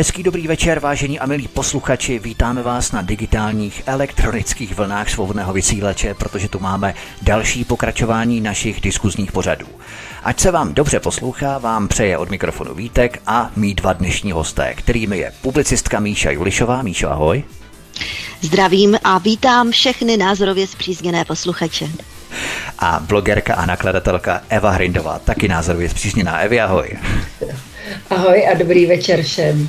Hezký dobrý večer, vážení a milí posluchači. Vítáme vás na digitálních elektronických vlnách svobodného vysílače, protože tu máme další pokračování našich diskuzních pořadů. Ať se vám dobře poslouchá, vám přeje od mikrofonu Vítek a mý dva dnešní hosté, kterými je publicistka Míša Julišová. Míšo, ahoj. Zdravím a vítám všechny názorově zpřízněné posluchače. A blogerka a nakladatelka Eva Hrindová, taky názorově zpřízněná. Evi, ahoj. Ahoj a dobrý večer všem.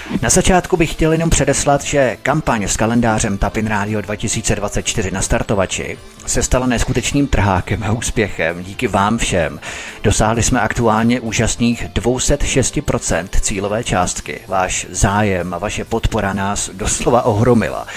Na začátku bych chtěl jenom předeslat, že kampaň s kalendářem Tapin Radio 2024 na startovači se stala neskutečným trhákem a úspěchem díky vám všem. Dosáhli jsme aktuálně úžasných 206% cílové částky. Váš zájem a vaše podpora nás doslova ohromila.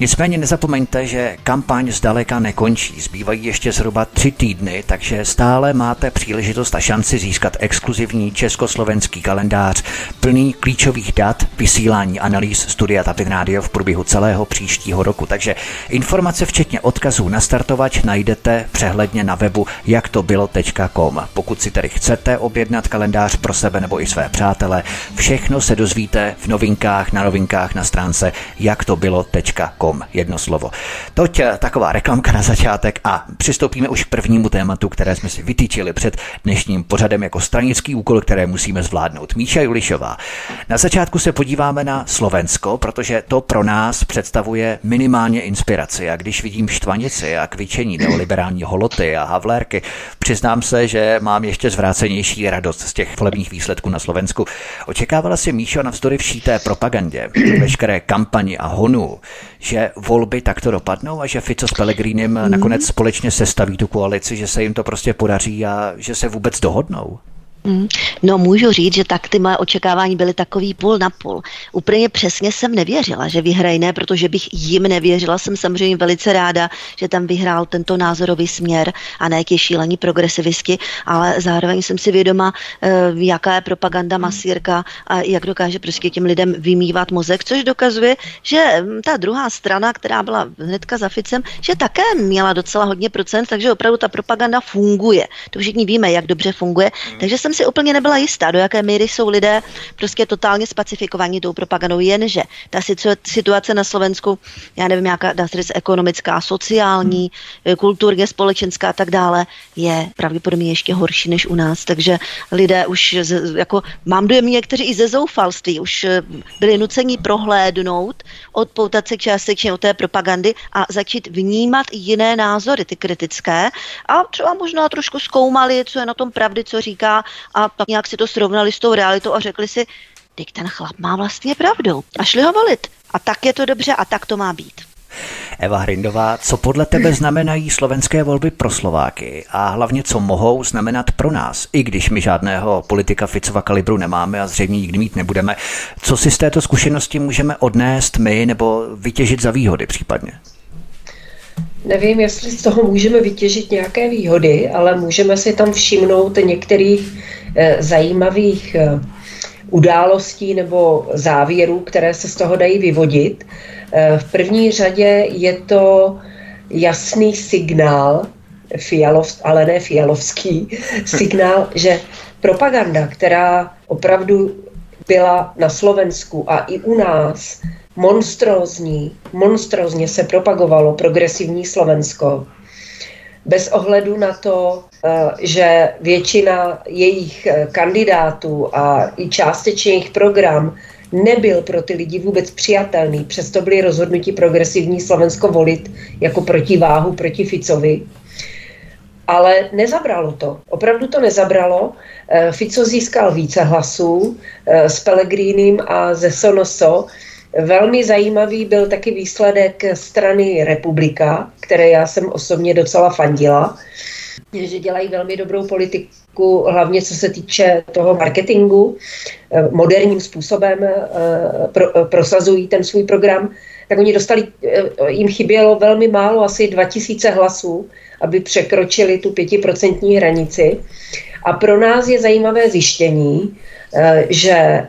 Nicméně nezapomeňte, že kampaň zdaleka nekončí. Zbývají ještě zhruba tři týdny, takže stále máte příležitost a šanci získat exkluzivní československý kalendář plný klíčových dat, vysílání analýz Studia Tapin Radio v průběhu celého příštího roku. Takže informace včetně odkazů na startovač najdete přehledně na webu jaktobylo.com. Pokud si tedy chcete objednat kalendář pro sebe nebo i své přátele, všechno se dozvíte v novinkách na novinkách na stránce jaktobylo.com. Jedno slovo. Toť eh, taková reklamka na začátek a přistoupíme už k prvnímu tématu, které jsme si vytýčili před dnešním pořadem jako stranický úkol, které musíme zvládnout. Míša Julišová. Na začátku se podíváme na Slovensko, protože to pro nás představuje minimálně inspiraci. A když vidím štvanici a kvičení neoliberální holoty a havlérky, přiznám se, že mám ještě zvrácenější radost z těch volebních výsledků na Slovensku. Očekávala si Míšo navzdory vší té propagandě, veškeré kampani a honu, že volby takto dopadnou a že Fico s Pellegrinem mm. nakonec společně sestaví tu koalici, že se jim to prostě podaří a že se vůbec dohodnou? Mm. No můžu říct, že tak ty moje očekávání byly takový půl na půl. Úplně přesně jsem nevěřila, že vyhrají, ne, protože bych jim nevěřila. Jsem samozřejmě velice ráda, že tam vyhrál tento názorový směr a ne jaký šílení progresivisti, ale zároveň jsem si vědoma, eh, jaká je propaganda mm. masírka a jak dokáže prostě těm lidem vymývat mozek, což dokazuje, že mm, ta druhá strana, která byla hnedka za Ficem, že také měla docela hodně procent, takže opravdu ta propaganda funguje. To všichni víme, jak dobře funguje. Takže jsem jsem si úplně nebyla jistá, do jaké míry jsou lidé prostě totálně spacifikovaní tou propagandou, jenže ta situace na Slovensku, já nevím, jaká dá se říct, ekonomická, sociální, hmm. kulturně, společenská a tak dále, je pravděpodobně ještě horší než u nás. Takže lidé už, jako mám dojem někteří i ze zoufalství, už eh, byli nuceni prohlédnout, odpoutat se částečně od té propagandy a začít vnímat jiné názory, ty kritické a třeba možná trošku zkoumali, co je na tom pravdy, co říká a pak nějak si to srovnali s tou realitou a řekli si, teď ten chlap má vlastně pravdu a šli ho volit. A tak je to dobře a tak to má být. Eva Hrindová, co podle tebe znamenají slovenské volby pro Slováky a hlavně co mohou znamenat pro nás, i když my žádného politika Ficova kalibru nemáme a zřejmě nikdy mít nebudeme. Co si z této zkušenosti můžeme odnést my nebo vytěžit za výhody případně? Nevím, jestli z toho můžeme vytěžit nějaké výhody, ale můžeme si tam všimnout některých eh, zajímavých eh, událostí nebo závěrů, které se z toho dají vyvodit. Eh, v první řadě je to jasný signál, Fialov, ale ne Fialovský, signál, že propaganda, která opravdu byla na Slovensku a i u nás monstrózní, monstrózně se propagovalo progresivní Slovensko. Bez ohledu na to, eh, že většina jejich eh, kandidátů a i částečně jejich program nebyl pro ty lidi vůbec přijatelný, přesto byli rozhodnutí progresivní Slovensko volit jako protiváhu proti Ficovi. Ale nezabralo to. Opravdu to nezabralo. Eh, Fico získal více hlasů s Pelegrínem a ze Sonoso Velmi zajímavý byl taky výsledek strany Republika, které já jsem osobně docela fandila, že dělají velmi dobrou politiku, hlavně co se týče toho marketingu, eh, moderním způsobem eh, pro, prosazují ten svůj program, tak oni dostali, jim chybělo velmi málo, asi 2000 hlasů, aby překročili tu pětiprocentní hranici. A pro nás je zajímavé zjištění, že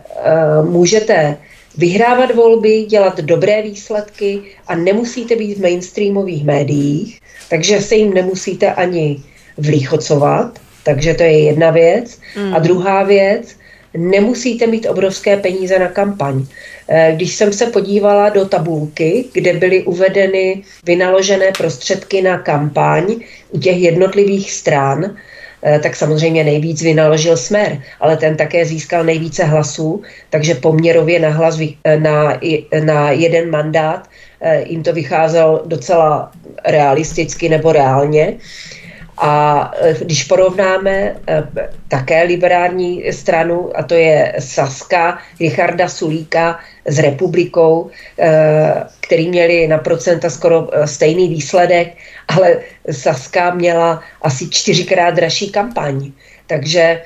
můžete vyhrávat volby, dělat dobré výsledky a nemusíte být v mainstreamových médiích, takže se jim nemusíte ani vlíchocovat, takže to je jedna věc. Mm. A druhá věc, nemusíte mít obrovské peníze na kampaň. Eh, když jsem se podívala do tabulky, kde byly uvedeny vynaložené prostředky na kampaň u těch jednotlivých stran, Eh, tak samozřejmě nejvíc vynaložil Smer, ale ten také získal nejvíce hlasů, takže poměrově na, hlas, eh, na, na jeden mandát eh, jim to vycházelo docela realisticky nebo reálně. A když porovnáme také liberální stranu, a to je Saska, Richarda Sulíka s republikou, který měli na procenta skoro stejný výsledek, ale Saska měla asi čtyřikrát dražší kampaň. Takže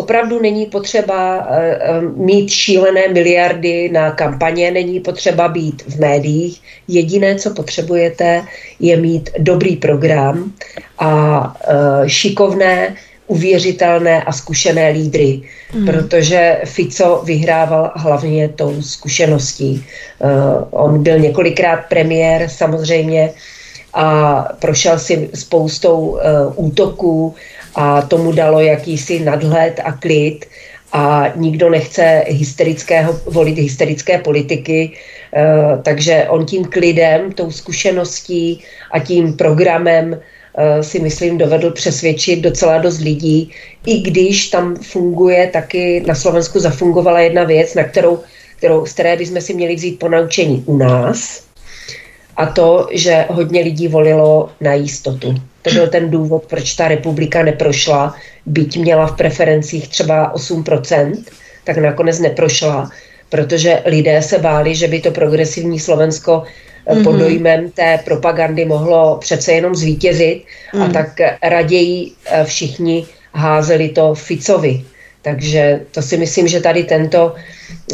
opravdu není potřeba eh, eh, mít šílené miliardy na kampaně, není potřeba být v médiích. Jediné, co potřebujete, je mít dobrý program a eh, šikovné, uvěřitelné a zkušené lídry, mm. protože Fico vyhrával hlavně tou zkušeností. On byl několikrát premiér, samozřejmě a prošel si spoustou uh, útoků a tomu dalo jakýsi nadhled a klid a nikdo nechce hysterického, volit hysterické politiky, uh, takže on tím klidem, tou zkušeností a tím programem uh, si myslím dovedl přesvědčit docela dost lidí, i když tam funguje taky, na Slovensku zafungovala jedna věc, na kterou, kterou, z které bychom si měli vzít ponaučení u nás, a to, že hodně lidí volilo na jistotu. To byl ten důvod, proč ta republika neprošla, byť měla v preferencích třeba 8%, tak nakonec neprošla, protože lidé se báli, že by to progresivní Slovensko mm-hmm. pod dojmem té propagandy mohlo přece jenom zvítězit mm. a tak raději eh, všichni házeli to Ficovi. Takže to si myslím, že tady tento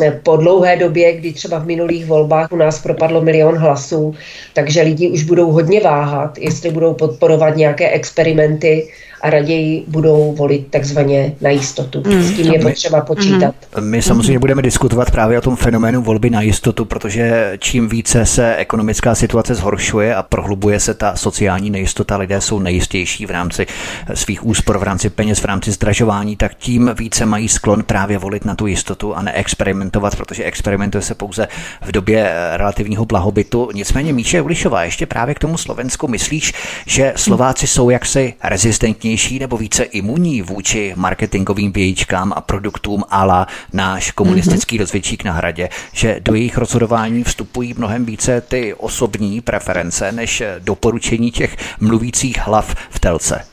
eh, po dlouhé době, kdy třeba v minulých volbách u nás propadlo milion hlasů, takže lidi už budou hodně váhat, jestli budou podporovat nějaké experimenty a raději budou volit takzvaně na jistotu. Mm. S tím je potřeba počítat. Mm. My samozřejmě budeme diskutovat právě o tom fenoménu volby na jistotu, protože čím více se ekonomická situace zhoršuje a prohlubuje se ta sociální nejistota, lidé jsou nejistější v rámci svých úspor, v rámci peněz, v rámci zdražování, tak tím více mají sklon právě volit na tu jistotu a neexperimentovat, protože experimentuje se pouze v době relativního blahobytu. Nicméně Míše Ulišová, ještě právě k tomu Slovensku myslíš, že Slováci jsou jaksi rezistentní odolnější nebo více imunní vůči marketingovým vějíčkám a produktům ala náš komunistický mm-hmm. rozvědčík na hradě, že do jejich rozhodování vstupují mnohem více ty osobní preference než doporučení těch mluvících hlav v telce.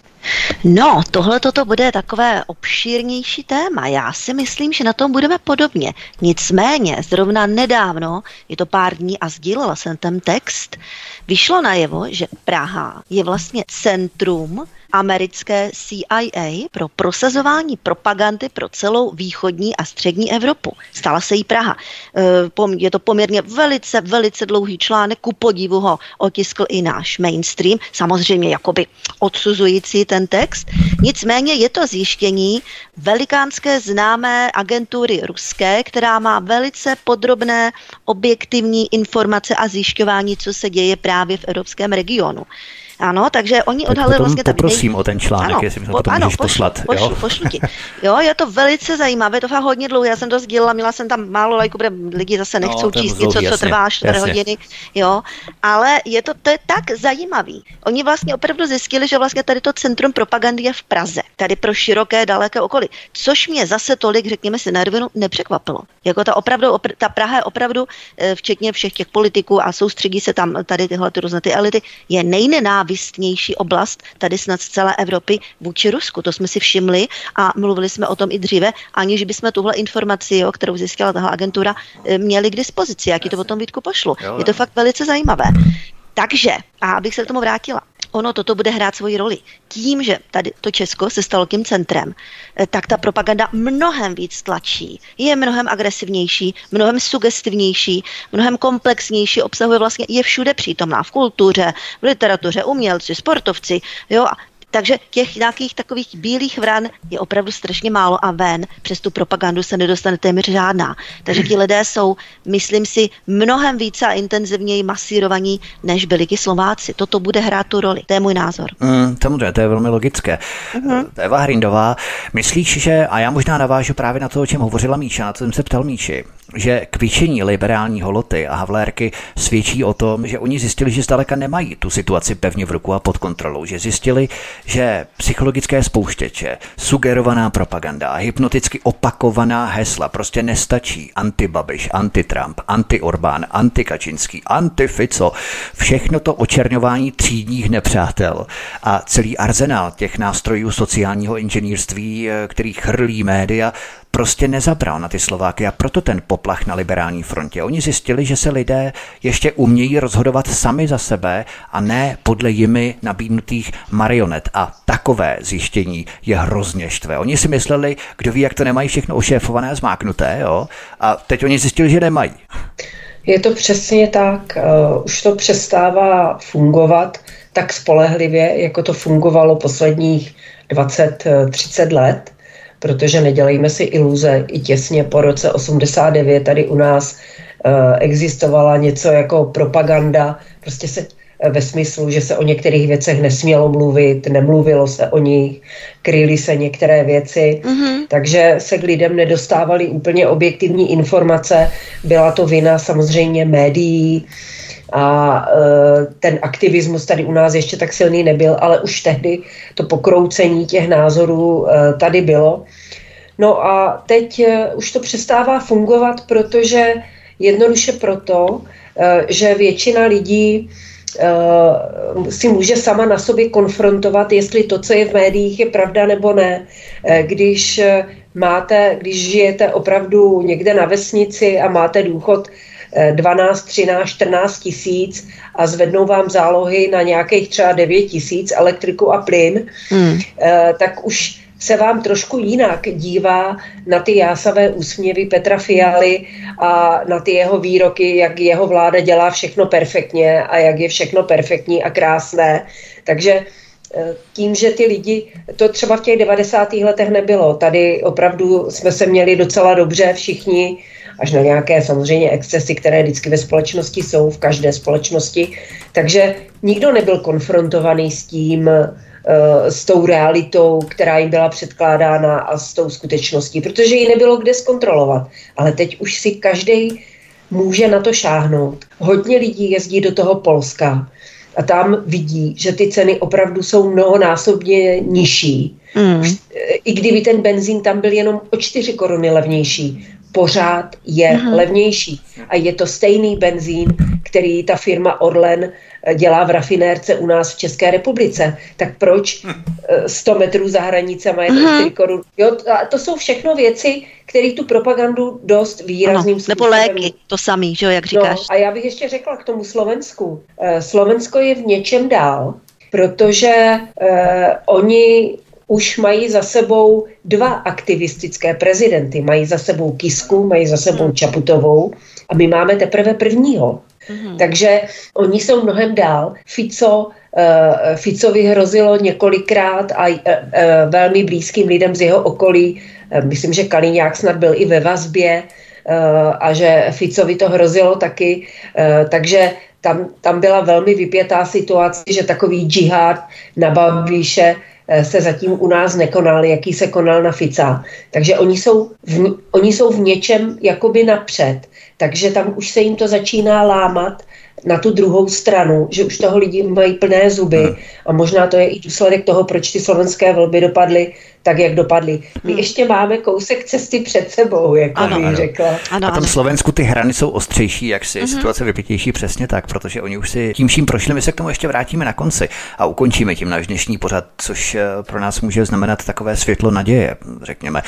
No, tohle toto bude takové obšírnější téma. Já si myslím, že na tom budeme podobně. Nicméně, zrovna nedávno, je to pár dní a sdílela jsem ten text, vyšlo najevo, že Praha je vlastně centrum americké CIA pro prosazování propagandy pro celou východní a střední Evropu. Stala se jí Praha. E, je to poměrně velice, velice dlouhý článek, ku podivu ho otiskl i náš mainstream, samozřejmě jakoby odsuzující ten text. Nicméně je to zjištění velikánské známé agentury ruské, která má velice podrobné objektivní informace a zjišťování, co se děje právě v evropském regionu. Ano, takže oni odhalili vlastně... Poprosím nej... o ten článek, ano, jestli mi to potom ano, můžeš pošlu, poslat. Pošlu, jo? pošlu ti. Jo, je to velice zajímavé, to fakt hodně dlouho, já jsem to sdílela, měla jsem tam málo lajků, protože lidi zase no, nechcou no, číst něco, co trvá 4 hodiny, jo, ale je to, to je tak zajímavý. Oni vlastně opravdu zjistili, že vlastně tady to centrum propagandy je v Praze, tady pro široké, daleké okolí, což mě zase tolik, řekněme si na rovinu, nepřekvapilo. Jako ta opravdu, opr- ta Praha je opravdu, eh, včetně všech těch politiků a soustředí se tam tady tyhle ty různé ty elity, je nejnenáviděnější nenávistnější oblast tady snad z celé Evropy vůči Rusku. To jsme si všimli a mluvili jsme o tom i dříve, aniž bychom tuhle informaci, jo, kterou zjistila tahle agentura, eh, měli k dispozici. Jaký to potom Vítku pošlu. Je to fakt velice zajímavé. Takže, a abych se k tomu vrátila, ono toto bude hrát svoji roli. Tím, že tady to Česko se stalo tím centrem, eh, tak ta propaganda mnohem víc tlačí. Je mnohem agresivnější, mnohem sugestivnější, mnohem komplexnější, obsahuje vlastně, je všude přítomná v kultuře, v literatuře, umělci, sportovci, jo, takže těch nějakých takových bílých vran je opravdu strašně málo a ven přes tu propagandu se nedostane téměř žádná. Takže ti lidé jsou, myslím si, mnohem více a intenzivněji masírovaní, než byli ti Slováci. Toto bude hrát tu roli. To je můj názor. Mm, samozřejmě, to je velmi logické. Uh-huh. Eva Hrindová, myslíš, že, a já možná navážu právě na to, o čem hovořila Míša, na co jsem se ptal Míši, že kvičení liberální holoty a Havlérky svědčí o tom, že oni zjistili, že zdaleka nemají tu situaci pevně v ruku a pod kontrolou, že zjistili, že psychologické spouštěče, sugerovaná propaganda hypnoticky opakovaná hesla prostě nestačí. Antibabiš, anti-Trump, anti-Orbán, anti-Kačinský, anti-Fico, všechno to očerňování třídních nepřátel a celý arzenál těch nástrojů sociálního inženýrství, eh, který chrlí média, prostě nezabral na ty Slováky a proto ten poplach na liberální frontě. Oni zjistili, že se lidé ještě umějí rozhodovat sami za sebe a ne podle jimi nabídnutých marionet. A takové zjištění je hrozně štve. Oni si mysleli, kdo ví, jak to nemají všechno ošéfované a zmáknuté, jo? A teď oni zjistili, že nemají. Je to přesně tak. Uh, už to přestává fungovat tak spolehlivě, jako to fungovalo posledních 20-30 let protože nedělejme si iluze, i těsně po roce 89 tady u nás uh, existovala něco jako propaganda, prostě se eh, ve smyslu, že se o některých věcech nesmělo mluvit, nemluvilo se o nich, kryly se některé věci, mm-hmm. takže se k lidem nedostávaly úplně objektivní informace. Byla to vina samozřejmě médií, a e, ten aktivismus tady u nás ještě tak silný nebyl, ale už tehdy to pokroucení těch názorů e, tady bylo. No a teď e, už to přestává fungovat, protože jednoduše proto, že většina lidí si může sama na sobě konfrontovat, jestli to, co je v médiích, je pravda nebo ne. Když máte, když žijete opravdu někde na vesnici a máte důchod 12, 13, 14 tisíc a zvednou vám zálohy na nějakých třeba 9 tisíc elektriku a plyn, hmm. Eh, tak už se vám trošku jinak dívá na ty jásavé úsměvy Petra Fialy a na ty jeho výroky, jak jeho vláda dělá všechno perfektně a jak je všechno perfektní a krásné. Takže eh, tím, že ty lidi, to třeba v těch 90. letech nebylo. Tady opravdu jsme se měli docela dobře všichni, až na nějaké samozřejmě excesy, které vždycky ve společnosti jsou, v každé společnosti. Takže nikdo nebyl konfrontovaný s tím, eh, s tou realitou, která jim byla předkládána a s tou skutečností, protože ji nebylo kde zkontrolovat. Ale teď už si každý může na to šáhnout. Hodně lidí jezdí do toho Polska a tam vidí, že ty ceny opravdu jsou mnohonásobně nižší. Mm. I kdyby ten benzín tam byl jenom o 4 koruny levnější, pořád je Aha. levnější. A je to stejný benzín, který ta firma Orlen eh, dělá v rafinérce u nás v České republice. Tak proč 100 hm. eh, metrů za hranicemi je to 4 korun? Jo, a to jsou všechno věci, které tu propagandu dost výrazným ano, Nebo léky, to samý, že jo, jak no, říkáš. No, a já bych ještě řekla k tomu Slovensku. Eh, Slovensko je v něčem dál, protože eh, oni už mají za sebou dva aktivistické prezidenty. Mají za sebou Kisku, mají za sebou hmm. Čaputovou a my máme teprve prvního. Mm. Takže oni jsou mnohem dál. Fico, uh, Ficovi hrozilo několikrát a uh, uh, velmi blízkým lidem z jeho okolí, uh, myslím, že Kaliňák snad byl i ve vazbě uh, a že Ficovi to hrozilo taky, uh, takže tam, tam byla velmi vypětá situace, že takový džihad na Babiše Eh, se zatím u nás nekonal, jaký se konal na Fica. Takže oni jsou v, oni jsou v něčem jakoby napřed. Takže tam už se jim to začíná lámat na tu druhou stranu, že už toho lidi mají plné zuby hmm. a možná to je i důsledek toho, proč ty slovenské volby dopadly tak, jak dopadly. My hmm. ještě máme kousek cesty před sebou, jak ano, bych ano. řekla. Ano, a tom Slovensku ty hrany jsou ostřejší, jak si hmm. situace vypětější přesně tak, protože oni už si tím vším prošli, my se k tomu ještě vrátíme na konci a ukončíme tím náš dnešní pořad, což eh, pro nás může znamenat takové světlo naděje, řekněme.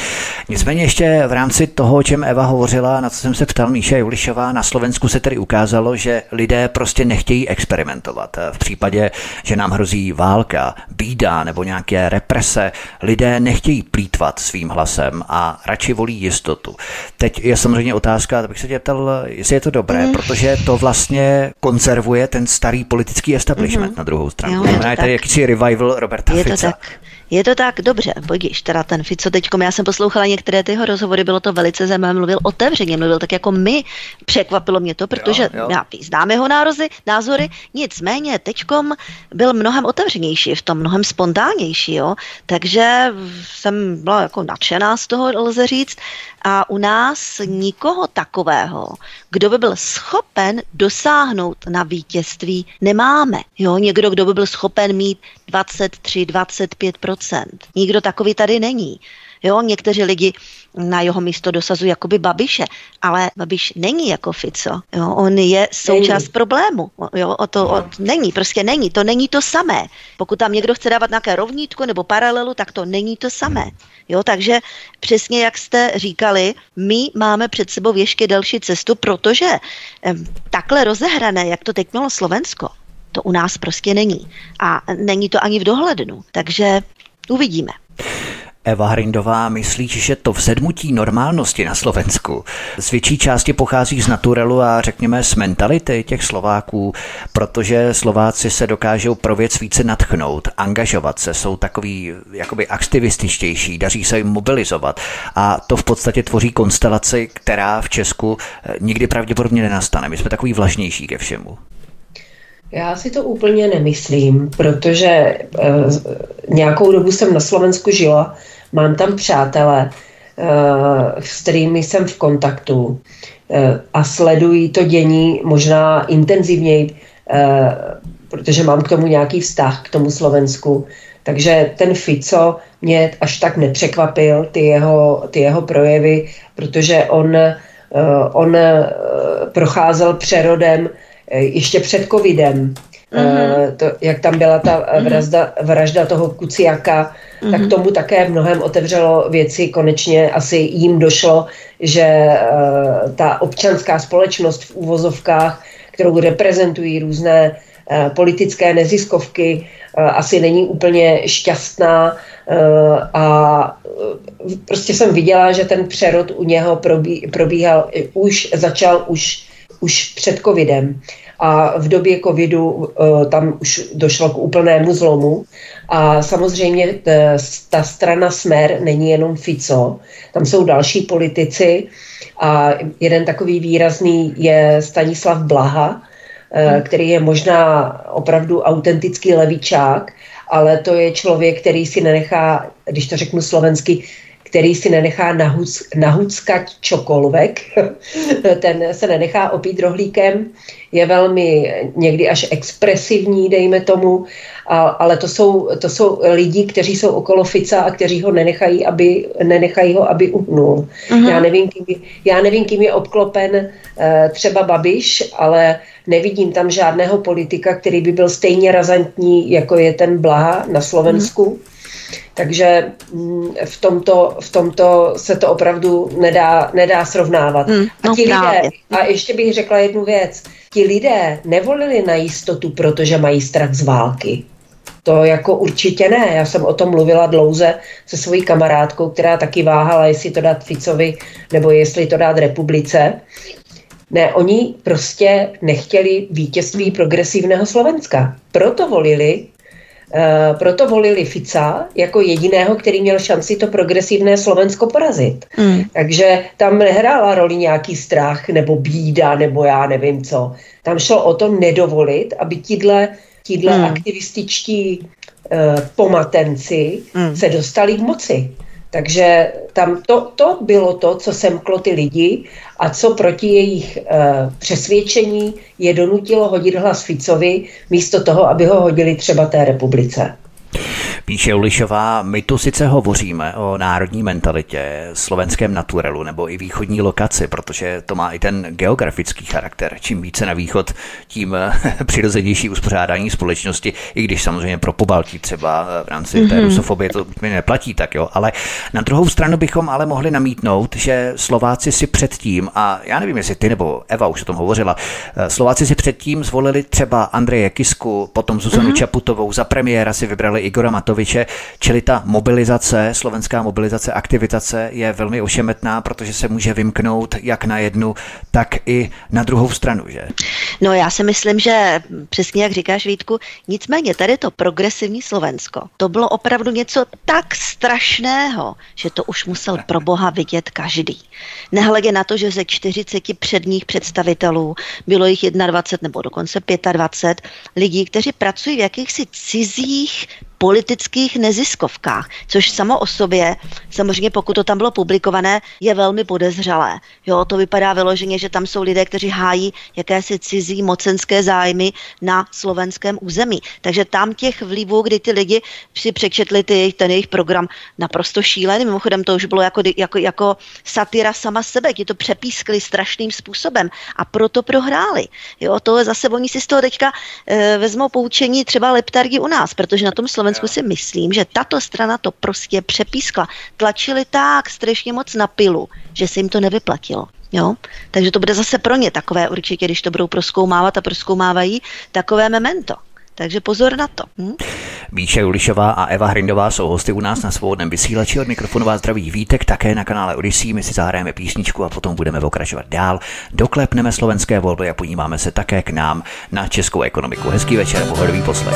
Nicméně ještě v rámci toho, o čem Eva hovořila, na co jsem se ptal Míša Julišová, na Slovensku se tedy ukázalo, že lidé prostě nechtějí experimentovat. V případě, že nám hrozí válka, bída nebo nějaké represe, lidé nechtějí plítvat svým hlasem a radši volí jistotu. Teď je samozřejmě otázka, abych se tě ptal, jestli je to dobré, mm. protože to vlastně konzervuje ten starý politický establishment mm. na druhou stranu. Jo, je tady jakýsi revival Roberta je Fica. To tak. Je to tak, dobře, pojď, teda ten Fico teďkom, já jsem poslouchala některé tyho rozhovory, bylo to velice zajímavé, mluvil otevřeně, mluvil tak jako my, překvapilo mě to, protože jo, jo. Já, známe jeho nározy, názory, nicméně teďkom byl mnohem otevřenější, v tom mnohem spontánnější, jo, takže jsem byla jako nadšená z toho, lze říct, a u nás nikoho takového, kdo by byl schopen dosáhnout na vítězství, nemáme. Jo, někdo, kdo by byl schopen mít 23, 25% Nikdo takový tady není. Jo, někteří lidi na jeho místo dosazují jakoby Babiše, ale Babiš není jako Fico. Jo, on je součást není. problému. Jo, o to o, není, prostě není. To není to samé. Pokud tam někdo chce dávat nějaké rovnítko nebo paralelu, tak to není to samé. Jo, takže přesně jak jste říkali, my máme před sebou ještě další cestu, protože em, takhle rozehrané, jak to teď mělo Slovensko, to u nás prostě není. A není to ani v dohlednu. Takže uvidíme. Eva Hrindová myslí, že to vzedmutí normálnosti na Slovensku z větší části pochází z naturelu a řekněme z mentality těch Slováků, protože Slováci se dokážou pro věc více natchnout, angažovat se, jsou takový jakoby aktivističtější, daří se jim mobilizovat a to v podstatě tvoří konstelaci, která v Česku eh, nikdy pravděpodobně nenastane. My jsme takový vlažnější ke všemu. Já si to úplně nemyslím, protože e, nějakou dobu jsem na Slovensku žila mám tam přátele, eh, s kterými jsem v kontaktu eh, a sledují to dění možná intenzivněji, eh, protože mám k tomu nějaký vztah, k tomu Slovensku. Takže ten Fico mě až tak nepřekvapil, ty jeho, ty jeho projevy, protože on, on procházel přerodem ještě před covidem. Mm-hmm. To, jak tam byla ta mhm. vražda, vražda toho Kuciaka, mm-hmm. tak tomu také mnohem otevřelo věci. Konečně asi jim došlo, že uh, ta občanská společnost v úvozovkách, kterou reprezentují různé politické neziskovky, asi není úplně šťastná a prostě jsem viděla, že ten přerod u něho probí, probíhal, už začal už, už před covidem a v době covidu tam už došlo k úplnému zlomu a samozřejmě eh, ta strana Smer není jenom Fico, tam jsou další politici a jeden takový výrazný je Stanislav Blaha, eh, hmm. který je možná opravdu autentický levičák, ale to je člověk, který si nenechá, když to řeknu slovensky, který si nenechá nahuc, nahuckat čokolvek, ten se nenechá opít rohlíkem, je velmi někdy až expresivní, dejme tomu, a, ale to jsou, to jsou lidi, kteří jsou okolo Fica a kteří ho nenechají, aby, nenechají ho, aby uhnul. Uh-huh. Já, nevím, kým, já nevím, kým je obklopen uh, třeba Babiš, ale nevidím tam žádného politika, který by byl stejně razantní, jako je ten Blaha na Slovensku. Uh-huh takže mm, v tomto, v tomto se to opravdu nedá, nedá srovnávat. Mm, no, a ti lidé, a ještě bych řekla jednu věc, ti lidé nevolili na jistotu, protože mají strach z války. To jako určitě ne. Já jsem o tom mluvila dlouze se svojí kamarádkou, která taky váhala, jestli to dát Ficovi nebo jestli to dát republice. Ne, oni prostě nechtěli vítězství progresivného Slovenska. Proto volili proto volili Fica jako jediného, který měl šanci to progresivné Slovensko porazit. Mm. Takže tam nehrála roli nějaký strach nebo bída nebo já nevím co. Tam šlo o to nedovolit, aby tíhle, tíhle mm. aktivističtí uh, pomatenci mm. se dostali k moci. Takže tam to, to bylo to, co semklo ty lidi a co proti jejich uh, přesvědčení je donutilo hodit hlas Ficovi místo toho, aby ho hodili třeba té republice. Píše Ulišová, my tu sice hovoříme o národní mentalitě, slovenském naturelu nebo i východní lokaci, protože to má i ten geografický charakter. Čím více na východ, tím přirozenější uspořádání společnosti, i když samozřejmě pro pobaltí třeba v rámci mm-hmm. té mhm. rusofobie to mi neplatí tak, jo. Ale na druhou stranu bychom ale mohli namítnout, že Slováci si předtím, a já nevím, jestli ty nebo Eva už o tom hovořila, Slováci si předtím zvolili třeba Andreje Kisku, potom Zuzanu mm-hmm. Čaputovou, za premiéra si vybrali Igora Matoviče, čili ta mobilizace, slovenská mobilizace, aktivitace je velmi ošemetná, protože se může vymknout jak na jednu, tak i na druhou stranu, že? No já si myslím, že přesně jak říkáš Vítku, nicméně tady to progresivní Slovensko, to bylo opravdu něco tak strašného, že to už musel pro boha vidět každý. Nehledě na to, že ze 40 předních představitelů bylo jich 21 nebo dokonce 25 lidí, kteří pracují v jakýchsi cizích politických neziskovkách, což samo o sobě, samozřejmě pokud to tam bylo publikované, je velmi podezřelé. Jo, to vypadá vyloženě, že tam jsou lidé, kteří hájí jakési cizí mocenské zájmy na slovenském území. Takže tam těch vlivů, kdy ty lidi si přečetli ty, ten jejich program naprosto šílený, mimochodem to už bylo jako, jako, jako satyra sama sebe, ti to přepískli strašným způsobem a proto prohráli. Jo, to je zase, oni si z toho teďka e, vezmou poučení třeba leptargy u nás, protože na tom Slovensku Slovensku si myslím, že tato strana to prostě přepískla. Tlačili tak strašně moc na pilu, že se jim to nevyplatilo. Jo? Takže to bude zase pro ně takové určitě, když to budou proskoumávat a proskoumávají, takové memento. Takže pozor na to. Hm? Míše Ulišová a Eva Hrindová jsou hosty u nás na svobodném vysílači. Od mikrofonu vás zdraví Vítek, také na kanále Odyssey. My si zahrajeme písničku a potom budeme pokračovat dál. Doklepneme slovenské volby a podíváme se také k nám na českou ekonomiku. Hezký večer, pohodový poslech.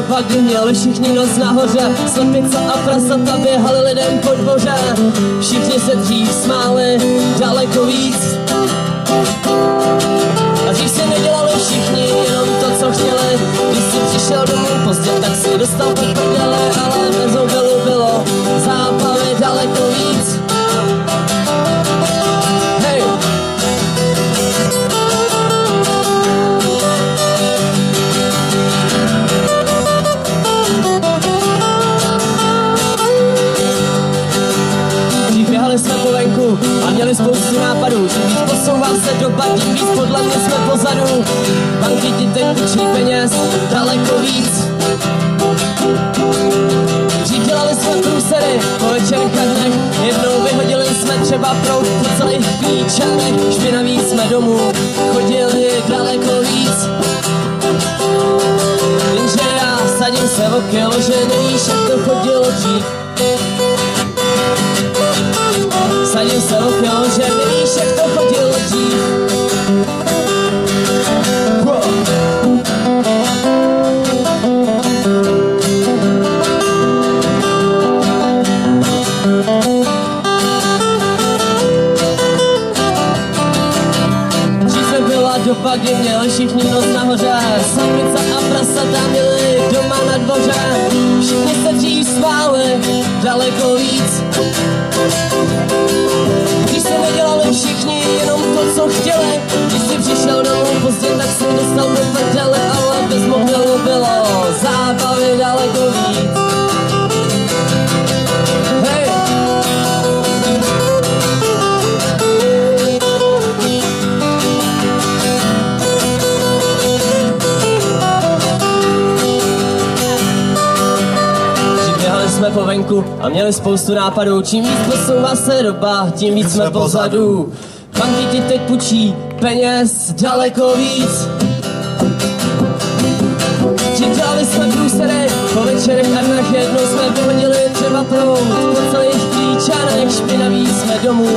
Doba, měli všichni noc nahoře. Slepice a prasata běhali lidem po dvoře. Všichni se dřív smáli daleko víc Učí peněz daleko víc. Dřív dělali jsme průsery po večerech a dnech, jednou vyhodili jsme třeba prout po celých klíčanech. Špinaví jsme domů, chodili daleko víc. Jenže já sadím se o kilo, že nevíš, jak to chodilo dřív. Sadil se okno, že nevíš, kdy měli všichni noc nahoře. Samice a prasata měli doma na dvoře. Všichni se dřív sváli daleko víc. Když se nedělali všichni jenom to, co chtěli Když jsi přišel domů pozdě, tak si dostal do prdele venku a měli spoustu nápadů. Čím víc posouvá se doba, tím víc jsme pozadu. Banky ti teď půjčí peněz daleko víc. Dělali jsme průsery, po večerech a dnech jednou jsme vyhodili třeba prout. Po celých klíčanech špinaví jsme domů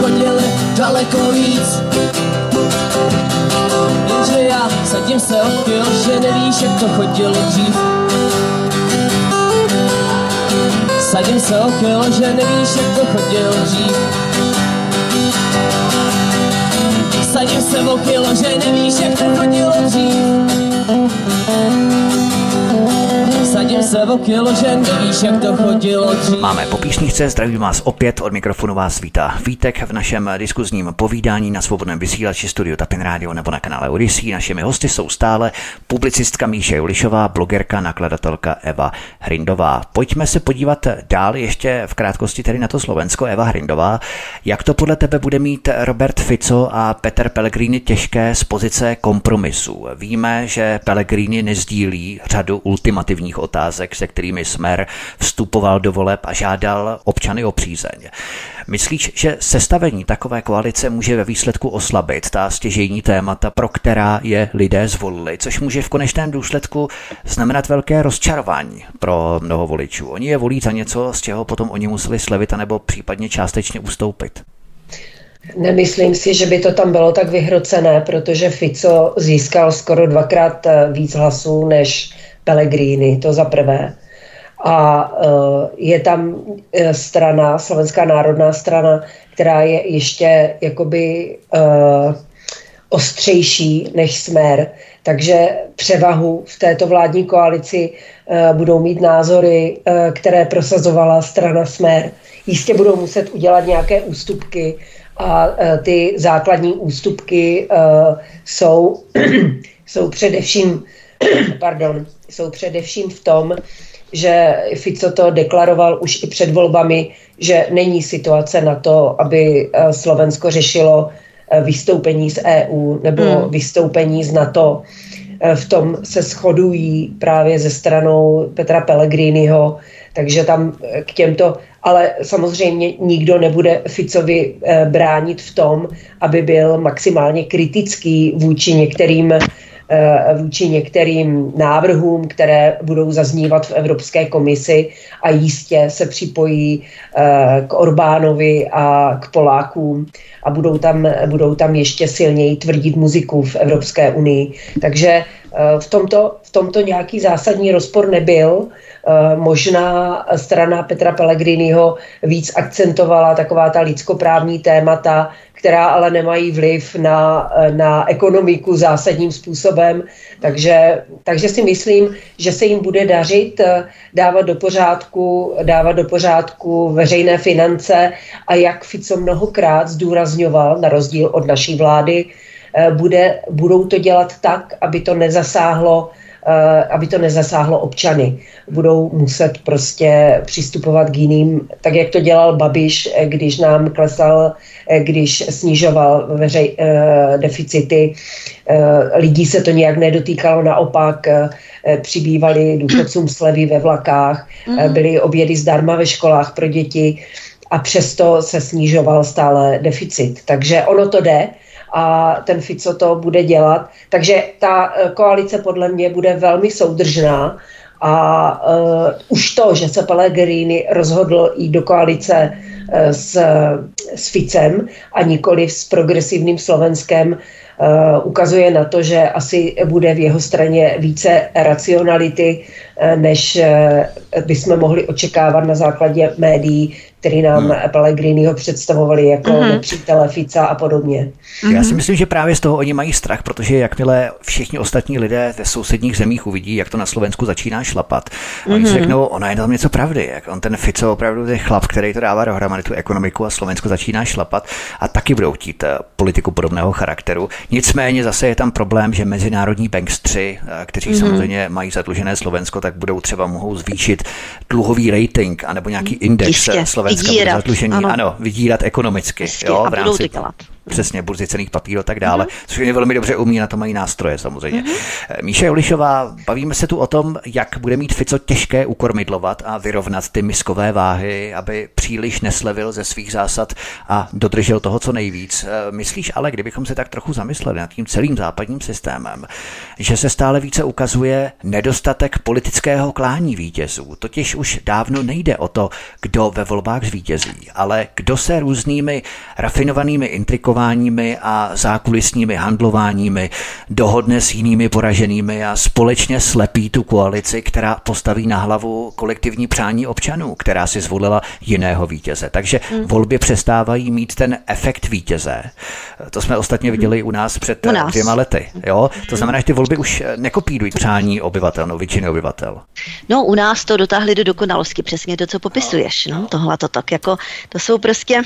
chodili daleko víc. Jenže já sadím se o že nevíš, jak to chodilo dřív. Sadím se o kilo, že nevíš, jak to chodil dřív. Sadím že nevíš, jak to chodilo dřív Se jak to chodilo dřív. Máme po písničce, zdravím vás opět, od mikrofonu vás vítá Vítek v našem diskuzním povídání na svobodném vysílači Studio Tapin Radio nebo na kanále Odyssey. Našimi hosty jsou stále publicistka Míše Julišová, blogerka, nakladatelka Eva Hrindová. Pojďme se podívat dál ještě v krátkosti tedy na to Slovensko. Eva Hrindová, jak to podle tebe bude mít Robert Fico a Peter Pellegrini těžké z pozice kompromisu? Víme, že Pellegrini nezdílí řadu ultimativních otázek, se kterými Smer vstupoval do voleb a žádal občany o přízeň. Myslíš, že sestavení takové koalice může ve výsledku oslabit ta stěžejní témata, pro která je lidé zvolili, což může v konečném důsledku znamenat velké rozčarování pro mnoho voličů. Oni je volí za něco, z čeho potom oni museli slevit anebo případně částečně ustoupit. Nemyslím si, že by to tam bylo tak vyhrocené, protože Fico získal skoro dvakrát eh, víc hlasů než Pellegrini, to za prvé. A eh, je tam eh, strana, Slovenská národná strana, která je ještě jakoby ostřejší než Smer, takže převahu v této vládní koalici budou mít názory, které prosazovala strana Smer. Jistě budou muset udělat nějaké ústupky, a e, ty základní ústupky e, jsou, jsou především pardon, jsou především v tom, že Fico to deklaroval už i před volbami, že není situace na to, aby e, Slovensko řešilo vystoupení z EU nebo hmm. vystoupení z NATO. V tom se shodují právě ze stranou Petra Pellegriniho, takže tam k těmto ale samozřejmě nikdo nebude Ficovi eh, bránit v tom, aby byl maximálně kritický vůči některým eh, vůči některým návrhům, které budou zaznívat v Evropské komisi a jistě se připojí eh, k Orbánovi a k Polákům a budou tam, budou tam ještě silněji tvrdit muziku v Evropské unii. Takže v tomto, v tomto nějaký zásadní rozpor nebyl. Eh, možná strana Petra Pellegriniho víc akcentovala taková ta lidskoprávní témata, která ale nemají vliv na, eh, na ekonomiku zásadním způsobem. Takže, takže si myslím, že se jim bude dařit eh, dávat do pořádku, dávat do pořádku veřejné finance a jak Fico mnohokrát zdůrazňoval, na rozdíl od naší vlády, bude, budou to dělat tak, aby to nezasáhlo Eh, aby to nezasáhlo občany. Budou muset prostě přistupovat k jiným, tak jak to dělal Babiš, eh, když nám klesal, eh, když snižoval veřej, deficity. Lidí se to nějak nedotýkalo, naopak přibývali důchodcům slevy ve vlakách, mhm. byly obědy zdarma ve školách pro děti a přesto se snižoval stále deficit. Takže ono to jde a ten Fico to bude dělat. Takže ta eh, koalice podle mě bude velmi soudržná a uh, už to, že se Pellegrini rozhodl jít do koalice uh, s, s Ficem a nikoli s progresivním Slovenskem, uh, ukazuje na to, že asi bude v jeho straně více racionality, uh, než uh, bychom mohli očekávat na základě médií, který nám hmm. Pellegriniho představovali jako hmm. nepřítele Fica a podobně. Hmm. Já si myslím, že právě z toho oni mají strach, protože jakmile všichni ostatní lidé ve sousedních zemích uvidí, jak to na Slovensku začíná šlapat, a oni si mhm. řeknou, ono je tam něco pravdy. Jak on ten Fico opravdu je chlap, který to dává dohromady tu ekonomiku a Slovensko začíná šlapat a taky budou chtít eh, politiku podobného charakteru. Nicméně zase je tam problém, že mezinárodní bankstři, eh, kteří hmm. samozřejmě mají zadlužené Slovensko, tak budou třeba mohou zvýšit dluhový rating anebo nějaký index Jistě. Slovenska vydírat, zadlužení, ano. ano, vydírat ekonomicky. Jo, v rámci přesně burzy cených papírů a tak dále, mm-hmm. což je velmi dobře umí, na to mají nástroje samozřejmě. Mm-hmm. Míše Jolišová, bavíme se tu o tom, jak bude mít Fico těžké ukormidlovat a vyrovnat ty miskové váhy, aby příliš neslevil ze svých zásad a dodržel toho, co nejvíc. Eh, myslíš ale, kdybychom se tak trochu zamysleli nad tím celým západním systémem, že se stále více ukazuje nedostatek politického klání vítězů, totiž už dávno nejde o to, kdo ve volbách zvítězí, ale kdo se různými rafinovanými intrikovanými vyšetřováními a zákulisními handlováními dohodne s jinými poraženými a společně slepí tu koalici, která postaví na hlavu kolektivní přání občanů, která si zvolila jiného vítěze. Takže hmm. volby přestávají mít ten efekt vítěze. To jsme ostatně viděli u nás před u nás. dvěma lety. Jo? To znamená, že ty volby už nekopírují přání obyvatel, no většiny obyvatel. No, u nás to dotáhli do dokonalosti, přesně to, co popisuješ. No, tohle to tak, jako, to jsou prostě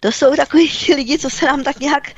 to jsou takový lidi, co se nám tak nějak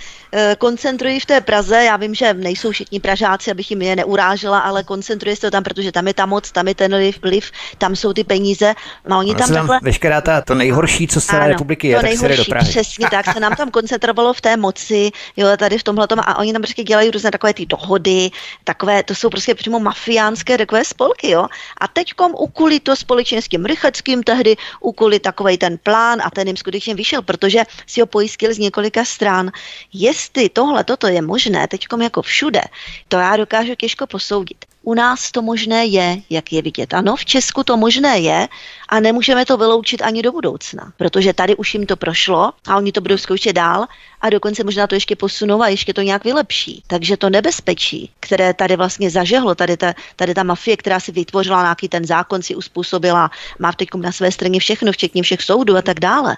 koncentrují v té Praze. Já vím, že nejsou všichni Pražáci, abych jim je neurážela, ale koncentruje se to tam, protože tam je ta moc, tam je ten liv, liv tam jsou ty peníze. A oni tam, takhle... veškerá ta, to nejhorší, co z celé republiky je, to tak se do Prahy. Přesně tak, se nám tam koncentrovalo v té moci, jo, tady v tomhle a oni tam prostě dělají různé takové ty dohody, takové, to jsou prostě přímo mafiánské takové spolky, jo. A teďkom ukuli to společně s tím Rycheckým tehdy, ukuli takový ten plán a ten jim skutečně vyšel, protože si ho pojistil z několika stran. Jest jestli tohle, toto je možné teďkom jako všude, to já dokážu těžko posoudit. U nás to možné je, jak je vidět. Ano, v Česku to možné je a nemůžeme to vyloučit ani do budoucna, protože tady už jim to prošlo a oni to budou zkoušet dál a dokonce možná to ještě posunou a ještě to nějak vylepší. Takže to nebezpečí, které tady vlastně zažehlo, tady ta, tady ta mafie, která si vytvořila nějaký ten zákon, si uspůsobila, má teď na své straně všechno, včetně všech soudů a tak dále.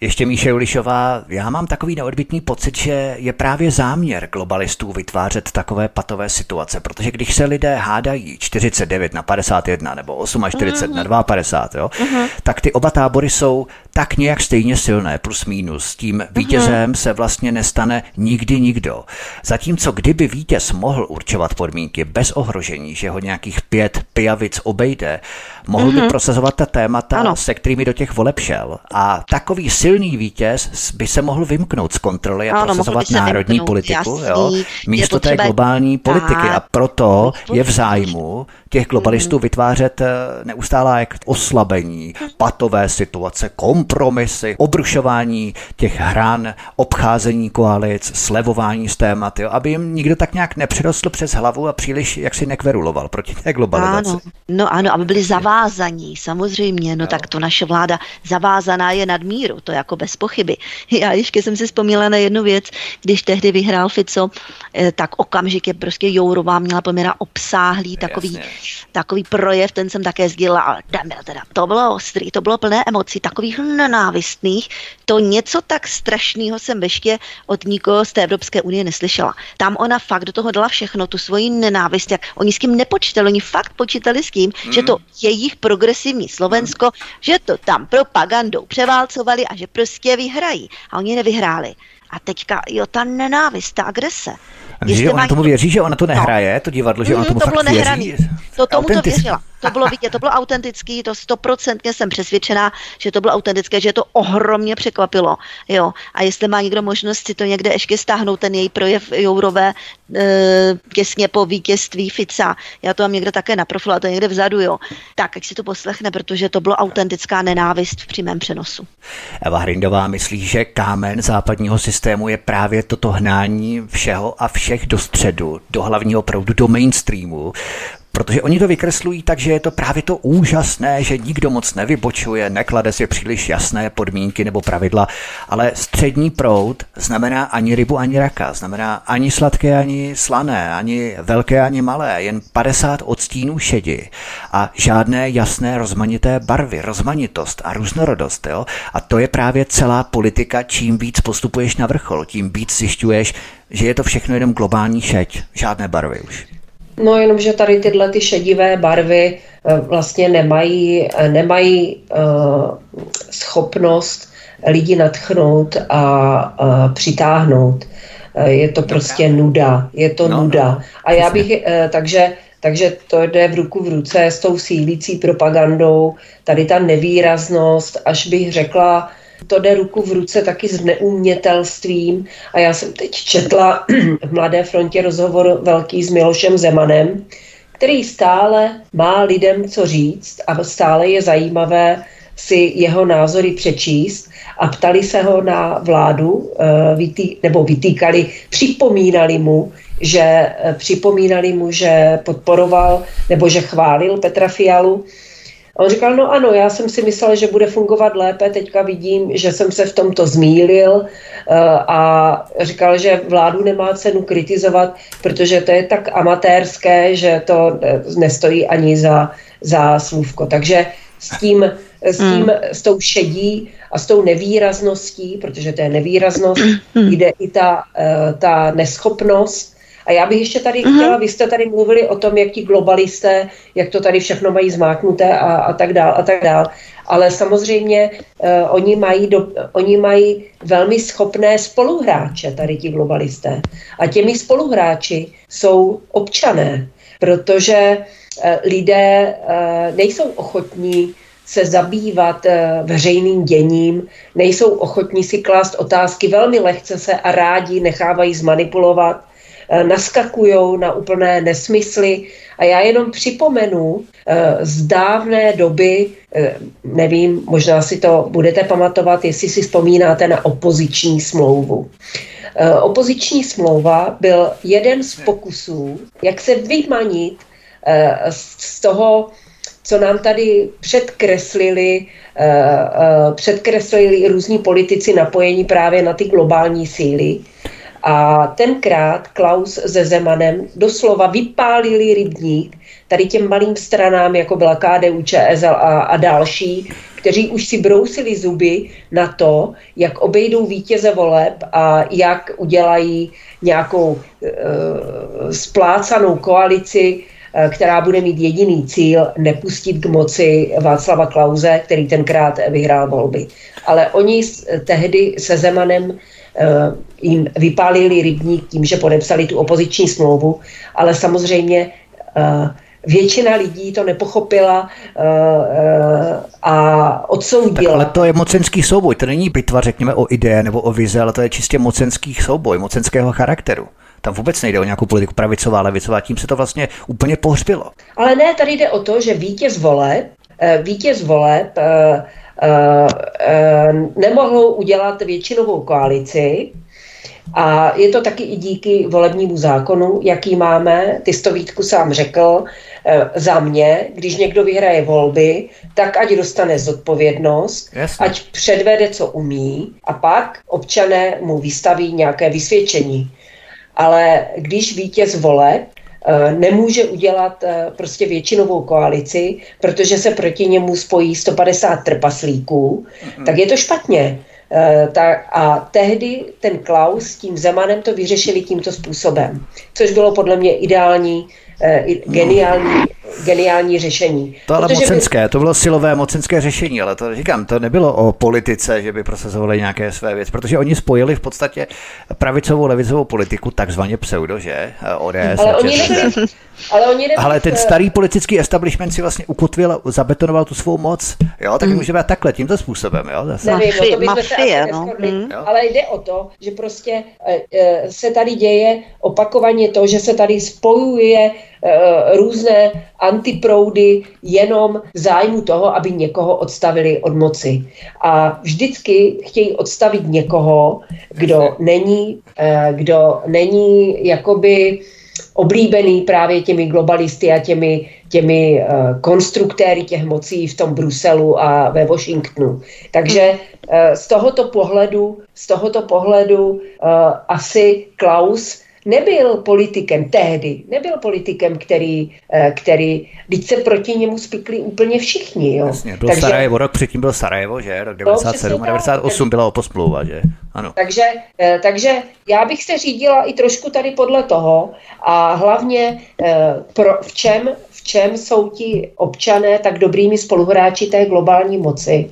Ještě Míše Ulišová, já mám takový neodbitný pocit, že je právě záměr globalistů vytvářet takové patové situace, protože když se lidé hádají 49 na 51 nebo 48 mm-hmm. na 52, jo, mm-hmm. tak ty oba tábory jsou tak nějak stejně silné, plus minus. Tím mhm. vítězem mm-hmm. se vlastně nestane nikdy nikdo. Zatímco kdyby vítěz mohl určovat podmínky bez ohrožení, že ho nějakých pět pijavic obejde, mohl mm-hmm. by mhm. prosazovat ta témata, ano. se kterými do těch voleb šel. A takový silný vítěz by se mohl vymknout z kontroly a ano, prosazovat národní vymknout, politiku, jasný, jo, místo té globální politiky. A proto je v zájmu těch globalistů mm. vytvářet eh, neustálá jak oslabení, patové situace, kompromisy, obrušování těch hran, obcházení koalic, slevování z témat, jo, aby jim nikdo tak nějak nepřirostl přes hlavu a příliš jaksi nekveruloval proti té globalizaci. Ano, no ano, aby byli zavázaní, samozřejmě, no, no tak to naše vláda zavázaná je nad míru, to jako bez pochyby. Já ještě jsem si vzpomněla na jednu věc, když tehdy vyhrál Fico, eh, tak okamžitě prostě Jourová měla poměrně obsáhlý takový Jasně takový projev, ten jsem také sdělila, ale teda. To bylo ostrý, to bylo plné emocí, takových nenávistných. To něco tak strašného jsem ještě od nikoho z té Evropské unie neslyšela. Tam ona fakt do toho dala všechno, tu svoji nenávist, jak oni s tím nepočítali, oni fakt počítali s tím, mm. že to jejich progresivní Slovensko, mm. že to tam propagandou převálcovali a že prostě vyhrají. A oni nevyhráli. A teďka, jo, ta nenávist, ta agrese. Že ona tomu věří, že ona to nehraje, no. to divadlo, že ona mm, tomu to fakt věří. To tomu to věřila. To bylo vidět, to bylo autentický, to stoprocentně jsem přesvědčená, že to bylo autentické, že to ohromně překvapilo. Jo. A jestli má někdo možnost si to někde ještě stáhnout, ten její projev Jourové e, těsně po vítězství Fica, já to mám někde také na profilu, a to někde vzadu, jo. Tak, ať si to poslechne, protože to bylo autentická nenávist v přímém přenosu. Eva Hrindová myslí, že kámen západního systému je právě toto hnání všeho a všech do středu, do hlavního proudu, do mainstreamu, Protože oni to vykreslují tak, že je to právě to úžasné, že nikdo moc nevybočuje, neklade si příliš jasné podmínky nebo pravidla, ale střední proud znamená ani rybu, ani raka, znamená ani sladké, ani slané, ani velké, ani malé, jen 50 odstínů šedi a žádné jasné rozmanité barvy, rozmanitost a různorodost. Jo? A to je právě celá politika, čím víc postupuješ na vrchol, tím víc zjišťuješ, že je to všechno jenom globální šeť, žádné barvy už. No jenom, že tady tyhle ty šedivé barvy eh, vlastně nemají, eh, nemají uh, schopnost lidi natchnout a uh, přitáhnout. Je to prostě nuda. Je to no, nuda. No. A já bych, uh, takže takže to jde v ruku v ruce s tou sílící propagandou, tady ta nevýraznost, až bych řekla, to jde ruku v ruce taky s neumětelstvím. A já jsem teď četla v Mladé frontě rozhovor velký s Milošem Zemanem, který stále má lidem co říct a stále je zajímavé si jeho názory přečíst a ptali se ho na vládu, eh, nebo vytýkali, připomínali mu, že eh, připomínali mu, že podporoval nebo že chválil Petra Fialu on říkal, no ano, já jsem si myslel, že bude fungovat lépe, teďka vidím, že jsem se v tomto zmílil eh, a říkal, že vládu nemá cenu kritizovat, protože to je tak amatérské, že to eh, nestojí ani za, za slůvko. Takže s tím, s, tím, mm. s tou šedí a s tou nevýrazností, protože to je nevýraznost, mm. jde i ta, eh, ta neschopnost. A já bych ještě tady mm. chtěla, vy jste tady mluvili o tom, jak ti globalisté, jak to tady všechno mají zmáknuté a, a tak dál a tak dál. Ale samozřejmě uh, oni, mají do, oni mají velmi schopné spoluhráče, tady ti globalisté. A těmi spoluhráči jsou občané, protože uh, lidé uh, nejsou ochotní se zabývat veřejným děním, nejsou ochotní si klást otázky, velmi lehce se a rádi nechávají zmanipulovat, naskakují na úplné nesmysly. A já jenom připomenu eh, z dávné doby, nevím, možná si to budete pamatovat, jestli si vzpomínáte na opoziční smlouvu. Opoziční smlouva byl jeden z pokusů, jak se vymanit z toho co nám tady předkreslili, předkreslili různí politici napojení právě na ty globální síly. A tenkrát Klaus se Zemanem doslova vypálili rybník tady těm malým stranám, jako byla KDU, ČSL a, a další, kteří už si brousili zuby na to, jak obejdou vítěze voleb a jak udělají nějakou uh, splácanou koalici Eh, která bude mít jediný cíl nepustit k moci Václava Klauze, který tenkrát vyhrál volby. Ale oni tehdy se Zemanem eh, jim vypálili rybník tím, že podepsali tu opoziční smlouvu, ale samozřejmě eh, většina lidí to nepochopila a odsoudila. Tak ale to je mocenský souboj, to není bitva, řekněme, o ideje nebo o vize, ale to je čistě mocenský souboj, mocenského charakteru. Tam vůbec nejde o nějakou politiku pravicová, levicová, tím se to vlastně úplně pohřbilo. Ale ne, tady jde o to, že vítěz voleb, eh, vítěz voleb eh, eh, nemohou udělat většinovou koalici, a je to taky i díky volebnímu zákonu, jaký máme. Ty jsi to Vítku sám řekl. Za mě, když někdo vyhraje volby, tak ať dostane zodpovědnost, Jasně. ať předvede, co umí a pak občané mu vystaví nějaké vysvědčení ale když vítěz voleb eh, nemůže udělat eh, prostě většinovou koalici, protože se proti němu spojí 150 trpaslíků, mm-hmm. tak je to špatně. Eh, a tehdy ten Klaus s tím Zemanem to vyřešili tímto způsobem, což bylo podle mě ideální, geniální geniální řešení. To ale mocenské, by... to bylo silové mocenské řešení, ale to říkám, to nebylo o politice, že by prosazovali nějaké své věci, protože oni spojili v podstatě pravicovou, levicovou politiku, takzvaně pseudo, že? ODS. Ale oni nebyli, ale, oni nebyli, ale ten starý politický establishment si vlastně ukotvil, zabetonoval tu svou moc, jo, tak mm. můžeme takhle, tímto způsobem, jo, zase. Nevím, no, to mafie, no. mm. Ale jde o to, že prostě e, e, se tady děje opakovaně to, že se tady spojuje různé antiproudy jenom v zájmu toho, aby někoho odstavili od moci. A vždycky chtějí odstavit někoho, kdo není, eh, kdo není jakoby oblíbený právě těmi globalisty a těmi, těmi uh, konstruktéry těch mocí v tom Bruselu a ve Washingtonu. Takže uh, z tohoto pohledu, z tohoto pohledu uh, asi Klaus nebyl politikem tehdy, nebyl politikem, který, eh, který když se proti němu spikli úplně všichni. Jo. Jasně, byl Takže, Sarajevo, rok předtím byl Sarajevo, že? Rok 97 no, a 98 byla oposplouva, že? Ano. Takže, eh, takže já bych se řídila i trošku tady podle toho a hlavně eh, pro, v, čem, v čem jsou ti občané tak dobrými spoluhráči té globální moci,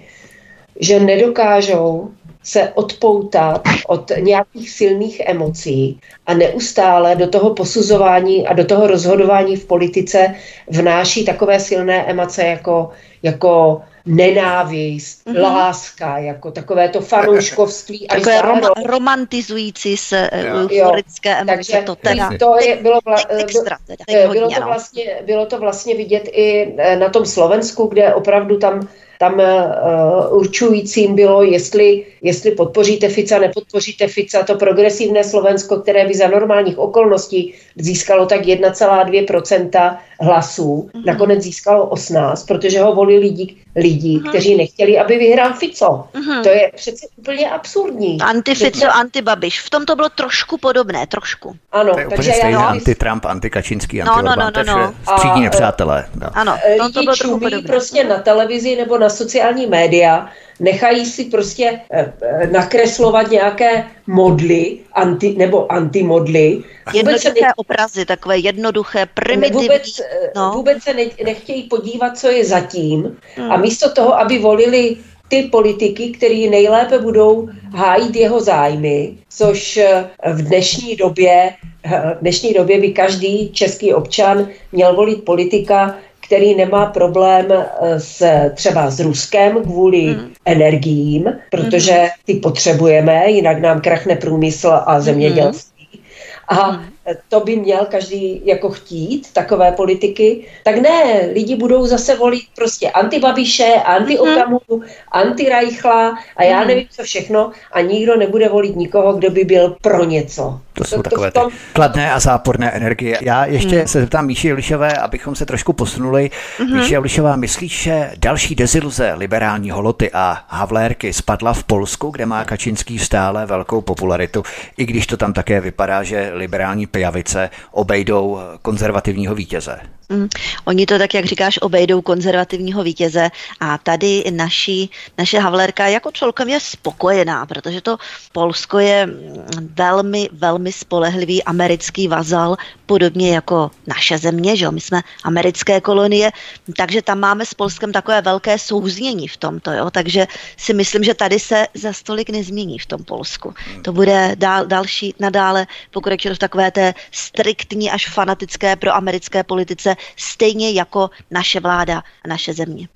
že nedokážou se odpoutat od nějakých silných emocí a neustále do toho posuzování a do toho rozhodování v politice vnáší takové silné emoce jako, jako nenávist, mm-hmm. láska, jako takové to fanouškovství. Takové rom- romantizující se euforické emoce. Takže to, teda, to je, bylo, vla, extra, teda, bylo, to no. vlastně, bylo to vlastně vidět i eh, na tom Slovensku, kde opravdu tam tam uh, určujícím bylo, jestli, jestli podpoříte Fica, nepodpoříte Fica. To progresivné Slovensko, které by za normálních okolností získalo tak 1,2% hlasů, mm-hmm. nakonec získalo 18, protože ho volili lidi, lidi mm-hmm. kteří nechtěli, aby vyhrál Fico. Mm-hmm. To je přece úplně absurdní. Anti-Fico, anti-Babiš. V tom to bylo trošku podobné, trošku. Ano, to je takže úplně já anti-Trump, anti-Kačinský, anti no, no, no, no, no. střídní nepřátelé. No. Ano, to bylo trochu podobné. prostě na televizi nebo na sociální média nechají si prostě eh, eh, nakreslovat nějaké modly anti, nebo antimodly. Jednoduché ne, obrazy, takové jednoduché, primitivní. Vůbec, eh, no. vůbec se ne, nechtějí podívat, co je zatím hmm. a místo toho, aby volili ty politiky, který nejlépe budou hájit jeho zájmy, což v dnešní době, v dnešní době by každý český občan měl volit politika, který nemá problém eh, s, třeba s Ruskem kvůli hmm. energiím, protože hmm. ty potřebujeme, jinak nám krachne průmysl a zemědělství. Hmm. A hmm to by měl každý jako chtít, takové politiky, tak ne, lidi budou zase volit prostě antibabiše, anti-Okamuru, mm. anti-Reichla a já mm. nevím co všechno a nikdo nebude volit nikoho, kdo by byl pro něco. To jsou to, takové to tom... kladné a záporné energie. Já ještě mm. se zeptám Míši Jelišové, abychom se trošku posunuli. Mm-hmm. Míši Jelišová, myslíš, že další deziluze liberální holoty a Havlérky spadla v Polsku, kde má Kačinský stále velkou popularitu, i když to tam také vypadá, že liberální pijavice obejdou konzervativního vítěze. Mm, oni to tak, jak říkáš, obejdou konzervativního vítěze a tady naši, naše Havlerka jako celkem je spokojená, protože to Polsko je velmi, velmi spolehlivý americký vazal, podobně jako naše země, že jo? my jsme americké kolonie, takže tam máme s Polskem takové velké souznění v tomto, jo? takže si myslím, že tady se za stolik nezmění v tom Polsku. To bude dál, další nadále pokračovat v takové té striktní až fanatické pro americké politice stejně jako naše vláda a naše země.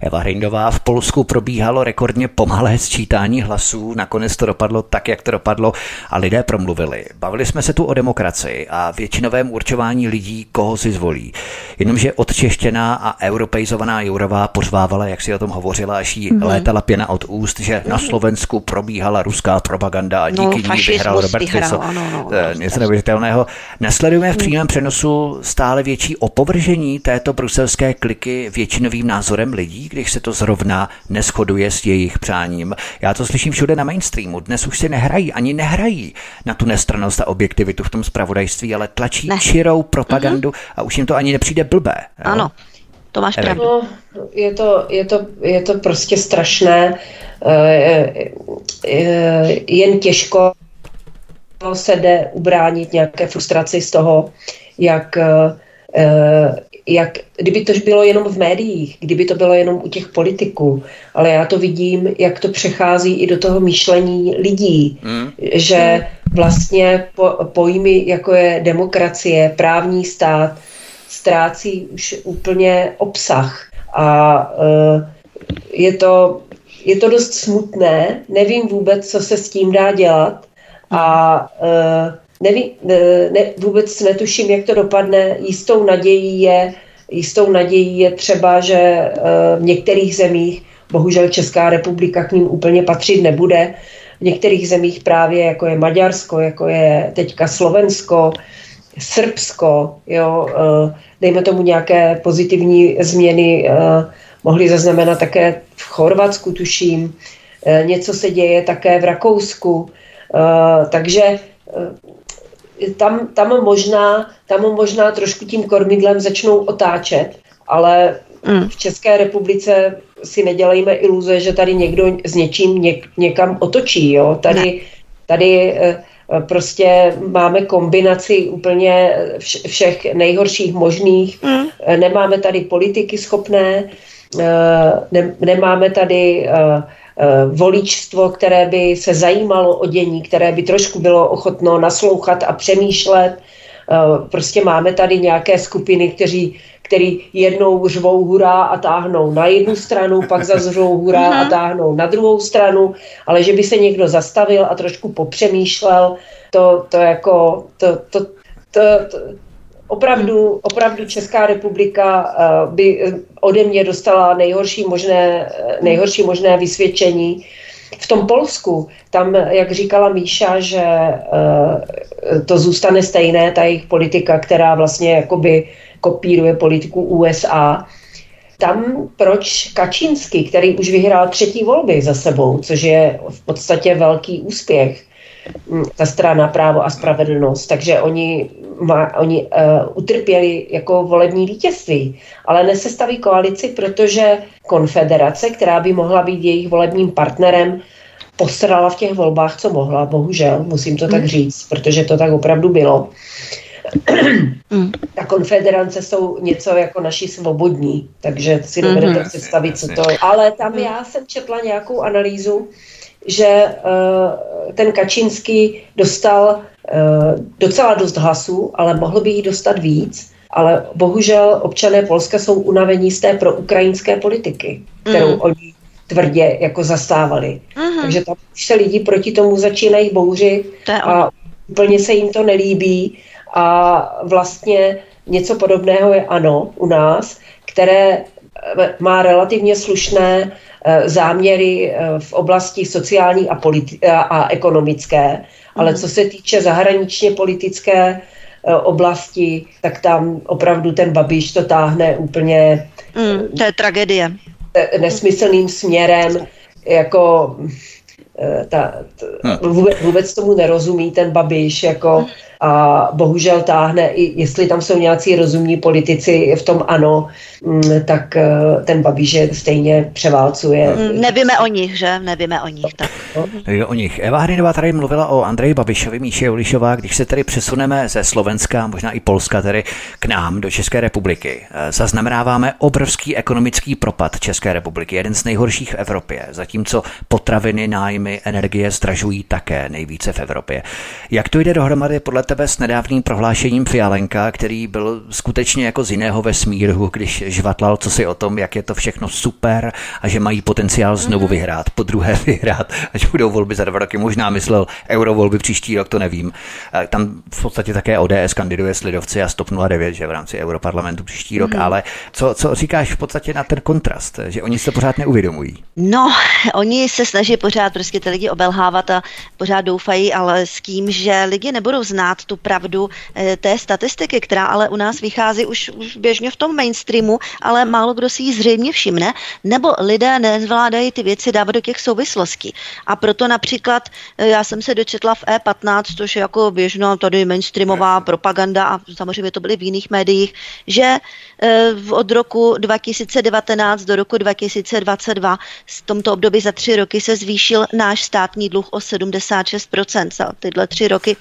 Eva Hrindová v Polsku probíhalo rekordně pomalé sčítání hlasů, nakonec to dopadlo tak, jak to dopadlo a lidé promluvili. Bavili jsme se tu o demokracii a většinovém určování lidí, koho si zvolí. Jenomže odčeštěná a europeizovaná Jourová pozvávala, jak si o tom hovořila, až jí mm-hmm. létala pěna od úst, že na Slovensku probíhala ruská propaganda a díky no, ní vyhrál Robert Fico. Ano, no, no, něco neuvěřitelného. Nesledujeme v mhm. přímém přenosu stále větší opovržení této bruselské kliky většinovým názorem lidí, když se to zrovna neschoduje s jejich přáním. Já to slyším všude na mainstreamu. Dnes už si nehrají, ani nehrají na tu nestranost a objektivitu v tom spravodajství, ale tlačí ne. čirou propagandu mm-hmm. a už jim to ani nepřijde blbé. Jo? Ano. To máš pravdu. No, je, to, je, to, je to prostě strašné. Eh, eh, jen těžko se jde ubránit nějaké frustraci z toho, jak eh, jak, kdyby to bylo jenom v médiích, kdyby to bylo jenom u těch politiků, ale já to vidím, jak to přechází i do toho myšlení lidí, mm. že vlastně po, pojmy, jako je demokracie, právní stát, ztrácí už úplně obsah. A uh, je, to, je to dost smutné, nevím vůbec, co se s tím dá dělat a uh, Neví, ne, vůbec netuším, jak to dopadne. Jistou nadějí je, jistou nadějí je třeba, že eh, v některých zemích, bohužel Česká republika k ním úplně patřit nebude, v některých zemích právě, jako je Maďarsko, jako je teďka Slovensko, Srbsko, jo, eh, dejme tomu nějaké pozitivní změny, eh, mohly zaznamenat také v Chorvatsku, tuším, něco se děje také v Rakousku, takže tam, tam, možná, tam možná trošku tím kormidlem začnou otáčet, ale mm. v České republice si nedělejme iluze, že tady někdo s něčím něk, někam otočí. Jo? Tady, tady eh, prostě máme kombinaci úplně všech nejhorších možných. Mm. Nemáme tady politiky schopné, eh, ne, nemáme tady Eh, voličstvo, které by se zajímalo o dění, které by trošku bylo ochotno naslouchat a přemýšlet. Eh, prostě máme tady nějaké skupiny, kteří, který jednou řvou hurá a táhnou na jednu stranu, pak zase řvou hurá a mhm. táhnou na druhou stranu, ale že by se někdo zastavil a trošku popřemýšlel, to, to jako, to, to, to, to, Opravdu, opravdu Česká republika eh, by eh, ode mě dostala nejhorší možné, eh, nejhorší možné vysvědčení. V tom Polsku, tam, jak říkala Míša, že to zůstane stejné, ta jejich politika, která vlastně jakoby kopíruje politiku USA. Tam proč Kačínsky, který už vyhrál třetí volby za sebou, což je v podstatě velký úspěch, ta strana právo a spravedlnost, takže oni, má, oni uh, utrpěli jako volební vítězství, ale nesestaví koalici, protože konfederace, která by mohla být jejich volebním partnerem, posrala v těch volbách, co mohla, bohužel, musím to tak hmm. říct, protože to tak opravdu bylo. Mm. Ta konfederace jsou něco jako naši svobodní, takže si dovedete mm-hmm. představit, co to je. Ale tam mm. já jsem četla nějakou analýzu, že uh, ten Kačínský dostal uh, docela dost hlasů, ale mohl by jich dostat víc. Ale bohužel občané Polska jsou unavení z té proukrajinské politiky, kterou mm. oni tvrdě jako zastávali. Mm-hmm. Takže tam už se lidi proti tomu začínají bouřit a úplně se jim to nelíbí a vlastně něco podobného je ANO u nás, které eh, má relativně slušné eh, záměry eh, v oblasti sociální a, politi- a ekonomické, ale mhm. co se týče zahraničně politické oblasti, tak tam opravdu ten Babiš to táhne úplně... Mm, to je tragédie. Nesmyslným směrem, jako ta, ta, hm. vůbec, vůbec tomu nerozumí ten Babiš, jako a bohužel táhne, i jestli tam jsou nějací rozumní politici v tom ano, mm, tak eh, ten Babiš je stejně převálcuje. Mm, nevíme o nich, že? Nevíme o nich. Tak. O nich. Eva Hrinová tady mluvila o Andreji Babišovi, Míše Ulišová, když se tedy přesuneme ze Slovenska, možná i Polska, tedy k nám do České republiky. Eh, zaznamenáváme obrovský ekonomický propad České republiky, jeden z nejhorších v Evropě, zatímco potraviny, nájmy, energie zdražují také nejvíce v Evropě. Jak to jde dohromady podle tebe s nedávným prohlášením Fialenka, který byl skutečně jako z jiného vesmíru, když žvatlal co si o tom, jak je to všechno super a že mají potenciál znovu mhm. vyhrát, po druhé vyhrát, až budou volby za dva roky. Možná myslel eurovolby příští rok, to nevím. Tam v podstatě také ODS kandiduje s Lidovci a Stop 09, že v rámci europarlamentu příští rok, mm. ale co, co říkáš v podstatě na ten kontrast, že oni se to pořád neuvědomují? No, oni se snaží pořád prostě ty lidi obelhávat a pořád doufají, ale s tím, že lidi nebudou znát znát tu pravdu eh, té statistiky, která ale u nás vychází už, už běžně v tom mainstreamu, ale málo kdo si ji zřejmě všimne, nebo lidé nezvládají ty věci dávat do těch souvislostí. A proto například eh, já jsem se dočetla v E15, což je jako běžná tady mainstreamová propaganda a samozřejmě to byly v jiných médiích, že od roku 2019 do roku 2022 v tomto období za tři roky se zvýšil náš státní dluh o 76% za tyhle tři roky.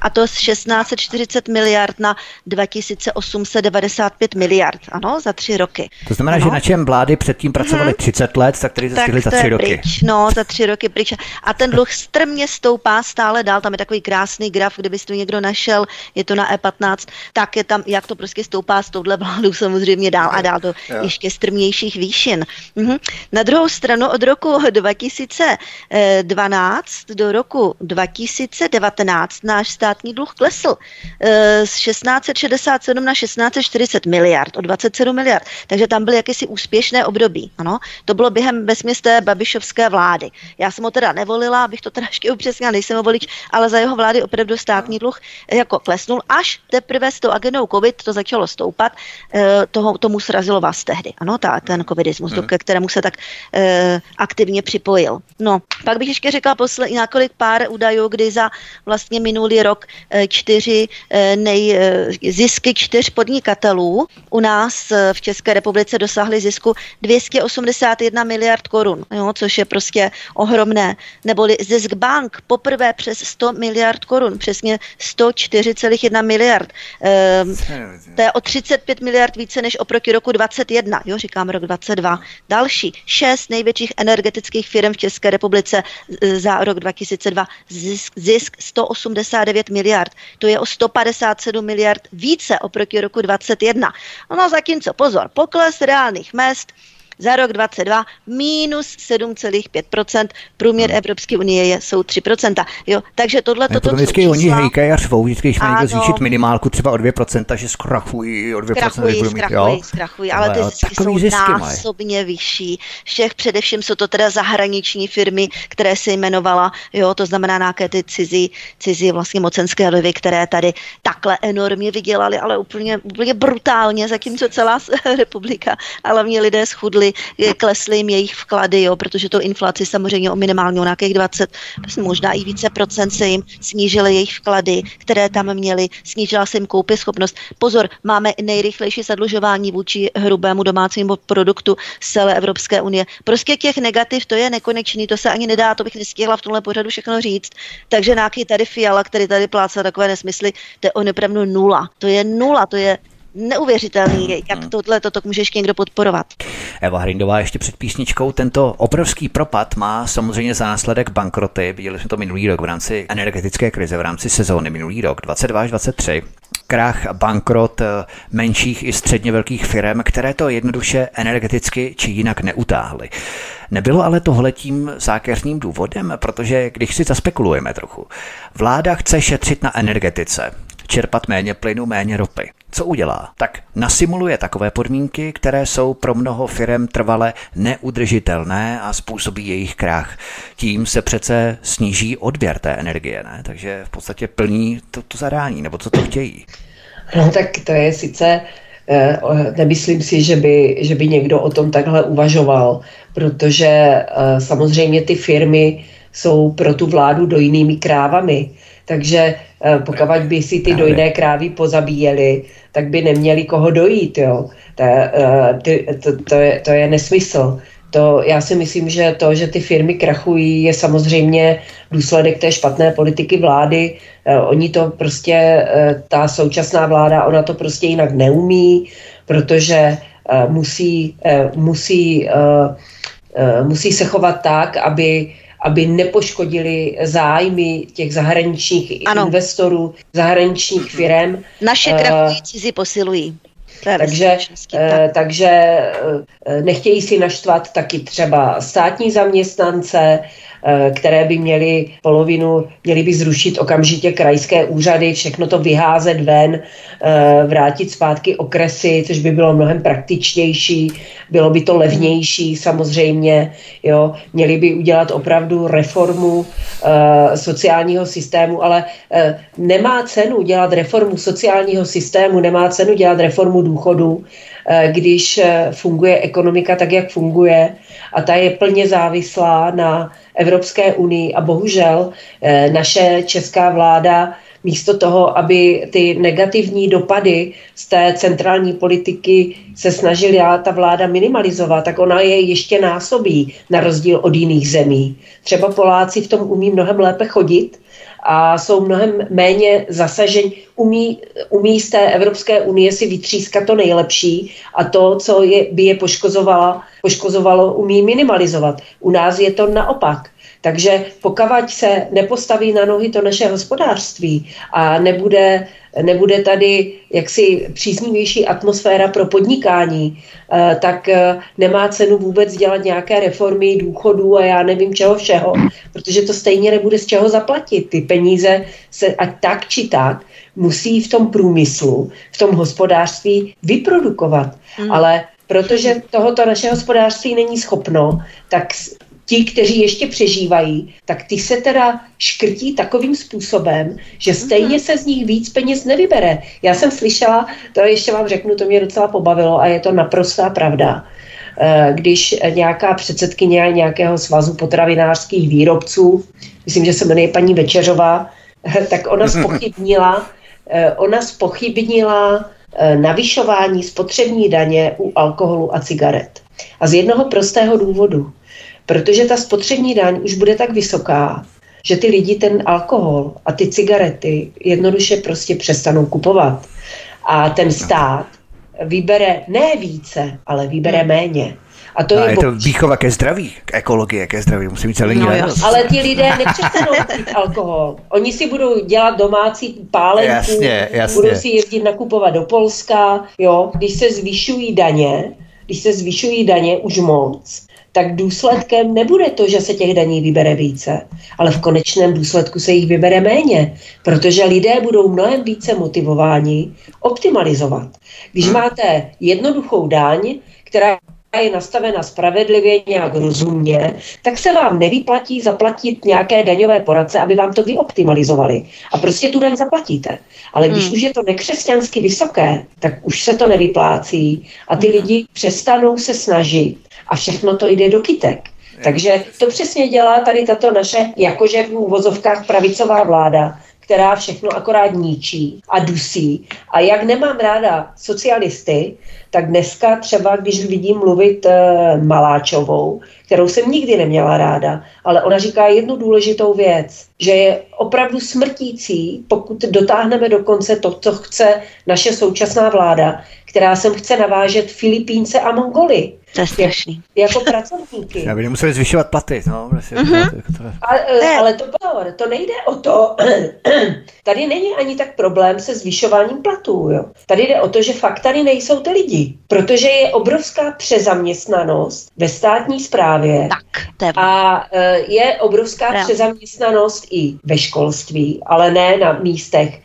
A to z 1640 miliard na 2895 miliard, ano, za tři roky. To znamená, ano. že na čem vlády předtím pracovaly hmm. 30 let, tak který zjistili za tři roky. Pryč, no, za tři roky pryč. A ten dluh strmě stoupá stále dál, tam je takový krásný graf, kdybyste to někdo našel, je to na E15, tak je tam, jak to prostě stoupá s touhle vládou samozřejmě dál a dál do ještě strmějších výšin. Mhm. Na druhou stranu od roku 2012 do roku 2019 náš státní dluh klesl eh, z 1667 na 1640 miliard, o 27 miliard. Takže tam byly jakési úspěšné období. Ano? To bylo během bezměsté Babišovské vlády. Já jsem ho teda nevolila, abych to teda ještě upřesnila, nejsem ho volič, ale za jeho vlády opravdu státní dluh jako klesnul. Až teprve s tou agendou COVID to začalo stoupat, eh, toho, tomu srazilo vás tehdy. Ano, ta, ten covidismus, hmm. ke kterému se tak eh, aktivně připojil. No, pak bych ještě řekla poslední několik pár údajů, kdy za vlastně minulý rok Eh, čtyři eh, nej, zisky čtyř podnikatelů u nás v České republice dosáhly zisku 281 miliard korun, jo, což je prostě ohromné. Neboli zisk bank poprvé přes 100 miliard korun, přesně 104,1 miliard. Ehm, to je o 35 miliard více než oproti roku 21, jo, říkám rok 22. Další, šest největších energetických firm v České republice za rok 2002, zisk, zisk 189 miliard. To je o 157 miliard více oproti roku 2021. No zatímco, pozor, pokles reálných mest za rok 22 minus 7,5%, průměr hmm. Evropské unie je, jsou 3%. Jo, takže tohle to to vždycky oni hejkají a řvou, vždycky, když někdo zvýšit minimálku třeba o 2%, že zkrachují o 2%. Zkrachují, mít, zkrachují, jo? zkrachují, ale ty zisky jsou zisky násobně mají. vyšší. Všech především jsou to teda zahraniční firmy, které se jmenovala, jo, to znamená nějaké ty cizí, cizí vlastně mocenské lvy, které tady takhle enormně vydělali, ale úplně, úplně brutálně, zatímco celá republika a hlavně lidé schudli, klesly jim jejich vklady, jo, protože to inflaci samozřejmě o minimálně o nějakých 20, možná i více procent se jim snížily jejich vklady, které tam měli, snížila se jim koupy schopnost. Pozor, máme nejrychlejší zadlužování vůči hrubému domácímu produktu z celé Evropské unie. Prostě těch negativ to je nekonečný, to se ani nedá, to bych nestihla v tomhle pořadu všechno říct. Takže nějaký tady fiala, který tady plácá takové nesmysly, to je opravdu nula. To je nula, to je neuvěřitelný, jak hmm. tohle toto může ještě někdo podporovat. Eva Hrindová ještě před písničkou. Tento obrovský propad má samozřejmě za následek bankroty. Viděli jsme to minulý rok v rámci energetické krize, v rámci sezóny minulý rok 22 až 23 krach, bankrot eh, menších i středně velkých firm, které to jednoduše energeticky či jinak neutáhly. Nebylo ale tohle tím zákeřným důvodem, protože když si zaspekulujeme trochu, vláda chce šetřit na energetice, čerpat méně plynu, méně ropy. Co udělá? Tak nasimuluje takové podmínky, které jsou pro mnoho firm trvale neudržitelné a způsobí jejich krach. Tím se přece sníží odběr té energie, ne? takže v podstatě plní to, to zadání, nebo co to chtějí. No tak to je sice eh, nemyslím si, že by, že by někdo o tom takhle uvažoval, protože eh, samozřejmě ty firmy jsou pro tu vládu dojnými krávami. Takže Eh, pokud by si ty dojné krávy pozabíjeli, tak by neměli koho dojít. Jo. To, eh, to, to, je, to je nesmysl. To, já si myslím, že to, že ty firmy krachují, je samozřejmě důsledek té špatné politiky vlády. Eh, oni to prostě, ta současná vláda, ona to prostě jinak neumí, protože musí, musí, musí se chovat tak, aby aby nepoškodili zájmy těch zahraničních ano. investorů, zahraničních firm. Naše eh, krachující si posilují. Takže, eh, takže eh, nechtějí si naštvat taky třeba státní zaměstnance, které by měly polovinu, měly by zrušit okamžitě krajské úřady, všechno to vyházet ven, eh, vrátit zpátky okresy, což by bylo mnohem praktičtější, bylo by to levnější samozřejmě, jo. měli by udělat opravdu reformu eh, sociálního systému, ale nemá cenu dělat reformu sociálního systému, nemá cenu dělat reformu důchodu, když funguje ekonomika tak, jak funguje a ta je plně závislá na Evropské unii a bohužel eh, naše česká vláda místo toho, aby ty negativní dopady z té centrální politiky se snažila ta vláda minimalizovat, tak ona je ještě násobí na rozdíl od jiných zemí. Třeba Poláci v tom umí mnohem lépe chodit a jsou mnohem méně zasaženi, umí, umí z té Evropské unie si vytřískat to nejlepší a to, co je, by je poškozovalo, poškozovalo, umí minimalizovat. U nás je to naopak. Takže pokud se nepostaví na nohy to naše hospodářství a nebude, nebude tady jaksi příznivější atmosféra pro podnikání, eh, tak eh, nemá cenu vůbec dělat nějaké reformy důchodů a já nevím čeho všeho, protože to stejně nebude z čeho zaplatit. Ty peníze se ať tak či tak musí v tom průmyslu, v tom hospodářství vyprodukovat. Hmm. Ale protože tohoto naše hospodářství není schopno, tak ti, kteří ještě přežívají, tak ty se teda škrtí takovým způsobem, že stejně mhm. se z nich víc peněz nevybere. Já jsem slyšela, to ještě vám řeknu, to mě docela pobavilo a je to naprostá pravda eh, když nějaká předsedkyně nějakého svazu potravinářských výrobců, myslím, že se jmenuje paní Večeřová, tak ona spochybnila, eh, ona spochybnila eh, navyšování spotřební daně u alkoholu a cigaret. A z jednoho prostého důvodu protože ta spotřební daň už bude tak vysoká, že ty lidi ten alkohol a ty cigarety jednoduše prostě přestanou kupovat. A ten stát vybere ne více, ale vybere hmm. méně. A to a je, je to výchova ke zdraví, k ekologie, ke zdraví, musí být celý no, Ale ty lidé nepřestanou pít alkohol. Oni si budou dělat domácí pálenku, jasně, jasně. budou si jezdit nakupovat do Polska, jo. Když se zvyšují daně, když se zvyšují daně už moc, tak důsledkem nebude to, že se těch daní vybere více, ale v konečném důsledku se jich vybere méně, protože lidé budou mnohem více motivováni optimalizovat. Když hmm. máte jednoduchou daň, která je nastavena spravedlivě, nějak rozumně, tak se vám nevyplatí zaplatit nějaké daňové poradce, aby vám to vyoptimalizovali. A prostě tu daň zaplatíte. Ale když hmm. už je to nekřesťansky vysoké, tak už se to nevyplácí a ty hmm. lidi přestanou se snažit a všechno to jde do kytek. Takže to přesně dělá tady tato naše, jakože v úvozovkách pravicová vláda, která všechno akorát ničí a dusí. A jak nemám ráda socialisty, tak dneska třeba, když vidím mluvit e, Maláčovou, kterou jsem nikdy neměla ráda, ale ona říká jednu důležitou věc, že je opravdu smrtící, pokud dotáhneme do konce to, co chce naše současná vláda, která sem chce navážet Filipínce a Mongoly. To je strašný. Jako pracovníky. Já by nemuseli zvyšovat platy. No, prostě, mm-hmm. ale, ale to pozor, to nejde o to. tady není ani tak problém se zvyšováním platů. Jo. Tady jde o to, že fakt tady nejsou ty lidi. Protože je obrovská přezaměstnanost ve státní správě. Tak, to je a e, je obrovská Real. přezaměstnanost i ve školství, ale ne na místech,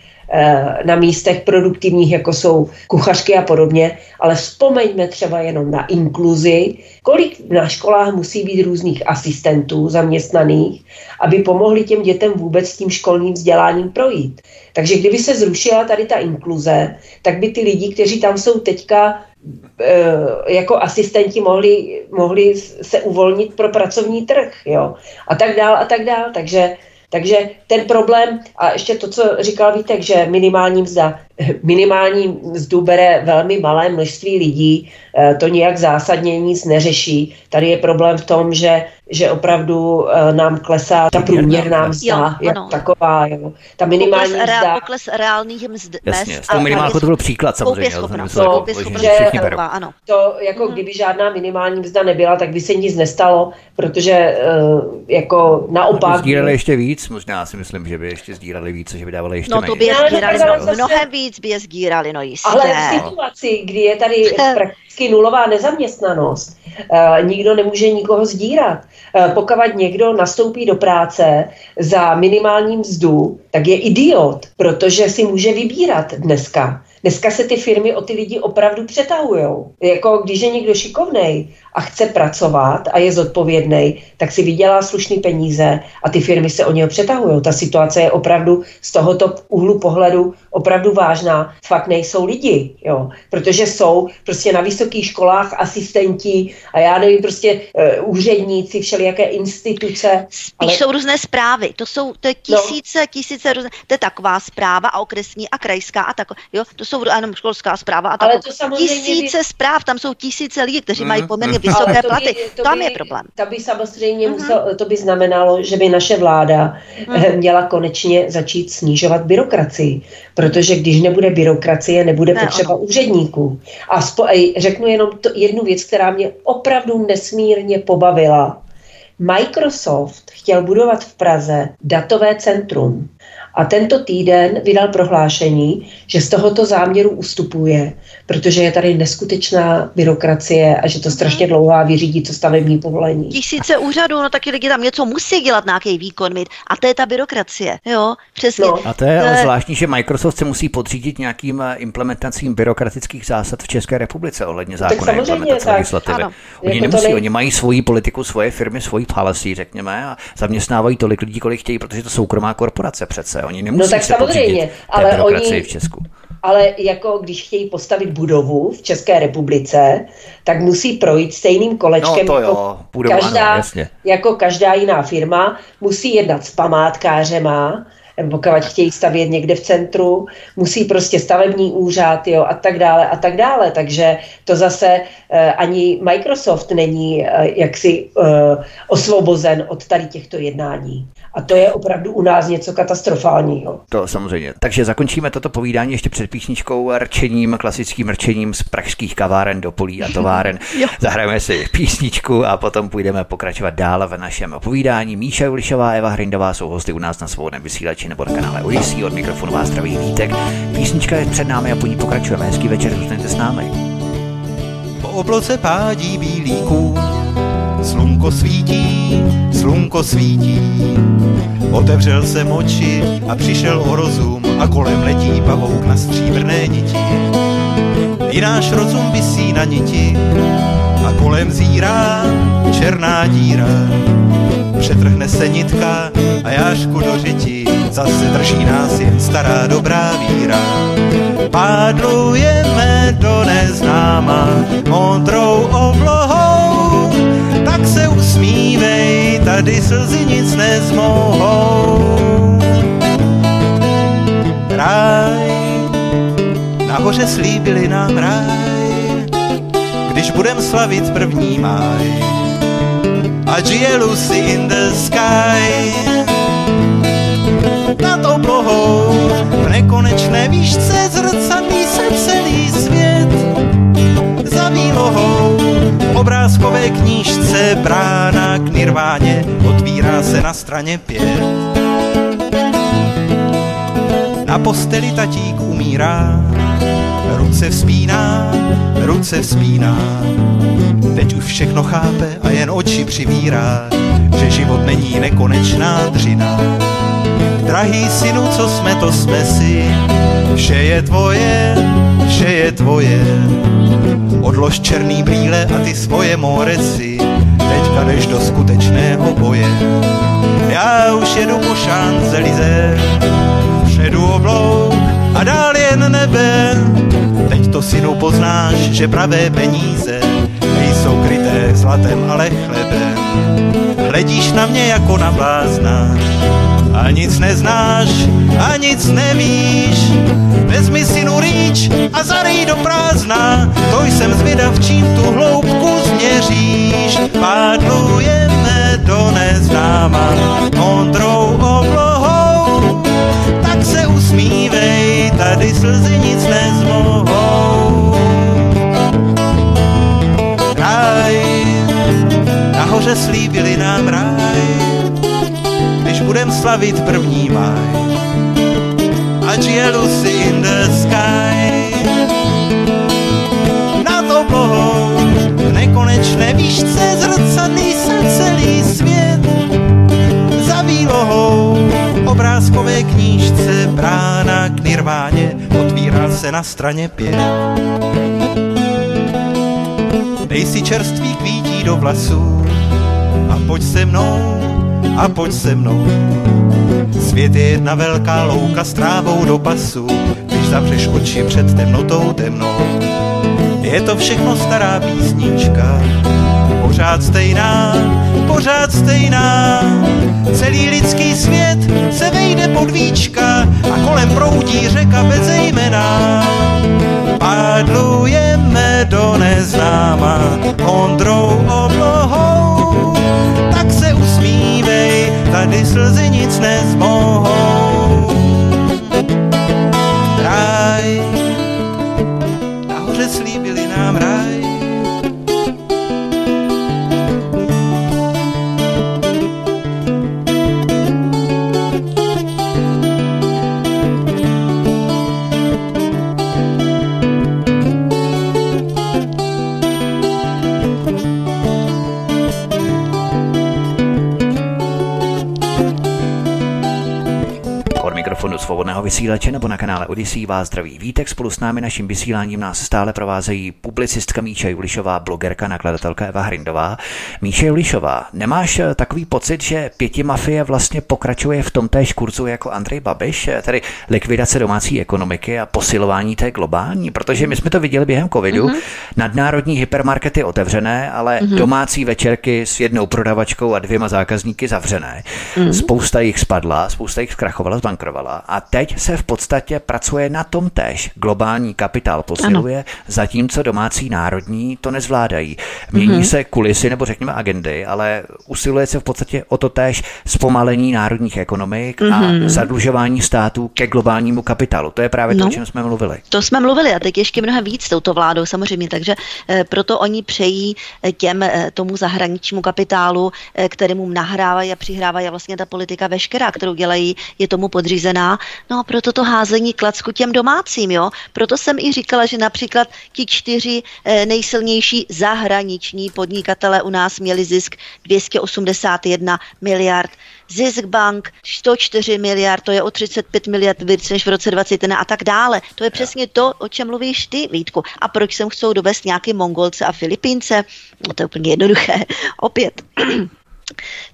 na místech produktivních, jako jsou kuchařky a podobně, ale vzpomeňme třeba jenom na inkluzi, kolik na školách musí být různých asistentů zaměstnaných, aby pomohli těm dětem vůbec s tím školním vzděláním projít. Takže kdyby se zrušila tady ta inkluze, tak by ty lidi, kteří tam jsou teďka eh, jako asistenti mohli, mohli se uvolnit pro pracovní trh, jo, a tak dál a tak dál. Takže takže ten problém, a ještě to, co říkal Vítek, že minimální mzda, minimální mzdu bere velmi malé množství lidí, eh, to nijak zásadně nic neřeší. Tady je problém v tom, že že opravdu uh, nám klesá ta průměrná mzda jo, jako taková. Jo. Ta minimální pokles, mzda. Reál, pokles reálných mzd. Jasně, s tou minimálkou to byl příklad samozřejmě. To, že, ano. to jako mm-hmm. kdyby žádná minimální mzda nebyla, tak by se nic nestalo, protože uh, jako naopak... Sdírali ještě víc, možná si myslím, že by ještě sdírali víc, že by dávali ještě No to by je sdírali, no, mnohem víc by je sdírali, no jistě. Ale v situaci, kdy je tady prakticky nulová nezaměstnanost, uh, nikdo nemůže nikoho sdírat. Uh, pokud někdo nastoupí do práce za minimální mzdu, tak je idiot, protože si může vybírat dneska. Dneska se ty firmy o ty lidi opravdu přetahují. Jako když je někdo šikovnej a chce pracovat a je zodpovědný, tak si vydělá slušný peníze a ty firmy se o něho přetahují. Ta situace je opravdu z tohoto úhlu pohledu opravdu vážná. Fakt nejsou lidi, jo. protože jsou prostě na vysokých školách asistenti a já nevím, prostě uh, úředníci, všelijaké instituce. Spíš ale... jsou různé zprávy, to jsou to je tisíce, no. tisíce různé, to je taková zpráva a okresní a krajská a tak, jo, to jsou jenom školská zpráva a tak. Tisíce by... zpráv, tam jsou tisíce lidí, kteří mm, mají poměrně mm vysoké to platy. By, to Tam by, je problém. To by samozřejmě uh-huh. musel, to by znamenalo, že by naše vláda uh-huh. měla konečně začít snižovat byrokracii, protože když nebude byrokracie, nebude ne, potřeba ono. úředníků. A spo, řeknu jenom to, jednu věc, která mě opravdu nesmírně pobavila. Microsoft chtěl budovat v Praze datové centrum. A tento týden vydal prohlášení, že z tohoto záměru ustupuje, protože je tady neskutečná byrokracie a že to strašně dlouhá vyřídí to stavební povolení. Tisíce úřadů, no taky lidi tam něco musí dělat, nějaký výkon mít. A to je ta byrokracie, jo, přesně. No. A to je, to je zvláštní, že Microsoft se musí podřídit nějakým eh, implementacím byrokratických zásad v České republice ohledně zákona implementace legislativy. Ano. Oni jako nemusí, nej... oni mají svoji politiku, svoje firmy, svoji policy, řekněme, a zaměstnávají tolik lidí, kolik chtějí, protože to soukromá korporace přece. Oni nemusí no tak se samozřejmě, ale oni, v Česku. Ale jako když chtějí postavit budovu v České republice, tak musí projít stejným kolečkem no, to jo. jako, Budovu, každá, ano, jasně. jako každá jiná firma. Musí jednat s památkářema, pokud chtějí stavět někde v centru, musí prostě stavební úřad jo, a tak dále a tak dále. Takže to zase eh, ani Microsoft není eh, jaksi eh, osvobozen od tady těchto jednání. A to je opravdu u nás něco katastrofálního. To samozřejmě. Takže zakončíme toto povídání ještě před písničkou rčením, klasickým rčením z pražských kaváren do polí a továren. Zahrajeme si písničku a potom půjdeme pokračovat dál v našem povídání. Míša Julišová, Eva Hrindová jsou hosty u nás na svobodném vysílači nebo na kanále Odyssey. Od mikrofonu vás zdraví Vítek. Písnička je před námi a po ní pokračujeme. Hezký večer, zůstaňte s námi. obloze pádí bílý kůň. Slunko svítí, slunko svítí, otevřel se oči a přišel o rozum a kolem letí pavouk na stříbrné niti. I náš rozum vysí na niti a kolem zírá černá díra. Přetrhne se nitka a jášku do řiti, zase drží nás jen stará dobrá víra. Pádlujeme do neznáma modrou oblohou, se usmívej, tady slzy nic nezmohou. Ráj, nahoře slíbili nám ráj, když budem slavit první máj. A žije Lucy in the sky. Nad oblohou v nekonečné výšce obrázkové knížce brána k nirváně otvírá se na straně pět. Na posteli tatík umírá, ruce vzpíná, ruce vzpíná. Teď už všechno chápe a jen oči přivírá, že život není nekonečná dřina. Drahý synu, co jsme, to jsme si, vše je tvoje, vše je tvoje. Odlož černý brýle a ty svoje moresy, teďka jdeš do skutečného boje. Já už jedu po šanzelize, předu oblouk a dál jen nebe. Teď to synu poznáš, že pravé peníze nejsou kryté zlatem, ale chlebem. Hledíš na mě jako na blázna a nic neznáš a nic nevíš. Vezmi synu rýč a zarej do prázdna, to jsem zvědav, čím tu hloubku změříš. Pádlujeme do neznáma modrou oblohou, tak se usmívej, tady slzy nic nezmohou. Ráj, nahoře slíbili nám ráj, budem slavit první máj. Ať je Lucy in the sky, nad oblohou v nekonečné výšce zrcadlí se celý svět. Za výlohou obrázkové knížce brána k nirváně otvírá se na straně pět. Dej si čerstvý kvítí do vlasů a pojď se mnou, a pojď se mnou. Svět je jedna velká louka s trávou do pasu, když zavřeš oči před temnotou temnou. Je to všechno stará písnička, pořád stejná, pořád stejná. Celý lidský svět se vejde pod víčka a kolem proudí řeka bez jména. Pádlujeme do neznáma ondrou oblohou, tady slzy nic nezmohou. Ráj, nahoře slíbili nám ráj, mikrofonu svobodného vysílače nebo na kanále Odisí vás zdraví Vítek. Spolu s námi naším vysíláním nás stále provázejí publicistka Míša Julišová, blogerka, nakladatelka Eva Hrindová. Míše Julišová, nemáš eh, takový pocit, že pěti mafie vlastně pokračuje v tom též kurzu jako Andrej Babiš, eh, tedy likvidace domácí ekonomiky a posilování té globální? Protože my jsme to viděli během covidu, mm-hmm. nadnárodní hypermarkety otevřené, ale mm-hmm. domácí večerky s jednou prodavačkou a dvěma zákazníky zavřené. Mm-hmm. Spousta jich spadla, spousta jich zkrachovala, zbankrovala a teď se v podstatě pracuje na tom též. Globální kapitál posiluje, ano. zatímco domácí národní to nezvládají. Mění mm-hmm. se kulisy nebo řekněme agendy, ale usiluje se v podstatě o to též zpomalení národních ekonomik mm-hmm. a Mhm. zadlužování států ke globálnímu kapitálu. To je právě no. to, o čem jsme mluvili. To jsme mluvili a teď ještě mnohem víc s touto vládou samozřejmě, takže eh, proto oni přejí eh, těm eh, tomu zahraničnímu kapitálu, kterému nahrávají a přihrávají a vlastně ta politika veškerá, kterou dělají, je tomu podřízená no a proto to házení klacku těm domácím, jo. Proto jsem i říkala, že například ti čtyři eh, nejsilnější zahraniční podnikatele u nás měli zisk 281 miliard Zisk bank 104 miliard, to je o 35 miliard víc než v roce 2021 a tak dále. To je přesně to, o čem mluvíš ty, Vítku. A proč sem chcou dovést nějaký Mongolce a Filipínce? No to je úplně jednoduché. Opět.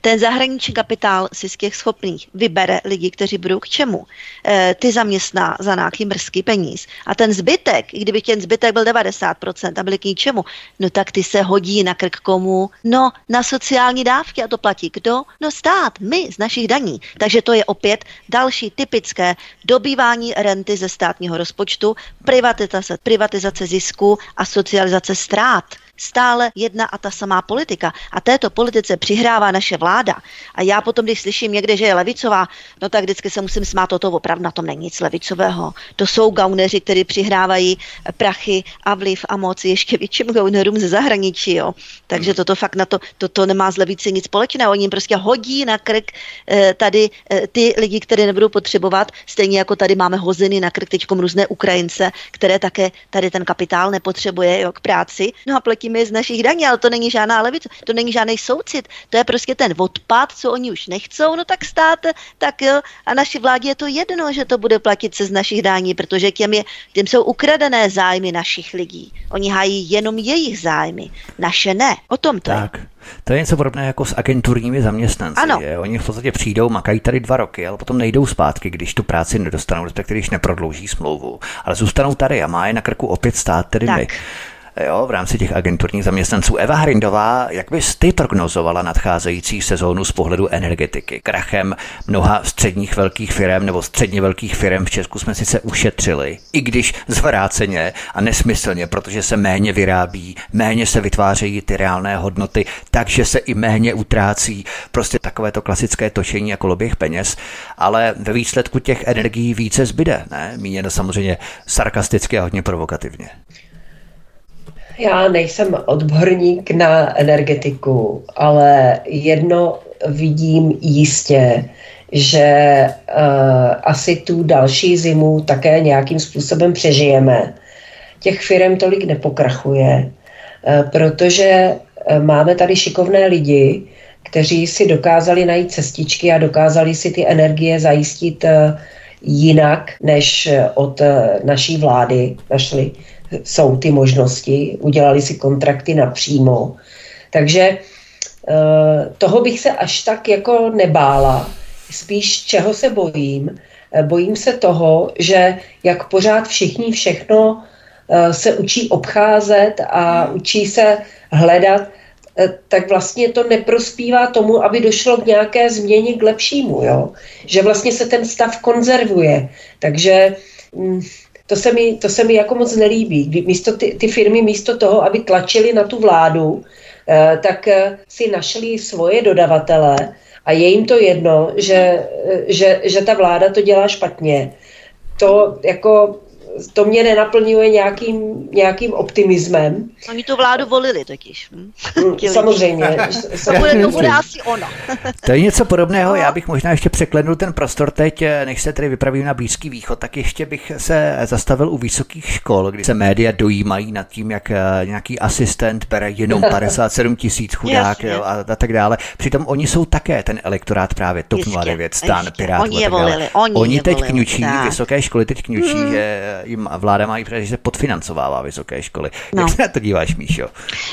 Ten zahraniční kapitál si z těch schopných vybere lidi, kteří budou k čemu. E, ty zaměstná za nějaký mrzký peníz. A ten zbytek, i kdyby ten zbytek byl 90% a byli k ničemu, no tak ty se hodí na krk komu? No, na sociální dávky a to platí kdo? No stát, my z našich daní. Takže to je opět další typické dobývání renty ze státního rozpočtu, privatizace, privatizace zisku a socializace ztrát stále jedna a ta samá politika. A této politice přihrává naše vláda. A já potom, když slyším někde, že je levicová, no tak vždycky se musím smát, toto opravdu na tom není nic levicového. To jsou gauneři, kteří přihrávají prachy a vliv a moc ještě větším gaunerům ze zahraničí. Jo. Takže toto fakt na to, toto nemá z levice nic společného. Oni jim prostě hodí na krk eh, tady eh, ty lidi, které nebudou potřebovat, stejně jako tady máme hozeny na krk teď různé Ukrajince, které také tady ten kapitál nepotřebuje jo, k práci. No a platí platíme z našich daní, ale to není žádná levice, to není žádný soucit, to je prostě ten odpad, co oni už nechcou, no tak stát, tak jo, a naší vládě je to jedno, že to bude platit se z našich daní, protože těm, je, těm jsou ukradené zájmy našich lidí. Oni hájí jenom jejich zájmy, naše ne. O tom to tak. je. To je něco podobné jako s agenturními zaměstnanci. Ano. Je. Oni v podstatě přijdou, makají tady dva roky, ale potom nejdou zpátky, když tu práci nedostanou, respektive když neprodlouží smlouvu. Ale zůstanou tady a má je na krku opět stát, tedy tak. my jo, v rámci těch agenturních zaměstnanců. Eva Hrindová, jak bys ty prognozovala nadcházející sezónu z pohledu energetiky? Krachem mnoha středních velkých firm nebo středně velkých firm v Česku jsme sice ušetřili, i když zvráceně a nesmyslně, protože se méně vyrábí, méně se vytvářejí ty reálné hodnoty, takže se i méně utrácí. Prostě takové to klasické točení jako loběh peněz, ale ve výsledku těch energií více zbyde, ne? Míněno samozřejmě sarkasticky a hodně provokativně. Já nejsem odborník na energetiku, ale jedno vidím jistě, že uh, asi tu další zimu také nějakým způsobem přežijeme. Těch firm tolik nepokrachuje, uh, protože uh, máme tady šikovné lidi, kteří si dokázali najít cestičky a dokázali si ty energie zajistit uh, jinak než od naší vlády. Našli jsou ty možnosti, udělali si kontrakty napřímo. Takže eh, toho bych se až tak jako nebála. Spíš čeho se bojím? Eh, bojím se toho, že jak pořád všichni všechno eh, se učí obcházet a učí se hledat, tak vlastně to neprospívá tomu, aby došlo k nějaké změně k lepšímu, jo? že vlastně se ten stav konzervuje. Takže mm, to se mi, to se mi jako moc nelíbí. Místo ty, ty firmy místo toho, aby tlačili na tu vládu, eh, tak eh, si našli svoje dodavatele a je jim to jedno, že, eh, že, že ta vláda to dělá špatně. To jako to mě nenaplňuje nějakým, nějakým optimismem. Oni tu vládu volili totiž. Hm? Mm, samozřejmě. to, bude, to bude asi ono. to je něco podobného, já bych možná ještě překlenul ten prostor teď, než se tedy vypravím na Blízký východ, tak ještě bych se zastavil u vysokých škol, kdy se média dojímají nad tím, jak eh, nějaký asistent bere jenom 57 tisíc chudák jo, a, a tak dále. Přitom oni jsou také ten elektorát právě TOP 09, stan, Pirátů oni a tak dále. Volili, oni, oni teď volili, kňučí, tak. vysoké školy teď kňučí, hmm. že jim vláda má i že se podfinancovává vysoké školy. No. Jak se na to díváš, Míšo?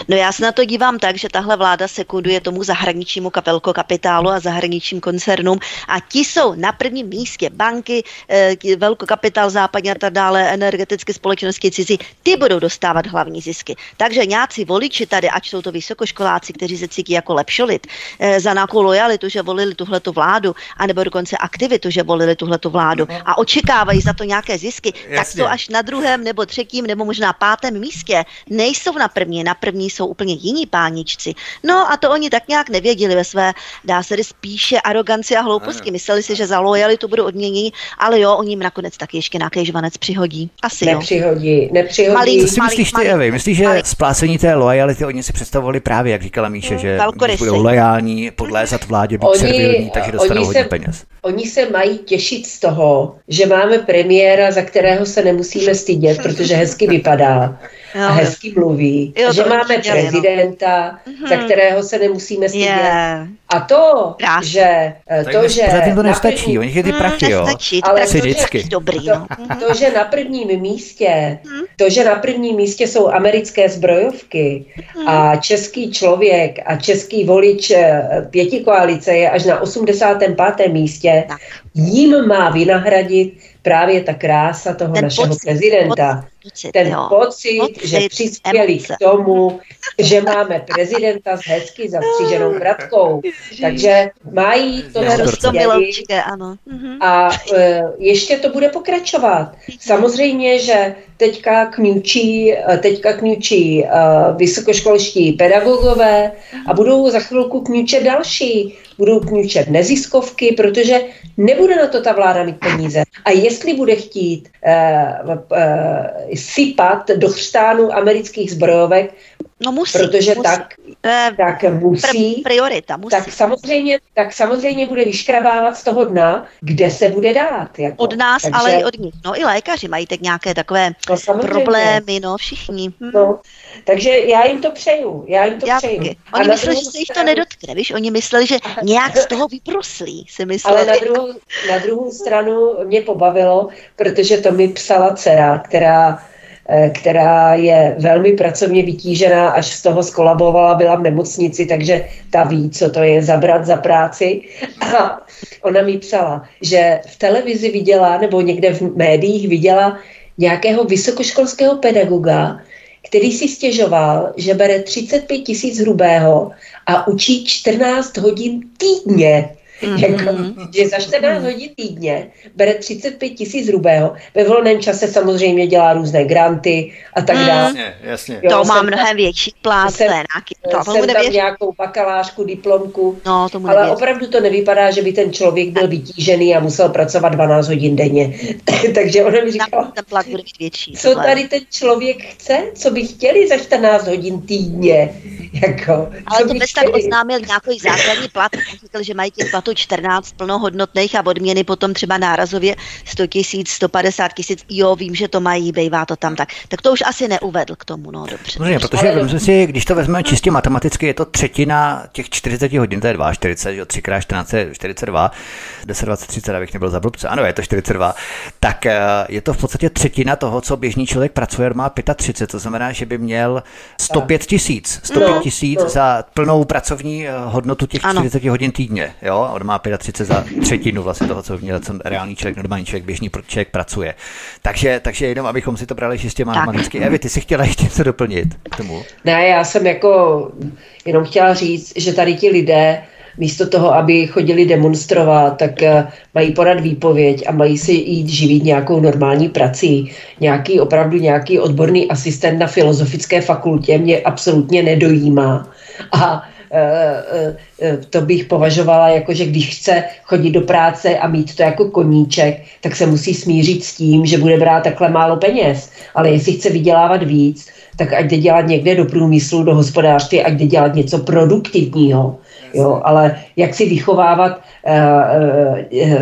No já se na to dívám tak, že tahle vláda sekunduje tomu zahraničnímu kapelko kapitálu a zahraničním koncernům a ti jsou na prvním místě banky, eh, velkokapitál západně a tak dále, energetické společnosti cizí, ty budou dostávat hlavní zisky. Takže nějací voliči tady, ať jsou to vysokoškoláci, kteří se cítí jako lepšolit, eh, za nějakou lojalitu, že volili tuhletu vládu, anebo dokonce aktivitu, že volili tuhletu vládu a očekávají za to nějaké zisky, Jasně. tak jsou až na druhém nebo třetím nebo možná pátém místě. Nejsou na první, na první jsou úplně jiní páničci. No a to oni tak nějak nevěděli ve své, dá se říct, spíše aroganci a hlouposti. Mysleli si, že za lojalitu budou odměněni, ale jo, oni jim nakonec taky ještě nějaký žvanec přihodí. Asi nepřihodí, jo. Nepřihodí, Malý, Co si myslíš ty, Evi? Myslíš, že malý. splácení té lojality oni si představovali právě, jak říkala Míše, mm, že budou lojální, podlézat vládě, být oni, servilní, takže dostanou hodně peněz. Oni se mají těšit z toho, že máme premiéra, za kterého se nemusíme stydět, protože hezky vypadá a hezky mluví. Jo, že máme určitě, prezidenta, no. za kterého se nemusíme stydět. Yeah. A to, Krásný. že... Eh, tak to, že zatím to nestačí, první, oni ty prachy, jo. Nestačí, ale to, vždycky. Dobrý, no. to, to, že na prvním místě, mhm. to, že na prvním místě jsou americké zbrojovky a mhm. český člověk a český volič eh, pěti koalice je až na 85. místě, jim má vynahradit právě ta krása toho Ten našeho pocit, prezidenta. Pocit ten jo. pocit, pocit, že přispěli emoce. k tomu, že máme prezidenta s hezky zastříženou kratkou. Takže mají to, co ano. Mhm. A e, ještě to bude pokračovat. Samozřejmě, že teďka kňučí, e, teďka kňučí e, vysokoškolští pedagogové a budou za chvilku kňučet další budou kňučet neziskovky, protože nebude na to ta vláda mít peníze. A jestli bude chtít uh, uh, sypat do chřtánu amerických zbrojovek, No musí. Protože musí. tak, eh, tak musí. Priorita, musí. Tak samozřejmě, tak samozřejmě bude vyškrabávat z toho dna, kde se bude dát. Jako. Od nás, Takže, ale i od nich. No i lékaři mají tak nějaké takové no, problémy, no všichni. Hm. No, takže já jim to přeju. Já jim to já přeju. Oni mysleli, že se jich to nedotkne, víš? Oni mysleli, že nějak z toho vyproslí, si mysleli. Ale na druhou, na druhou stranu mě pobavilo, protože to mi psala dcera, která která je velmi pracovně vytížená, až z toho skolabovala, byla v nemocnici, takže ta ví, co to je zabrat za práci. A ona mi psala, že v televizi viděla, nebo někde v médiích viděla nějakého vysokoškolského pedagoga, který si stěžoval, že bere 35 tisíc hrubého a učí 14 hodin týdně. Mm-hmm. Jako, že za 14 hodin týdně bere 35 tisíc hrubého, ve volném čase samozřejmě dělá různé granty a tak mm. dále. Jasně, jasně. Jo, to má mnohem tam, větší plát. Jsem, to, jsem tam věřit. nějakou bakalářku, diplomku, no, tomu ale opravdu to nevypadá, že by ten člověk byl vytížený a musel pracovat 12 hodin denně. Takže ona mi říkala, ten plat bude větší, co tady ten člověk chce, co by chtěli za 14 hodin týdně. Jako, ale to bez tak oznámil nějaký základní plat, říkal, že mají těch platů to 14 plnohodnotných a odměny potom třeba nárazově 100 tisíc, 150 tisíc, jo, vím, že to mají, bejvá to tam tak. Tak to už asi neuvedl k tomu, no dobře. No, protože ale... si, když to vezmeme čistě matematicky, je to třetina těch 40 hodin, to je 2,40, jo, 3 x 14 je 42, 10, 20, 30, abych nebyl za blbce, ano, je to 42, tak eh, je to v podstatě třetina toho, co běžný člověk pracuje, má 35, to znamená, že by měl 105 tisíc, 105 no, tisíc no. za plnou pracovní eh, hodnotu těch ano. 40 hodin týdně, jo, on má 35 za třetinu vlastně toho, co měl co reálný člověk, normální člověk, běžný člověk pracuje. Takže, takže jenom, abychom si to brali čistě matematicky. Evi, ty si chtěla ještě něco doplnit k tomu? Ne, já jsem jako jenom chtěla říct, že tady ti lidé místo toho, aby chodili demonstrovat, tak eh, mají podat výpověď a mají si jít živit nějakou normální prací. Nějaký opravdu nějaký odborný asistent na filozofické fakultě mě absolutně nedojímá. A to bych považovala jako, že když chce chodit do práce a mít to jako koníček, tak se musí smířit s tím, že bude brát takhle málo peněz. Ale jestli chce vydělávat víc, tak ať jde dělat někde do průmyslu, do hospodářství, ať jde dělat něco produktivního. Jo, ale jak si vychovávat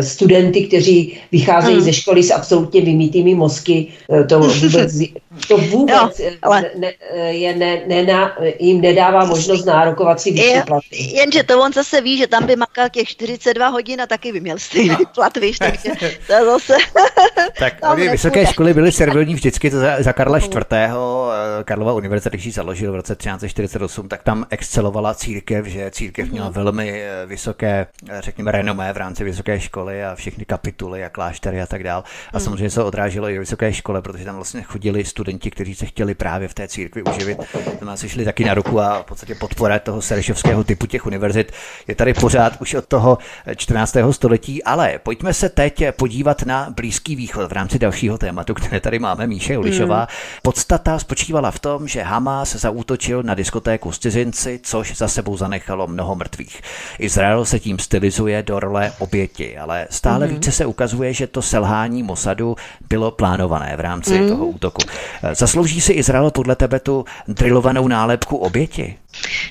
studenty, kteří vycházejí hmm. ze školy s absolutně vymítými mozky, to vůbec to vůbec jo, ale... ne, je ne, ne, ne, jim nedává možnost nárokovat si vyšší plat. Jenže to on zase ví, že tam by makal těch 42 hodin a taky by měl stejný plat, víš, takže to zase... tak oni vysoké školy byly servilní vždycky to za, za Karla IV. Eh, Karlova univerzita, když ji založil v roce 1348, tak tam excelovala církev, že církev měla velmi eh, vysoké, eh, řekněme, renomé v rámci vysoké školy a všechny kapituly a kláštery a tak dál. A samozřejmě se odráželo i v vysoké škole, protože tam vlastně chodili studenti, kteří se chtěli právě v té církvi uživit. Tam nás šli taky na ruku a v podstatě podpora toho serešovského typu těch univerzit je tady pořád už od toho 14. století, ale pojďme se teď podívat na Blízký východ v rámci dalšího tématu, které tady máme, Míše Ulišová. Hmm. Podstata spočívala v tom, že Hamas zaútočil na diskotéku s cizinci, což za sebou zanechalo mnoho mrtvých. Izrael se tím stylizuje do role oběti, ale stále hmm. více se ukazuje, že to selhání Mosadu bylo plánované v rámci hmm. toho útoku. Zaslouží si Izrael podle tebe tu drilovanou nálepku oběti?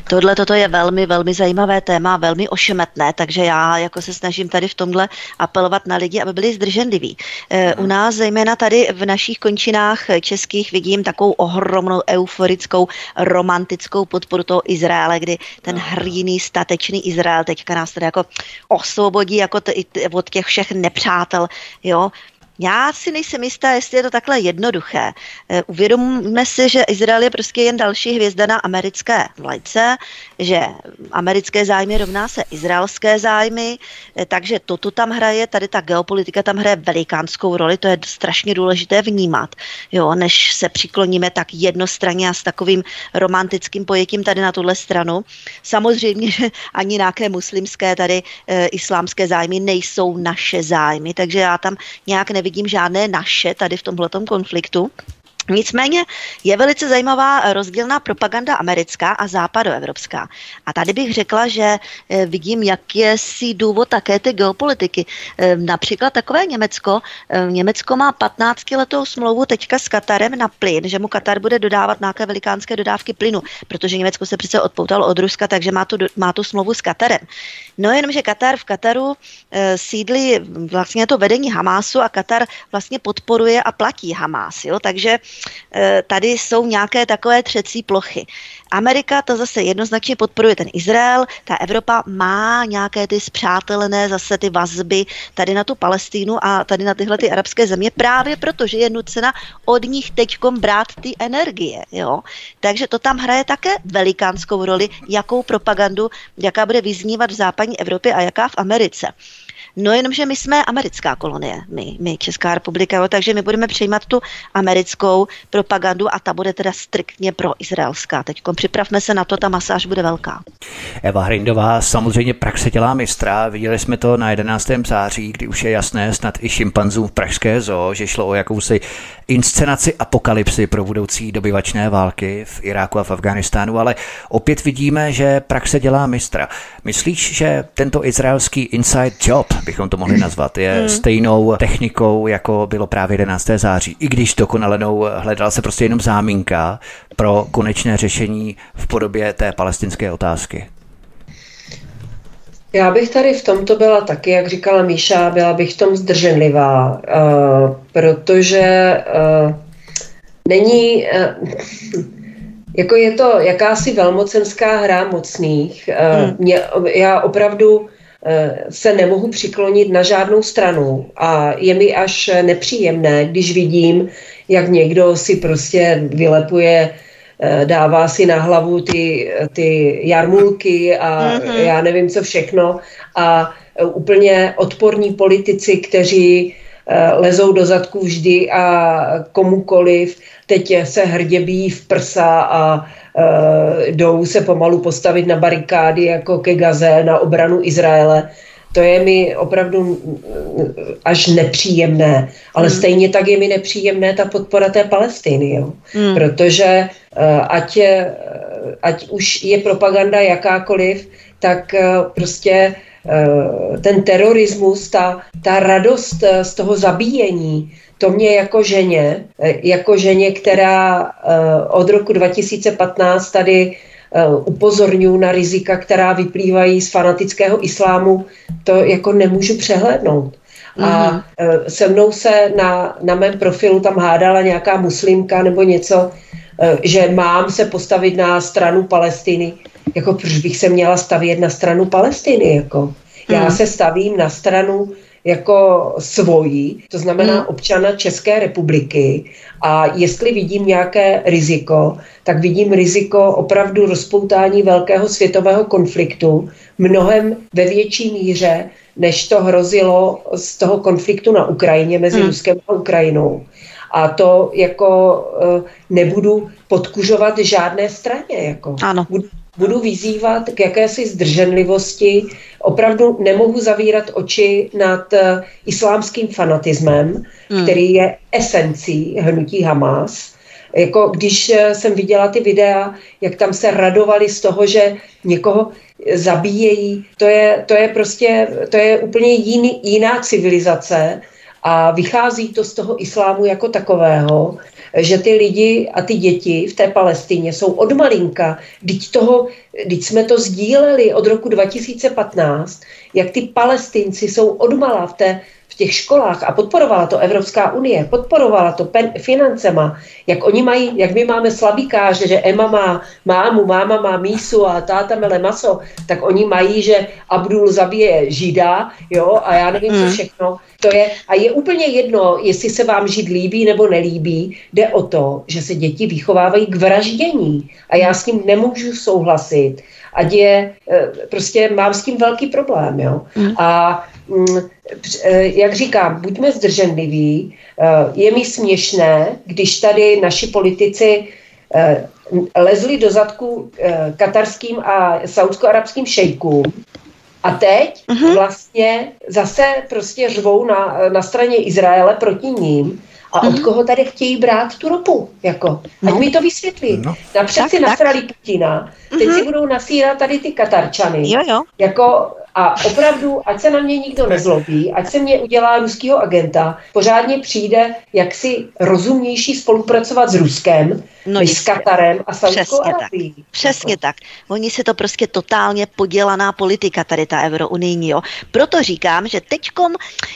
Tohle toto je velmi, velmi zajímavé téma, velmi ošemetné, takže já jako se snažím tady v tomhle apelovat na lidi, aby byli zdrženliví. E, u nás, zejména tady v našich končinách českých, vidím takovou ohromnou euforickou, romantickou podporu toho Izraele, kdy ten hrdinný, statečný Izrael teďka nás tady jako osvobodí jako t- od těch všech nepřátel, jo. Já si nejsem jistá, jestli je to takhle jednoduché. Eh, uvědomme si, že Izrael je prostě jen další hvězda na americké vlajce, že americké zájmy rovná se izraelské zájmy, eh, takže toto tam hraje, tady ta geopolitika tam hraje velikánskou roli, to je strašně důležité vnímat, jo, než se přikloníme tak jednostranně a s takovým romantickým pojetím tady na tuhle stranu. Samozřejmě, že ani nějaké muslimské tady e, islámské zájmy nejsou naše zájmy, takže já tam nějak nevím, nevidím žádné naše tady v tomhletom konfliktu. Nicméně je velice zajímavá rozdílná propaganda americká a západoevropská. A tady bych řekla, že eh, vidím, jak je si důvod také ty geopolitiky. Eh, například takové Německo. Eh, Německo má 15 letou smlouvu teďka s Katarem na plyn, že mu Katar bude dodávat nějaké velikánské dodávky plynu, protože Německo se přece odpoutalo od Ruska, takže má tu, má tu smlouvu s Katarem. No jenom, že Katar v Kataru sídlí vlastně to vedení Hamásu a Katar vlastně podporuje a platí Hamás. Jo? Takže Eh, tady jsou nějaké takové třecí plochy. Amerika to zase jednoznačně podporuje ten Izrael, ta Evropa má nějaké ty zpřátelené zase ty vazby tady na tu Palestínu a tady na tyhle ty arabské země právě proto, že je nucena od nich teďkom brát ty energie. Jo? Takže to tam hraje také velikánskou roli, jakou propagandu, jaká bude vyznívat v západní Evropě a jaká v Americe. No jenomže my jsme americká kolonie, my, my Česká republika, jo, takže my budeme přijímat tu americkou propagandu a ta bude teda striktně pro izraelská. Teď připravme se na to, ta masáž bude velká. Eva Hrindová, samozřejmě praxe dělá mistra. Viděli jsme to na 11. září, kdy už je jasné snad i šimpanzům v Pražské zoo, že šlo o jakousi inscenaci apokalypsy pro budoucí dobyvačné války v Iráku a v Afganistánu, ale opět vidíme, že praxe dělá mistra. Myslíš, že tento izraelský inside job bychom to mohli nazvat, je hmm. stejnou technikou, jako bylo právě 11. září. I když dokonalenou hledala se prostě jenom záminka pro konečné řešení v podobě té palestinské otázky. Já bych tady v tomto byla taky, jak říkala Míša, byla bych v tom zdrženlivá, uh, protože uh, není, uh, jako je to jakási velmocenská hra mocných. Hmm. mě, já opravdu Eh, se nemohu přiklonit na žádnou stranu a je mi až nepříjemné, když vidím, jak někdo si prostě vylepuje eh, dává si na hlavu ty, ty jarmulky a mm-hmm. já nevím co všechno a eh, úplně odporní politici, kteří lezou do zadku vždy a komukoliv, teď se hrdě bíjí v prsa a jdou se pomalu postavit na barikády jako ke Gaze na obranu Izraele. To je mi opravdu mm, až nepříjemné, ale hmm. stejně tak je mi nepříjemné ta podpora té Palestiny, jo? Hmm. protože uh, ať, je, ať už je propaganda jakákoliv, tak uh, prostě ten terorismus, ta, ta radost z toho zabíjení, to mě jako ženě, eh, jako ženě, která eh, od roku 2015 tady eh, upozorňuji na rizika, která vyplývají z fanatického islámu, to jako nemůžu přehlédnout. A mm. se mnou se na, na mém profilu tam hádala nějaká muslimka nebo něco, že mám se postavit na stranu Palestiny. Jako proč bych se měla stavět na stranu Palestiny? Jako? Já mm. se stavím na stranu jako svojí, to znamená hmm. občana České republiky a jestli vidím nějaké riziko, tak vidím riziko opravdu rozpoutání velkého světového konfliktu mnohem ve větší míře, než to hrozilo z toho konfliktu na Ukrajině mezi hmm. Ruskem a Ukrajinou. A to jako uh, nebudu podkuřovat žádné straně. Jako. Ano. Budu, budu vyzývat k jakési zdrženlivosti. Opravdu nemohu zavírat oči nad uh, islámským fanatismem, hmm. který je esencí hnutí Hamas. Jako když uh, jsem viděla ty videa, jak tam se radovali z toho, že někoho zabíjejí, to je, to je prostě, to je úplně jiný, jiná civilizace a vychází to z toho islámu jako takového, že ty lidi a ty děti v té Palestině jsou od malinka, teď, toho, teď jsme to sdíleli od roku 2015, jak ty palestinci jsou odmala v té těch školách a podporovala to Evropská unie, podporovala to pen, financema, jak oni mají, jak my máme slabíkáře, že Emma má mámu, máma má mísu a táta mele maso, tak oni mají, že Abdul zabije žida, jo, a já nevím, co hmm. všechno. To je, a je úplně jedno, jestli se vám žid líbí nebo nelíbí, jde o to, že se děti vychovávají k vraždění. A já s tím nemůžu souhlasit. Ať je, eh, prostě mám s tím velký problém, jo. Hmm. A mm, Eh, jak říkám, buďme zdrženliví. Eh, je mi směšné, když tady naši politici lezli do zadku katarským a saudsko-arabským šejkům a teď uh-huh. vlastně zase prostě řvou na, na straně Izraele proti ním. A od uh-huh. koho tady chtějí brát tu ropu? Jako? Ať no. mi to vysvětlí. No. Napřed tak, si nasrali Putina, teď uh-huh. si budou nasírat tady ty Katarčany. Jo, jo. Jako a opravdu, ať se na mě nikdo nezlobí, ať se mě udělá ruského agenta, pořádně přijde jaksi rozumnější spolupracovat s Ruskem, no než s Katarem a Saudskou Arabií. Přesně jako. tak. Oni si to prostě totálně podělaná politika, tady ta eurounijní. Jo. Proto říkám, že teďkom,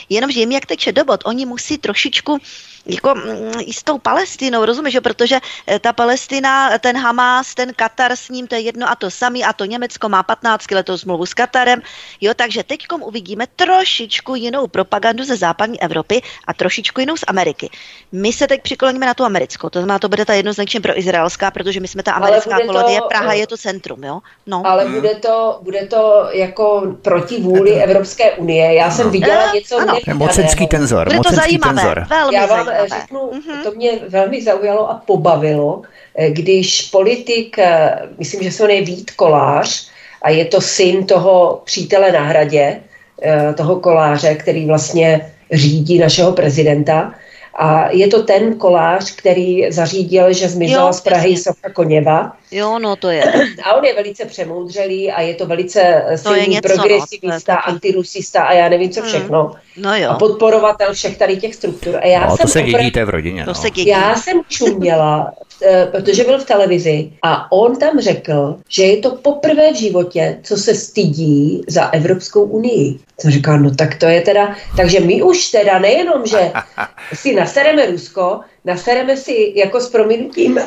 jenomže jim jak teče dobot, oni musí trošičku jako mm, i s tou Palestinou, rozumíš, že? protože eh, ta Palestina, ten Hamas, ten Katar s ním, to je jedno a to samý a to Německo má 15 letou smlouvu s Katarem, jo, takže teďkom uvidíme trošičku jinou propagandu ze západní Evropy a trošičku jinou z Ameriky. My se teď přikloníme na tu americkou, to znamená, to bude ta jednoznačně pro izraelská, protože my jsme ta americká kolonie, to, Praha je to centrum, jo? No. Ale bude to, bude to jako proti vůli Evropské unie. Já jsem viděla něco... Ano. Mocenský tenzor. Bude to zajímavé, tenzor. velmi Já vám zajímavé. Řeknu, mm-hmm. to mě velmi zaujalo a pobavilo, eh, když politik, eh, myslím, že se jmenuje Vít Kolář, a je to syn toho přítele na hradě, eh, toho koláře, který vlastně řídí našeho prezidenta, a je to ten kolář, který zařídil, že zmizela jo, z Prahy Socha Koněva. Jo, no to je. A on je velice přemoudřelý a je to velice silný něco, no, progresivista, no, antirusista a já nevím co hmm. všechno. Hmm. No jo. A podporovatel všech tady těch struktur. A já no, jsem to se dědíte v rodině. To no. se Já jsem čuměla, eh, protože byl v televizi a on tam řekl, že je to poprvé v životě, co se stydí za Evropskou unii. Jsem říkal, no tak to je teda, takže my už teda nejenom, že si nasereme Rusko, nasereme si jako s prominutím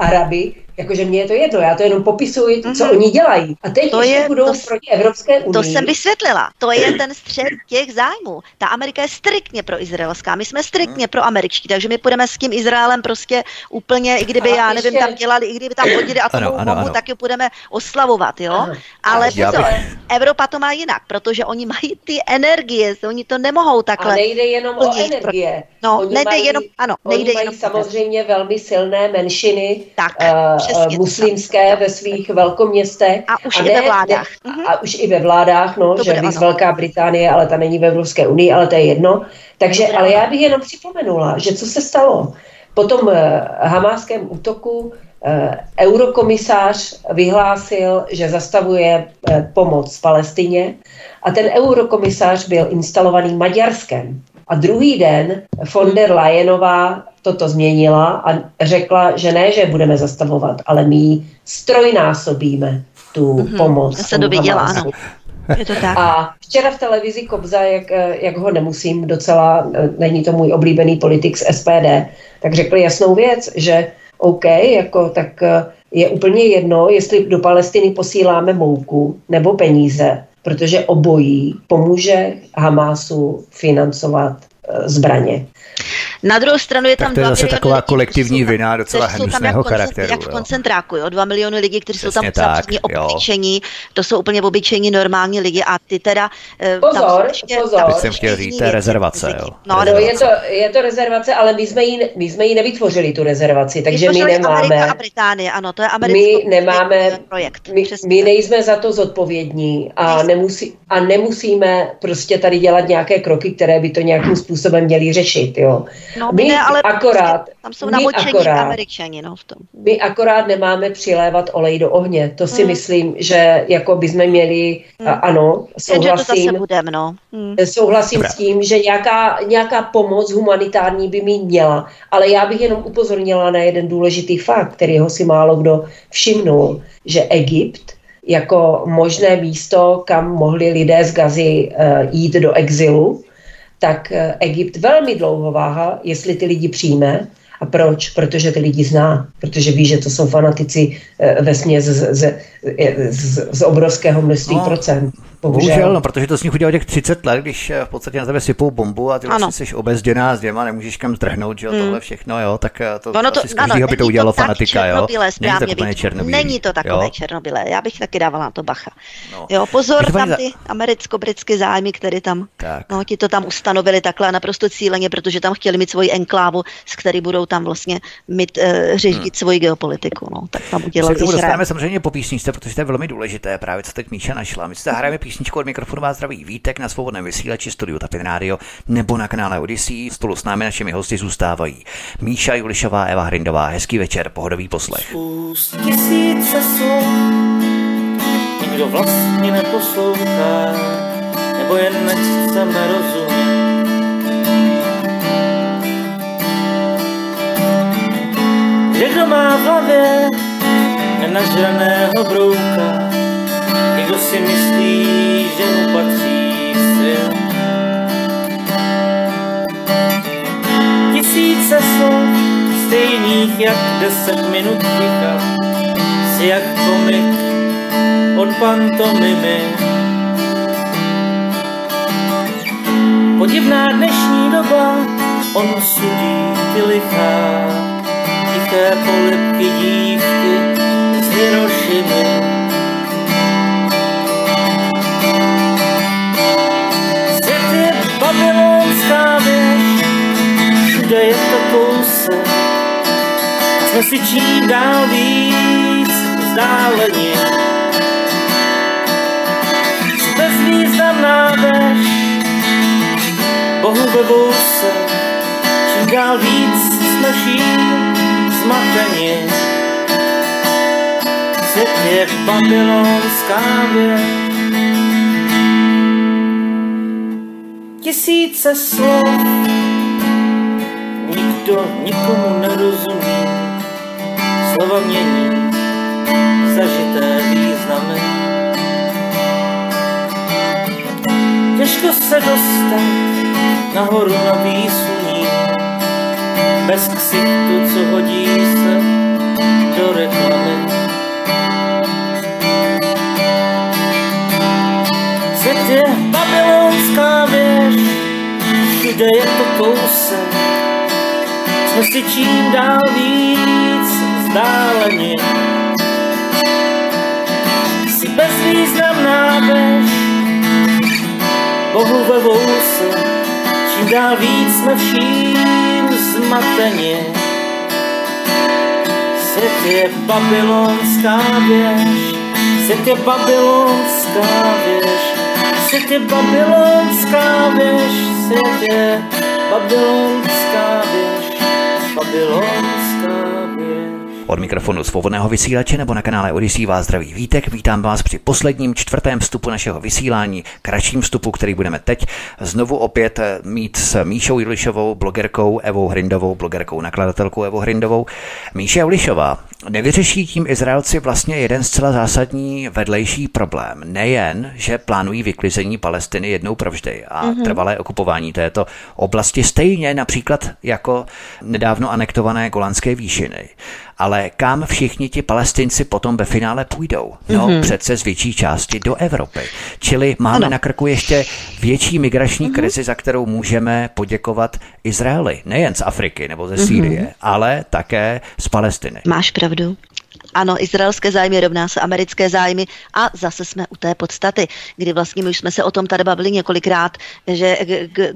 Araby, Jakože mně je to jedno, já to jenom popisuji, mm-hmm. co oni dělají. A teď to je, budou to, proti Evropské unii. To jsem vysvětlila. To je ten střed těch zájmů. Ta Amerika je striktně pro izraelská, my jsme striktně mm. pro američtí, takže my půjdeme s tím Izraelem prostě úplně, i kdyby, a já ještě... nevím, tam dělali, i kdyby tam hodili atomovou ano, bombu, tak ji budeme oslavovat, jo? Ano. Ale pozor, bych... Evropa to má jinak, protože oni mají ty energie, oni to nemohou takhle. A nejde jenom plnit. o energie. No, oni nejde mají, jenom, ano, nejde mají jenom samozřejmě velmi silné menšiny. Tak. Uh, Přesně muslimské tak. ve svých velkoměstech. A už a ne, i ve vládách. Ne, a, a už i ve vládách, no, to že víc Velká Británie, ale ta není ve Evropské unii, ale to je jedno. Takže, ale já bych jenom připomenula, že co se stalo po tom uh, hamáském útoku, uh, eurokomisář vyhlásil, že zastavuje uh, pomoc Palestině a ten eurokomisář byl instalovaný Maďarskem. A druhý den von der Leyenová toto změnila a řekla, že ne, že budeme zastavovat, ale my strojnásobíme tu mm-hmm. pomoc. To se dověděla, ano. Je to tak. A včera v televizi Kobza, jak, jak ho nemusím docela, není to můj oblíbený politik z SPD, tak řekl jasnou věc, že OK, jako tak je úplně jedno, jestli do Palestiny posíláme mouku nebo peníze, protože obojí pomůže Hamásu financovat eh, zbraně. Na druhou stranu je tam tak to je zase taková lidí, kolektivní vina docela hnusného charakteru. Jak v koncentráku, jo? Dva miliony lidí, kteří jsou tam absolutně obyčejní, to jsou úplně obyčejní normální lidi a ty teda... Eh, pozor, ještě, pozor. Tam jsem chtěl říct, to je rezervace, jo. No, rezervace. Je, to, je to rezervace, ale my jsme ji, my jsme ji nevytvořili, tu rezervaci, takže my nemáme... Amerika a Británie, ano, to je americký my nemáme, projekt. My, my nejsme za to zodpovědní a, nemusí, a nemusíme prostě tady dělat nějaké kroky, které by to nějakým způsobem měly řešit, jo. No, my ne, ale akorát, prostě tam jsou namočení američani, no, v tom. My akorát nemáme přilévat olej do ohně. To si hmm. myslím, že jako by jsme měli, hmm. ano, souhlasím, to budem, no. hmm. souhlasím Dobrá. s tím, že nějaká, nějaká pomoc humanitární by mít měla, ale já bych jenom upozornila na jeden důležitý fakt, kterýho si málo kdo všimnul, že Egypt jako možné místo, kam mohli lidé z Gazy uh, jít do exilu, tak eh, Egypt velmi dlouho váha, jestli ty lidi přijme. A proč? Protože ty lidi zná, protože ví, že to jsou fanatici eh, ve směs z, z, z, z obrovského množství no, procent. Bohužel. Bohužel, no, protože to z nich udělal těch 30 let, když eh, v podstatě na tebe sypou bombu a ty vlastně jsi obezděná s děma, nemůžeš kam zdrhnout, že jo, mm. tohle všechno, jo, tak eh, to ono to, asi ano, by to udělalo to fanatika, jo. Není to úplně černobílé. Není to takové jo? černobílé, já bych taky dávala na to bacha. No. Jo, pozor, tam ty americko-britské zájmy, které tam, tak. no, ti to tam ustanovili takhle naprosto cíleně, protože tam chtěli mít svoji enklávu, s který budou tam vlastně mít, uh, řídit hmm. svoji geopolitiku, no, tak tam udělali. Se k dostaneme samozřejmě po písničce, protože to je velmi důležité, právě co teď Míša našla. My se hrajeme písničku od mikrofonu vás zdraví Vítek na svobodném vysílači Studiu Tapin Radio nebo na kanále Odyssey. Spolu s námi našimi hosty zůstávají Míša Julišová, Eva Hrindová. Hezký večer, pohodový poslech. tisíce slov, nikdo vlastně neposlouchá, nebo jen nechceme rozumět. Kdo má v hlavě nenažraného brouka, Někdo si myslí, že mu patří sil. Tisíce slov, stejných jak deset minut ticha, si jak komik od pantomimy. Podivná dnešní doba, on sudí ty lichá, tiché polipky dívky z Hirošimy. Babylonská věž, všude je to kousek, jsme si čím dál víc vzdáleni. Bezvýznamná věž, Bohu ve vouse, čím dál víc jsme vším. Svět je babylonská věž, tisíce slov, nikdo nikomu nerozumí, slova mění zažité významy. Těžko se dostat nahoru na výsuní, bez ksichtu, co hodí se do reklamy. Všude je to kousek, jsme si čím dál víc vzdáleni. Jsi bezvýznamná věž, Bohu ve vouse, čím dál víc jsme vším zmateni. Svět je babylonská věž, svět je babylonská věž, Svět je babylonská věž, svět je babylonská věž, babylonská. Od mikrofonu svobodného vysílače nebo na kanále Odisí vás zdraví Vítek. Vítám vás při posledním čtvrtém vstupu našeho vysílání, kratším vstupu, který budeme teď znovu opět mít s Míšou Julišovou, blogerkou Evou Hrindovou, blogerkou nakladatelkou Evou Hrindovou. Míša Julišová Nevyřeší tím Izraelci vlastně jeden zcela zásadní vedlejší problém. Nejen, že plánují vyklizení Palestiny jednou provždy a mm-hmm. trvalé okupování této oblasti, stejně například jako nedávno anektované Golanské výšiny. Ale kam všichni ti palestinci potom ve finále půjdou? No, mm-hmm. přece z větší části do Evropy. Čili máme ano. na krku ještě větší migrační mm-hmm. krizi, za kterou můžeme poděkovat Izraeli. Nejen z Afriky nebo ze Sýrie, mm-hmm. ale také z Palestiny. Máš pravdu. Ano, izraelské zájmy rovná se americké zájmy a zase jsme u té podstaty, kdy vlastně my už jsme se o tom tady bavili několikrát, že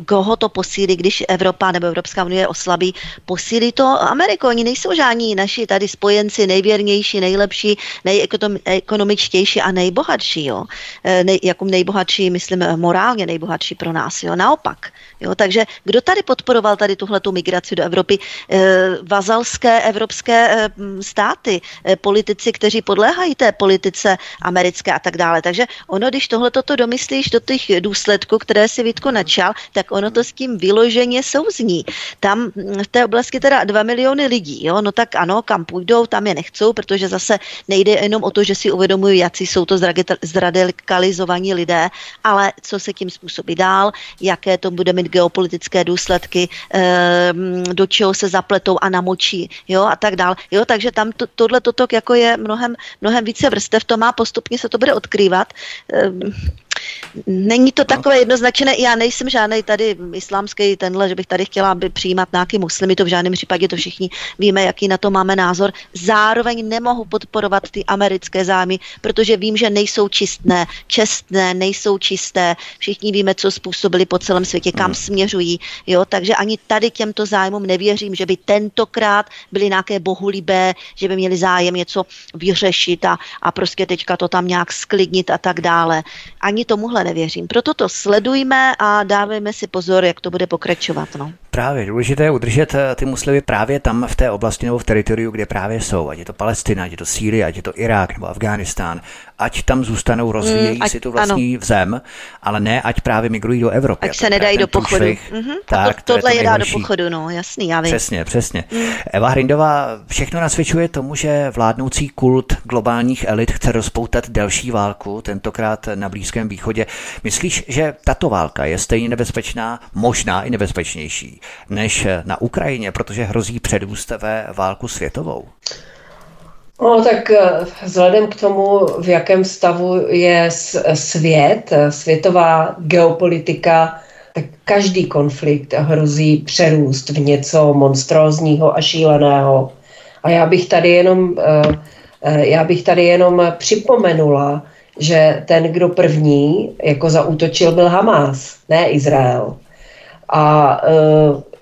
koho to posílí, když Evropa nebo Evropská unie oslabí, posílí to Ameriku. Oni nejsou žádní naši tady spojenci nejvěrnější, nejlepší, nejekonomičtější a nejbohatší. Jo? E, nej, jako nejbohatší, myslím, morálně nejbohatší pro nás. Jo? Naopak. Jo? Takže kdo tady podporoval tady tuhle migraci do Evropy? E, vazalské evropské e, státy, e, politici, kteří podléhají té politice americké a tak dále. Takže ono, když tohle toto domyslíš do těch důsledků, které si Vítko načal, tak ono to s tím vyloženě souzní. Tam v té oblasti teda 2 miliony lidí, jo, no tak ano, kam půjdou, tam je nechcou, protože zase nejde jenom o to, že si uvědomují, jak jsou to zradikalizovaní lidé, ale co se tím způsobí dál, jaké to bude mít geopolitické důsledky, ehm, do čeho se zapletou a namočí, jo, a tak dále. Jo, takže tam to, tohle toto jako je mnohem, mnohem více vrstev, to má postupně se to bude odkrývat. Není to takové jednoznačné, já nejsem žádný tady islámský tenhle, že bych tady chtěla aby přijímat nějaký muslimy, to v žádném případě to všichni víme, jaký na to máme názor. Zároveň nemohu podporovat ty americké zájmy, protože vím, že nejsou čistné, čestné, nejsou čisté. Všichni víme, co způsobili po celém světě, kam hmm. směřují. Jo? Takže ani tady těmto zájmům nevěřím, že by tentokrát byly nějaké bohulibé, že by měli zájem něco vyřešit a, a prostě teďka to tam nějak sklidnit a tak dále. Ani tomuhle nevěřím. Proto to sledujme a dávejme si pozor, jak to bude pokračovat. No. Právě důležité je udržet eh, ty muslimy právě tam v té oblasti nebo v teritoriu, kde právě jsou. Ať je to Palestina, ať je to Sýrie, ať je to Irák nebo Afghánistán. Ať tam zůstanou, rozvíjejí mm, si tu vlastní ano. zem, ale ne, ať právě migrují do Evropy. Ať se nedají do pochodu. Mm-hmm, tak, to, tohle to je dá do pochodu, no jasný, já vím. Přesně, přesně. Mm. Eva Hrindová všechno nasvědčuje tomu, že vládnoucí kult globálních elit chce rozpoutat další válku, tentokrát na Blízkém východě. Myslíš, že tato válka je stejně nebezpečná, možná i nebezpečnější? Než na Ukrajině, protože hrozí předůst ve válku světovou? No, tak eh, vzhledem k tomu, v jakém stavu je svět, eh, světová geopolitika, tak každý konflikt hrozí přerůst v něco monstrózního a šíleného. A já bych tady jenom, eh, já bych tady jenom připomenula, že ten, kdo první jako zaútočil, byl Hamas, ne Izrael. A e,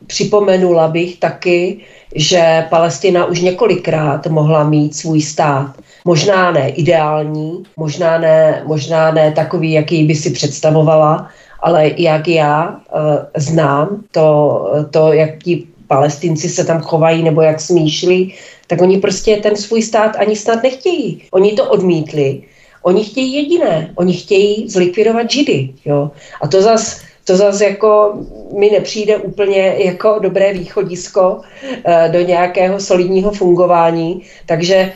připomenula bych taky, že Palestina už několikrát mohla mít svůj stát. Možná ne ideální, možná ne, možná ne takový, jaký by si představovala, ale jak já e, znám to, to, jak ti palestinci se tam chovají nebo jak smýšlí, tak oni prostě ten svůj stát ani snad nechtějí. Oni to odmítli. Oni chtějí jediné. Oni chtějí zlikvidovat židy. Jo? A to zase to zase jako mi nepřijde úplně jako dobré východisko eh, do nějakého solidního fungování, takže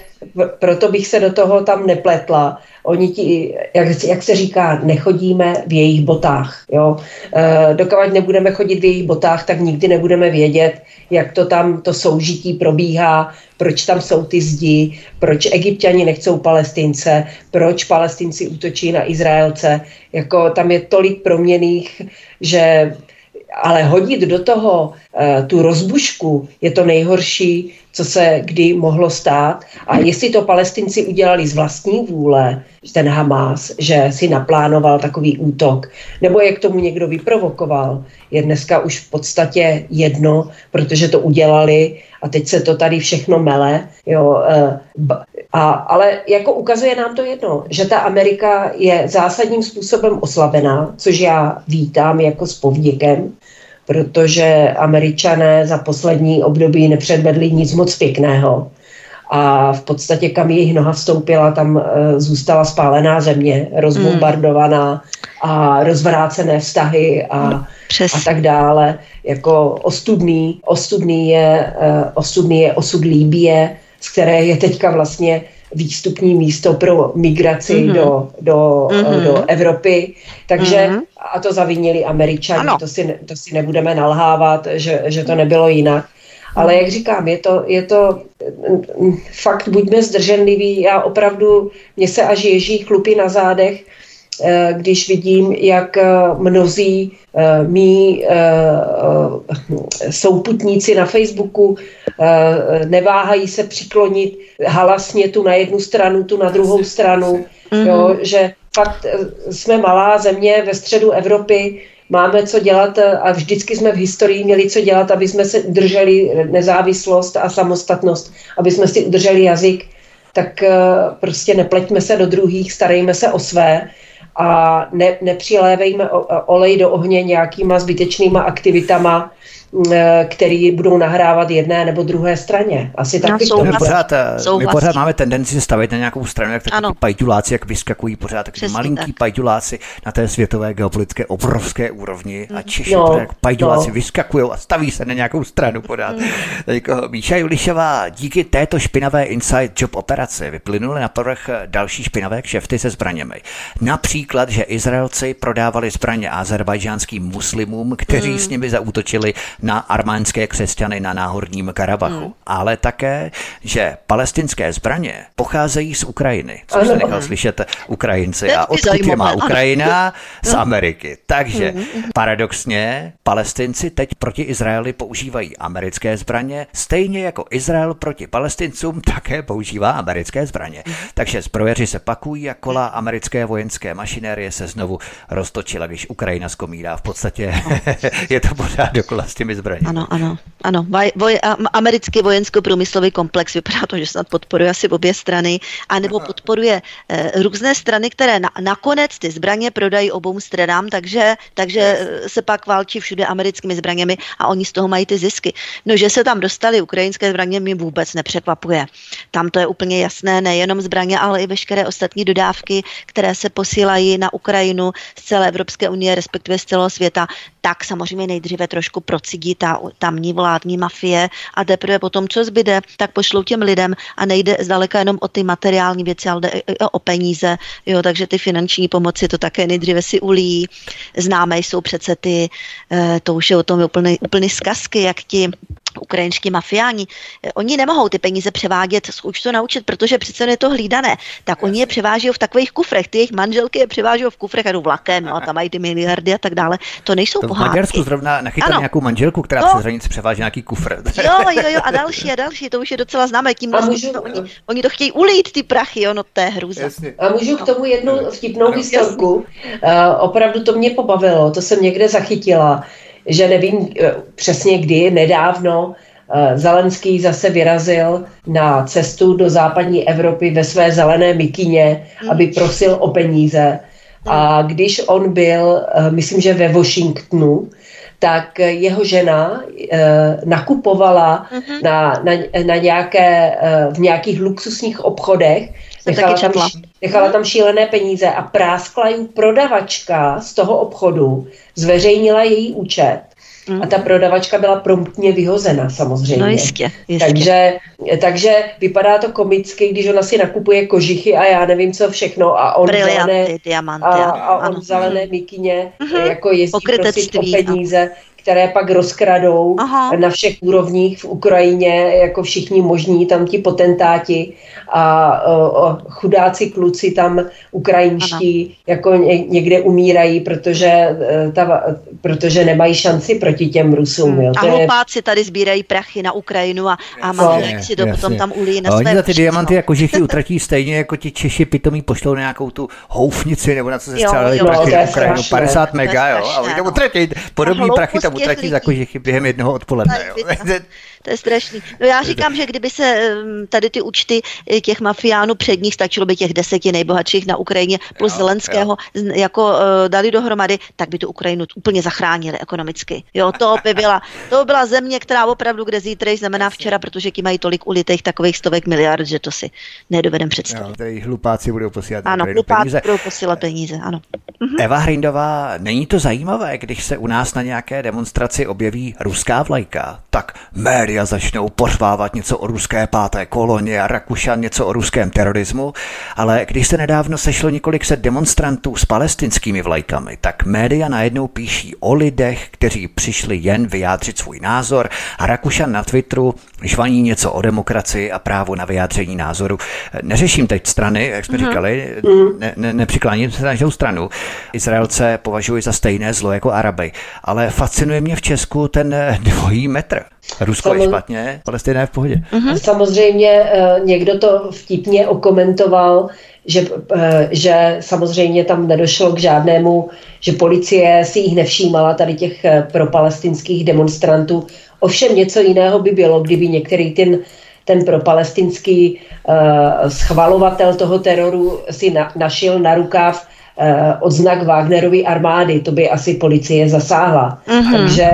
proto bych se do toho tam nepletla. Oni ti, jak, jak se říká, nechodíme v jejich botách. Jo? E, dokud nebudeme chodit v jejich botách, tak nikdy nebudeme vědět, jak to tam to soužití probíhá, proč tam jsou ty zdi, proč egyptiani nechcou palestince, proč palestinci útočí na Izraelce. Jako tam je tolik proměných, že ale hodit do toho uh, tu rozbušku je to nejhorší, co se kdy mohlo stát. A jestli to palestinci udělali z vlastní vůle, ten Hamas, že si naplánoval takový útok, nebo je k tomu někdo vyprovokoval, je dneska už v podstatě jedno, protože to udělali a teď se to tady všechno mele. Jo, uh, a, ale jako ukazuje nám to jedno, že ta Amerika je zásadním způsobem oslabená, což já vítám jako s povděkem, protože američané za poslední období nepředvedli nic moc pěkného. A v podstatě, kam jejich noha vstoupila, tam uh, zůstala spálená země, rozbombardovaná a rozvrácené vztahy a, no, a tak dále. Jako ostudný, ostudný je, uh, ostudný je osud Líbie, z které je teďka vlastně výstupní místo pro migraci mm-hmm. do, do, mm-hmm. do Evropy. Takže, mm-hmm. a to zavinili američani, to si, to si nebudeme nalhávat, že, že to nebylo jinak. Ale jak říkám, je to, je to mm, fakt, buďme zdrženliví. Já opravdu, mě se až ježí chlupy na zádech, eh, když vidím, jak eh, mnozí eh, mý souputníci na Facebooku neváhají se přiklonit halasně tu na jednu stranu, tu na druhou stranu, mm-hmm. jo, že fakt jsme malá země ve středu Evropy, máme co dělat a vždycky jsme v historii měli co dělat, aby jsme se udrželi nezávislost a samostatnost, aby jsme si udrželi jazyk, tak eh, prostě nepleťme se do druhých, starejme se o své a ne, nepřilévejme olej do ohně nějakýma zbytečnýma aktivitama, Eh, který budou nahrávat jedné nebo druhé straně. Asi tak no, my, pořád, eh, my pořád máme tendenci se stavit na nějakou stranu, jak takový pajďuláci, jak vyskakují pořád takový malinký tak. pajďuláci na té světové geopolitické obrovské úrovni a Češi no, jak pajďuláci no. vyskakují a staví se na nějakou stranu pořád. Mm. Míša Julišová, díky této špinavé inside job operaci vyplynuly na povrch další špinavé kšefty se zbraněmi. Například, že Izraelci prodávali zbraně azerbajdžánským muslimům, kteří mm. s nimi zaútočili na armánské křesťany na náhorním Karabachu, hmm. ale také, že palestinské zbraně pocházejí z Ukrajiny, což se nechal slyšet Ukrajinci. A odkud je má Ukrajina? Z Ameriky. Takže hmm, hmm, paradoxně palestinci teď proti Izraeli používají americké zbraně, stejně jako Izrael proti palestincům také používá americké zbraně. Takže zbrojeři se pakují a kola americké vojenské mašinérie se znovu roztočila, když Ukrajina skomírá. V podstatě je to pořád dokola s těmi zbraněmi. Ano, ano, ano. Vaj, voj, americký vojensko-průmyslový komplex vypadá to, že snad podporuje asi obě strany, anebo podporuje eh, různé strany, které na, nakonec ty zbraně prodají obou stranám, takže, takže yes. se pak válčí všude americkými zbraněmi a oni z toho mají ty zisky. No, že se tam dostali ukrajinské zbraně, mi vůbec nepřekvapuje. Tam to je úplně jasné, nejenom zbraně, ale i veškeré ostatní dodávky, které se posílají na Ukrajinu z celé Evropské unie, respektive z celého světa, tak samozřejmě nejdříve trošku procidí ta tamní vládní mafie a teprve potom, co zbyde, tak pošlou těm lidem a nejde zdaleka jenom o ty materiální věci, ale jde o peníze, jo, takže ty finanční pomoci to také nejdříve si ulí. Známé jsou přece ty, eh, to už je o tom úplný, úplný zkazky, jak ti ukrajinští mafiáni, eh, oni nemohou ty peníze převádět z účtu na účet, protože přece je to hlídané. Tak oni je převáží v takových kufrech, ty jejich manželky je převáží v kufrech a jdou vlakem, no, a tam mají ty miliardy a tak dále. To nejsou to pohádky. V Maďarsku zrovna nachytali nějakou manželku, která no. přes hranici převáží nějaký kufr. Jo, jo, jo, a další a další, to už je docela známé. Tím vlastně můžu, to, oni, oni, to chtějí ulít, ty prachy, jo, no to je hrůza. A můžu k tomu jednu vtipnou historku. Uh, opravdu to mě pobavilo, to jsem někde zachytila, že nevím uh, přesně kdy, nedávno, Eh, Zelenský zase vyrazil na cestu do západní Evropy ve své zelené mikině, mm. aby prosil o peníze. A když on byl, eh, myslím, že ve Washingtonu, tak jeho žena eh, nakupovala mm-hmm. na, na, na nějaké, v nějakých luxusních obchodech, nechala tam, nechala tam šílené peníze a práskla jí prodavačka z toho obchodu, zveřejnila její účet a ta prodavačka byla promptně vyhozena samozřejmě. No jistě, jistě. Takže, takže vypadá to komicky, když ona si nakupuje kožichy a já nevím co všechno a on zelené, diamanty, a, a on ano. zelené mikině mm-hmm. jako jezdí prosit o peníze které pak rozkradou Aha. na všech úrovních v Ukrajině, jako všichni možní, tam ti potentáti a o, o, chudáci kluci tam ukrajinští ano. jako ně, někde umírají, protože, e, ta, protože nemají šanci proti těm Rusům. Hmm. Jo. A hlupáci tady sbírají prachy na Ukrajinu a, a mafiáci si to jasně. potom tam ulí na své Oni za ty diamanty jako žichy utratí stejně jako ti Češi pitomí pošlou nějakou tu houfnici nebo na co se střelili prachy na Ukrajinu. 50 mega, jo. A oni tam utratí podobný prachy tam utratí za kožichy během jednoho odpoledne. Jo. To je strašný. No já říkám, že kdyby se tady ty účty eh, těch mafiánů před nich stačilo by těch deseti nejbohatších na Ukrajině plus jo, Zelenského jo. jako uh, dali dohromady, tak by tu Ukrajinu úplně zachránili ekonomicky. Jo, to by byla, to by byla země, která opravdu, kde zítra znamená včera, protože ti mají tolik ulitých takových stovek miliard, že to si nedovedem představit. Jo, tady hlupáci budou posílat ano, hlupáci peníze. budou posílat peníze, ano. Mhm. Eva Hrindová, není to zajímavé, když se u nás na nějaké demonstraci objeví ruská vlajka, tak média začnou pořvávat něco o ruské páté koloně a Rakušan něco o ruském terorismu, ale když se nedávno sešlo několik set demonstrantů s palestinskými vlajkami, tak média najednou píší o lidech, kteří přišli jen vyjádřit svůj názor a Rakušan na Twitteru žvaní něco o demokracii a právu na vyjádření názoru. Neřeším teď strany, jak jsme mm-hmm. říkali, ne, ne, nepřikláním se na žádnou stranu. Izraelce považuji za stejné zlo jako Araby, ale fascinuje mě v Česku ten dvojí metr. Rusko Samoz... je špatně, Palestina je v pohodě. Mm-hmm. Samozřejmě eh, někdo to vtipně okomentoval, že, eh, že samozřejmě tam nedošlo k žádnému, že policie si jich nevšímala tady těch eh, propalestinských demonstrantů. Ovšem něco jiného by bylo, kdyby některý ten, ten propalestinský uh, schvalovatel toho teroru si na, našil na rukáv uh, odznak Wagnerovy armády. To by asi policie zasáhla. Mm-hmm. Takže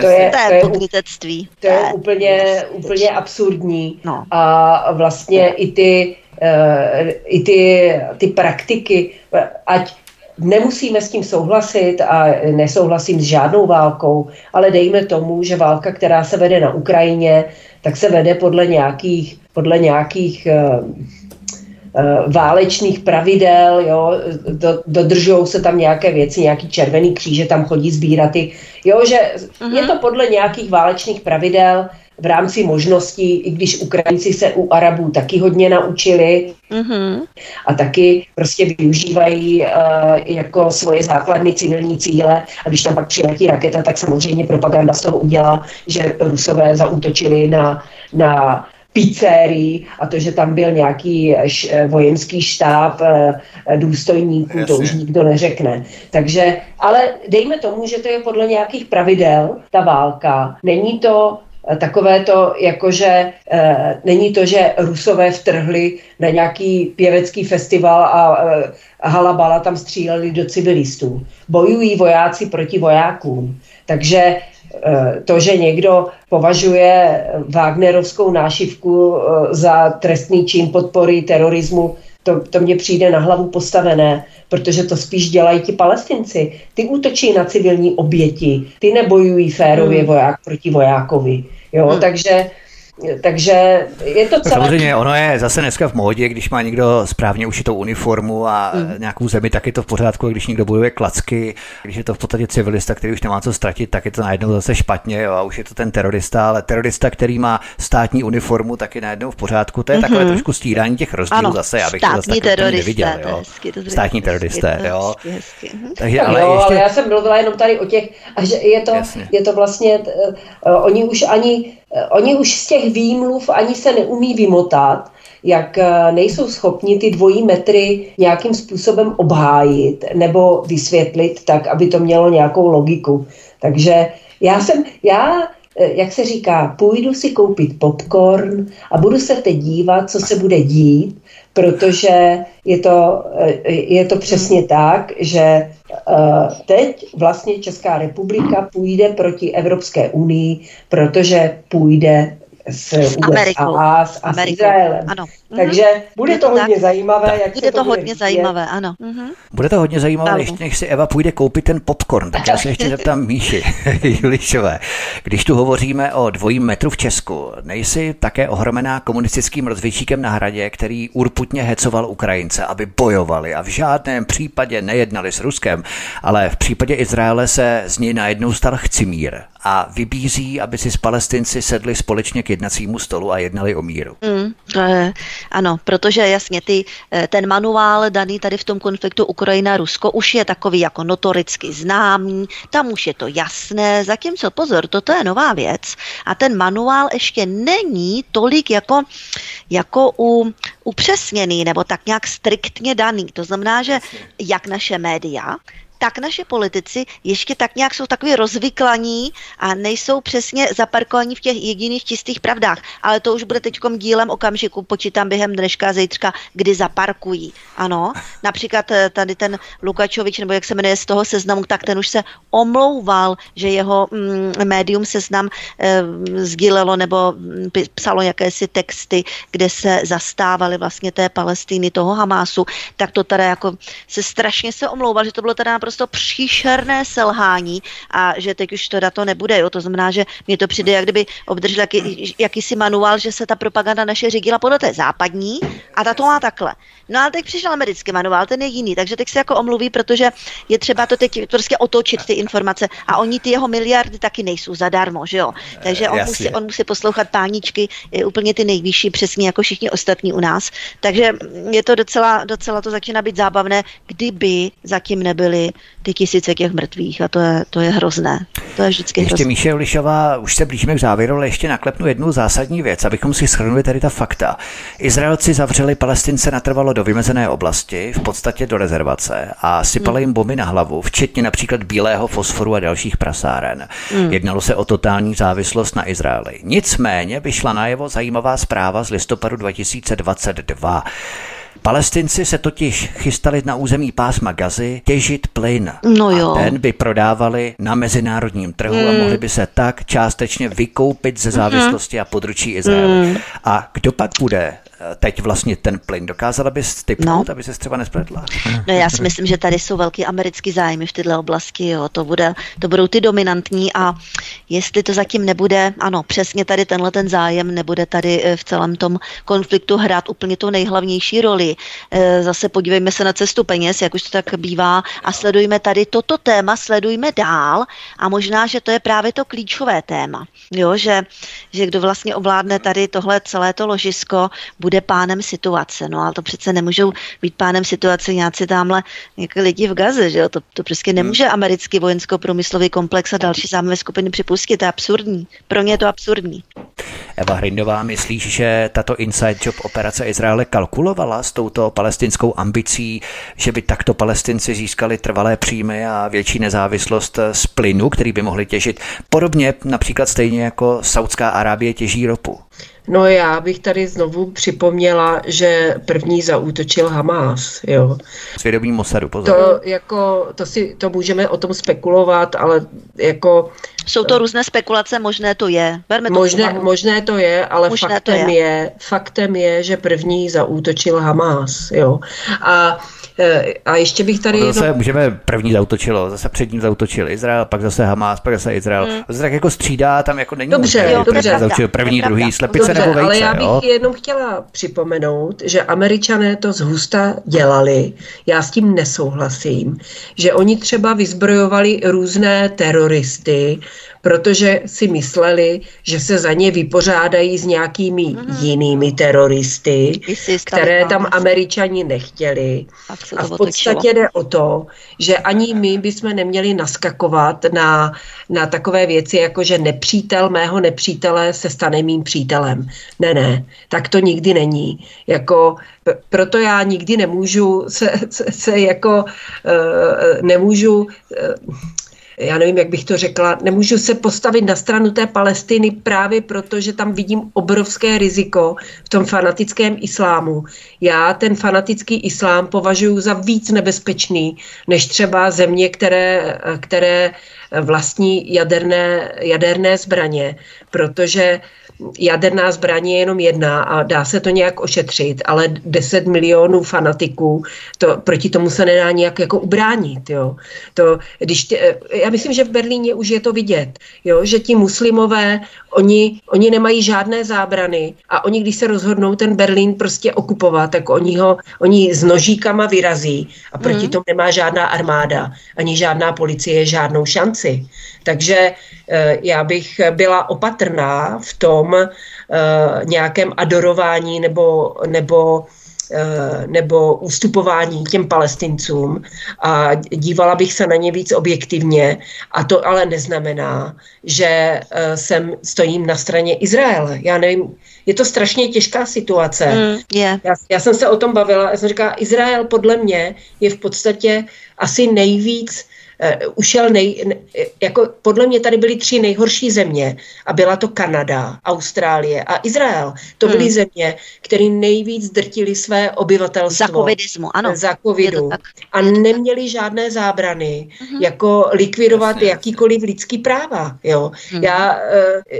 to je, to je, pokrytectví. To je úplně, úplně absurdní. No. A vlastně i ty, uh, i ty, ty praktiky, ať nemusíme s tím souhlasit a nesouhlasím s žádnou válkou, ale dejme tomu, že válka, která se vede na Ukrajině, tak se vede podle nějakých, podle nějakých uh, válečných pravidel, jo, do, dodržují se tam nějaké věci, nějaký červený kříže tam chodí sbírat ty, jo, že uh-huh. je to podle nějakých válečných pravidel, v rámci možností, i když Ukrajinci se u Arabů taky hodně naučili mm-hmm. a taky prostě využívají uh, jako svoje základny civilní cíle a když tam pak přiletí raketa, tak samozřejmě propaganda z toho udělá, že Rusové zaútočili na, na pizzerii a to, že tam byl nějaký š, vojenský štáb e, důstojníků, Jasně. to už nikdo neřekne. Takže, ale dejme tomu, že to je podle nějakých pravidel, ta válka. Není to Eh, takové to, jakože e, není to, že Rusové vtrhli na nějaký pěvecký festival a e, halabala tam stříleli do civilistů. Bojují vojáci proti vojákům. Takže to, že někdo považuje Wagnerovskou nášivku e, za trestný čin podpory terorismu, to, to mně přijde na hlavu postavené, protože to spíš dělají ti palestinci. Ty útočí na civilní oběti, ty nebojují férově hmm. voják proti vojákovi. Jo, hmm. takže takže je to celé... Samozřejmě ono je zase dneska v módě, když má někdo správně ušitou uniformu a mm. nějakou zemi, tak je to v pořádku, když někdo bojuje klacky, když je to v podstatě civilista, který už nemá co ztratit, tak je to najednou zase špatně jo, a už je to ten terorista, ale terorista, který má státní uniformu, tak je najednou v pořádku. To je mm-hmm. takové mhm. trošku stírání těch rozdílů ano, zase, abych to zase tak neviděl. Jo. Hezky, to státní teroristé, jo. Hezky, hezky. Mhm. Takže, ale, jo, ještě... ale já jsem mluvila jenom tady o těch, a že je to, je to vlastně, uh, oni už ani oni už z těch výmluv ani se neumí vymotat, jak eh, nejsou schopni ty dvojí metry nějakým způsobem obhájit nebo vysvětlit tak, aby to mělo nějakou logiku. Takže já jsem, já eh, jak se říká, půjdu si koupit popcorn a budu se teď dívat, co se bude dít, protože je to, je to přesně tak, že Eh, teď vlastně Česká republika půjde proti Evropské unii, protože půjde s USA s, a s Izraelem. Ano. Mhm. Takže bude to, to hodně tak. zajímavé. Tak. Jak bude to, to bude hodně zajímavé, ano. Mhm. Bude to hodně zajímavé, ještě než si Eva půjde koupit ten popcorn, tak já se ještě zeptám Míši Julišové. Když tu hovoříme o dvojím metru v Česku, nejsi také ohromená komunistickým rozvědčíkem na hradě, který urputně hecoval Ukrajince, aby bojovali a v žádném případě nejednali s Ruskem, ale v případě Izraele se z něj najednou stal chcimír a vybízí, aby si s palestinci sedli společně k jednacímu stolu a jednali o míru. Mm, ano, protože jasně ty, eh, ten manuál daný tady v tom konfliktu Ukrajina-Rusko už je takový jako notoricky známý, tam už je to jasné, zatímco pozor, toto je nová věc a ten manuál ještě není tolik jako, jako u, upřesněný nebo tak nějak striktně daný. To znamená, že jak naše média, tak naše politici ještě tak nějak jsou takový rozvyklaní a nejsou přesně zaparkovaní v těch jediných čistých pravdách. Ale to už bude teď dílem okamžiku, počítám během dneška a zítřka, kdy zaparkují. Ano, například eh, tady ten Lukačovič, nebo jak se jmenuje z toho seznamu, tak ten už se omlouval, že jeho mm, médium seznam e, sdílelo nebo mm, psalo jakési texty, kde se zastávali vlastně té Palestiny, toho Hamásu, tak to teda jako se strašně se omlouval, že to bylo teda naprosto naprosto příšerné selhání a že teď už to dato nebude. Jo? To znamená, že mě to přijde, jak kdyby obdržel jaký, jakýsi manuál, že se ta propaganda naše řídila podle té západní a ta to má takhle. No ale teď přišel americký manuál, ten je jiný, takže teď se jako omluví, protože je třeba to teď prostě otočit ty informace a oni ty jeho miliardy taky nejsou zadarmo, že jo. Takže on, musí, on musí poslouchat páničky, je úplně ty nejvyšší, přesně jako všichni ostatní u nás. Takže je to docela, docela to začíná být zábavné, kdyby zatím nebyly ty tisíce těch mrtvých a to je, to je hrozné. To je vždycky Ještě hrozné. Míše Lišová, už se blížíme k závěru, ale ještě naklepnu jednu zásadní věc, abychom si shrnuli tady ta fakta. Izraelci zavřeli Palestince natrvalo do vymezené oblasti, v podstatě do rezervace a sypali jim bomby na hlavu, včetně například bílého fosforu a dalších prasáren. Hmm. Jednalo se o totální závislost na Izraeli. Nicméně vyšla najevo zajímavá zpráva z listopadu 2022. Palestinci se totiž chystali na území pásma Gazy těžit plyn. No jo. A ten by prodávali na mezinárodním trhu mm. a mohli by se tak částečně vykoupit ze závislosti a područí Izraele. Mm. A kdo pak bude teď vlastně ten plyn. Dokázala bys typnout, no. aby se třeba nespletla? No já si myslím, že tady jsou velký americký zájmy v této oblasti. Jo. To, bude, to budou ty dominantní a jestli to zatím nebude, ano, přesně tady tenhle ten zájem nebude tady eh, v celém tom konfliktu hrát úplně tu nejhlavnější roli. Eh, zase podívejme se na cestu peněz, jak už to tak bývá a sledujme tady toto téma, sledujme dál a možná, že to je právě to klíčové téma. Jo, že, že kdo vlastně ovládne tady tohle celé to ložisko, bude pánem situace. No ale to přece nemůžou být pánem situace nějací tamhle jako lidi v Gaze, že jo? To, to prostě nemůže hmm. americký vojensko-průmyslový komplex a další zájmové skupiny připustit. To je absurdní. Pro ně je to absurdní. Eva Hrindová, myslíš, že tato inside job operace Izraele kalkulovala s touto palestinskou ambicí, že by takto palestinci získali trvalé příjmy a větší nezávislost z plynu, který by mohli těžit? Podobně například stejně jako Saudská Arábie těží ropu. No já bych tady znovu připomněla, že první zaútočil Hamás, jo. Svědomí Mossadu, pozor. To, jako, to, si, to můžeme o tom spekulovat, ale jako... Jsou to různé spekulace, možné to je. Berme to možné, možné to je, ale možné faktem je. je. faktem je, že první zaútočil Hamás, jo. A Eh, a ještě bych tady... zase jedno... můžeme, první zautočilo, zase před ním zautočil Izrael, pak zase Hamas, pak zase Izrael. Hmm. To se tak jako střídá, tam jako není dobře, možné, jo, dobře. Zautočil první, druhý, slepice dobře, nebo vejce. ale já bych jo? jenom chtěla připomenout, že američané to zhusta dělali, já s tím nesouhlasím, že oni třeba vyzbrojovali různé teroristy, protože si mysleli, že se za ně vypořádají s nějakými mm. jinými teroristy, které tam američani nechtěli. A v podstatě jde o to, že ani my bychom neměli naskakovat na, na takové věci, jako že nepřítel mého nepřítele se stane mým přítelem. Ne, ne, tak to nikdy není. Jako, proto já nikdy nemůžu se, se, se jako uh, nemůžu uh, já nevím, jak bych to řekla, nemůžu se postavit na stranu té Palestiny právě proto, že tam vidím obrovské riziko v tom fanatickém islámu. Já ten fanatický islám považuji za víc nebezpečný, než třeba země, které, které vlastní jaderné, jaderné zbraně, protože jaderná zbraň je jenom jedna a dá se to nějak ošetřit, ale 10 milionů fanatiků, to, proti tomu se nedá nějak jako ubránit. Jo. To, když tě, já myslím, že v Berlíně už je to vidět, jo, že ti muslimové, oni, oni nemají žádné zábrany a oni, když se rozhodnou ten Berlín prostě okupovat, tak oni ho oni s nožíkama vyrazí a proti mm. tomu nemá žádná armáda, ani žádná policie žádnou šanci. Takže eh, já bych byla opatrná v tom eh, nějakém adorování nebo, nebo eh, nebo ústupování těm palestincům a dívala bych se na ně víc objektivně a to ale neznamená, že jsem stojím na straně Izraele. Já nevím, je to strašně těžká situace. Mm, yeah. já, já jsem se o tom bavila, já jsem říkala, Izrael podle mě je v podstatě asi nejvíc uh, ušel nej, ne, jako podle mě tady byly tři nejhorší země a byla to Kanada, Austrálie a Izrael. To byly hmm. země, které nejvíc drtili své obyvatelstvo. Za covidismu, ano. Za covidu. A neměli žádné zábrany, hmm. jako likvidovat Jasně. jakýkoliv lidský práva. Jo. Hmm. Já, uh,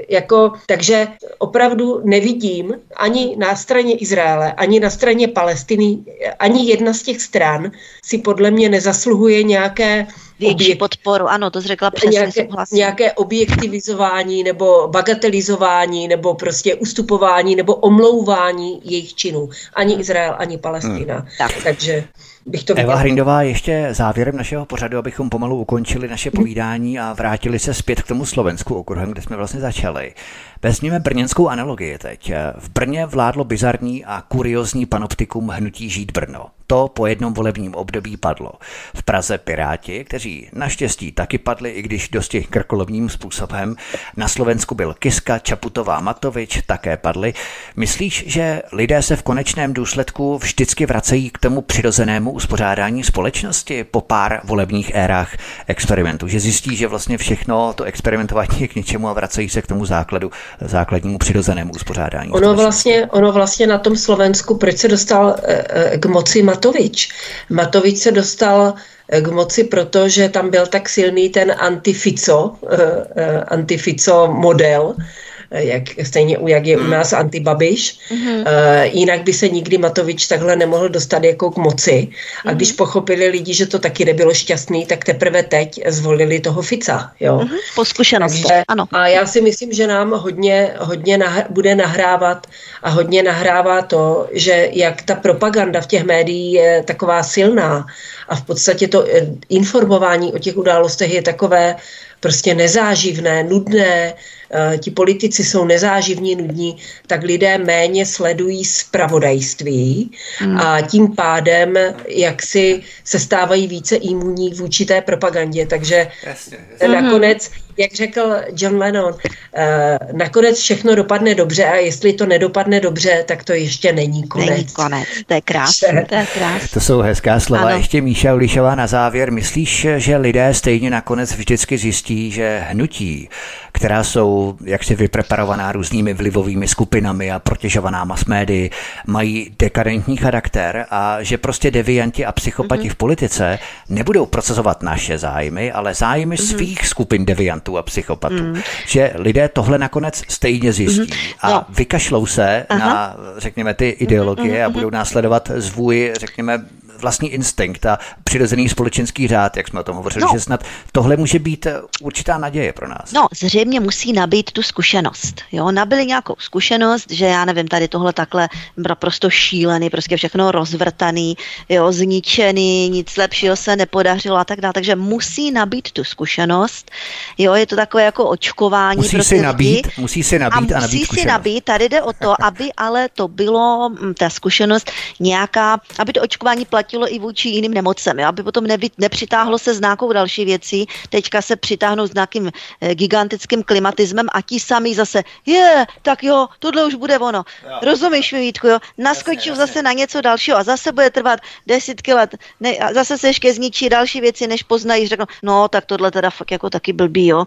jako, takže opravdu nevidím ani na straně Izraele, ani na straně Palestiny, ani jedna z těch stran si podle mě nezasluhuje nějaké Větší objekt, podporu, ano, to řekla přesně, nějaké, nějaké objektivizování nebo bagatelizování nebo prostě ustupování nebo omlouvání jejich činů. Ani Izrael, ani Palestina. Hmm. Tak. Takže bych to Eva Hrindová, ještě závěrem našeho pořadu, abychom pomalu ukončili naše povídání a vrátili se zpět k tomu Slovensku okruhem, kde jsme vlastně začali. Vezměme brněnskou analogii teď. V Brně vládlo bizarní a kuriozní panoptikum hnutí Žít Brno. To po jednom volebním období padlo. V Praze Piráti, kteří naštěstí taky padli, i když dosti krkolovním způsobem. Na Slovensku byl Kiska, Čaputová, Matovič, také padli. Myslíš, že lidé se v konečném důsledku vždycky vracejí k tomu přirozenému uspořádání společnosti po pár volebních érách experimentu? Že zjistí, že vlastně všechno to experimentování je k ničemu a vracejí se k tomu základu základnímu přirozenému uspořádání. Ono vlastně, ono vlastně na tom Slovensku, proč se dostal eh, eh, k moci Matovič? Matovič se dostal eh, k moci, protože tam byl tak silný ten antifico, antifico model, jak, stejně jak je u hmm. nás antibabiš. Mm-hmm. Uh, jinak by se nikdy Matovič takhle nemohl dostat jako k moci. A mm-hmm. když pochopili lidi, že to taky nebylo šťastný, tak teprve teď zvolili toho Fica. Jo? Mm-hmm. Po zkušenosti, Takže, ano. A já si myslím, že nám hodně, hodně nah- bude nahrávat a hodně nahrává to, že jak ta propaganda v těch médiích je taková silná a v podstatě to eh, informování o těch událostech je takové prostě nezáživné, nudné, Eh, ti politici jsou nezáživní, nudní, tak lidé méně sledují zpravodajství hmm. a tím pádem jak si se stávají více imunní vůči té propagandě. Takže jasně, jasně. nakonec, jak řekl John Lennon, eh, nakonec všechno dopadne dobře a jestli to nedopadne dobře, tak to ještě není konec. Není konec, to je krásné. To, je krásné. to jsou hezká slova. Ano. Ještě Míša Ulišová na závěr. Myslíš, že lidé stejně nakonec vždycky zjistí, že hnutí, která jsou jaksi vypreparovaná různými vlivovými skupinami a protěžovaná mass médii, mají dekadentní charakter a že prostě devianti a psychopati mm-hmm. v politice nebudou procesovat naše zájmy, ale zájmy mm-hmm. svých skupin deviantů a psychopatů. Mm. Že lidé tohle nakonec stejně zjistí mm-hmm. a no. vykašlou se Aha. na, řekněme, ty ideologie mm-hmm. a budou následovat zvůj, řekněme, vlastní instinkt a přirozený společenský řád, jak jsme o tom hovořili, no. že snad tohle může být eh, určitá naděje pro nás. No, zřejmě musí nabít tu zkušenost. Jo, nabili nějakou zkušenost, že já nevím, tady tohle takhle naprosto šílený, prostě všechno rozvrtaný, jo, zničený, nic lepšího se nepodařilo a tak dále. Takže musí nabít tu zkušenost. Jo, je to takové jako očkování. Musí pro si nabít, musí si nabít a, a nabít musí si nabít, tady jde o to, aby ale to bylo, mm, ta zkušenost nějaká, aby to očkování platilo platilo i vůči jiným nemocem, jo? aby potom nevy, nepřitáhlo se s nějakou další věcí, teďka se přitáhnou s nějakým e, gigantickým klimatismem a ti sami zase, je, tak jo, tohle už bude ono. Jo. Rozumíš mi, Vítku, jo? Naskočím zase na něco dalšího a zase bude trvat desítky let ne, a zase se ještě zničí další věci, než poznají, řeknou, no, tak tohle teda fakt jako taky blbý, jo.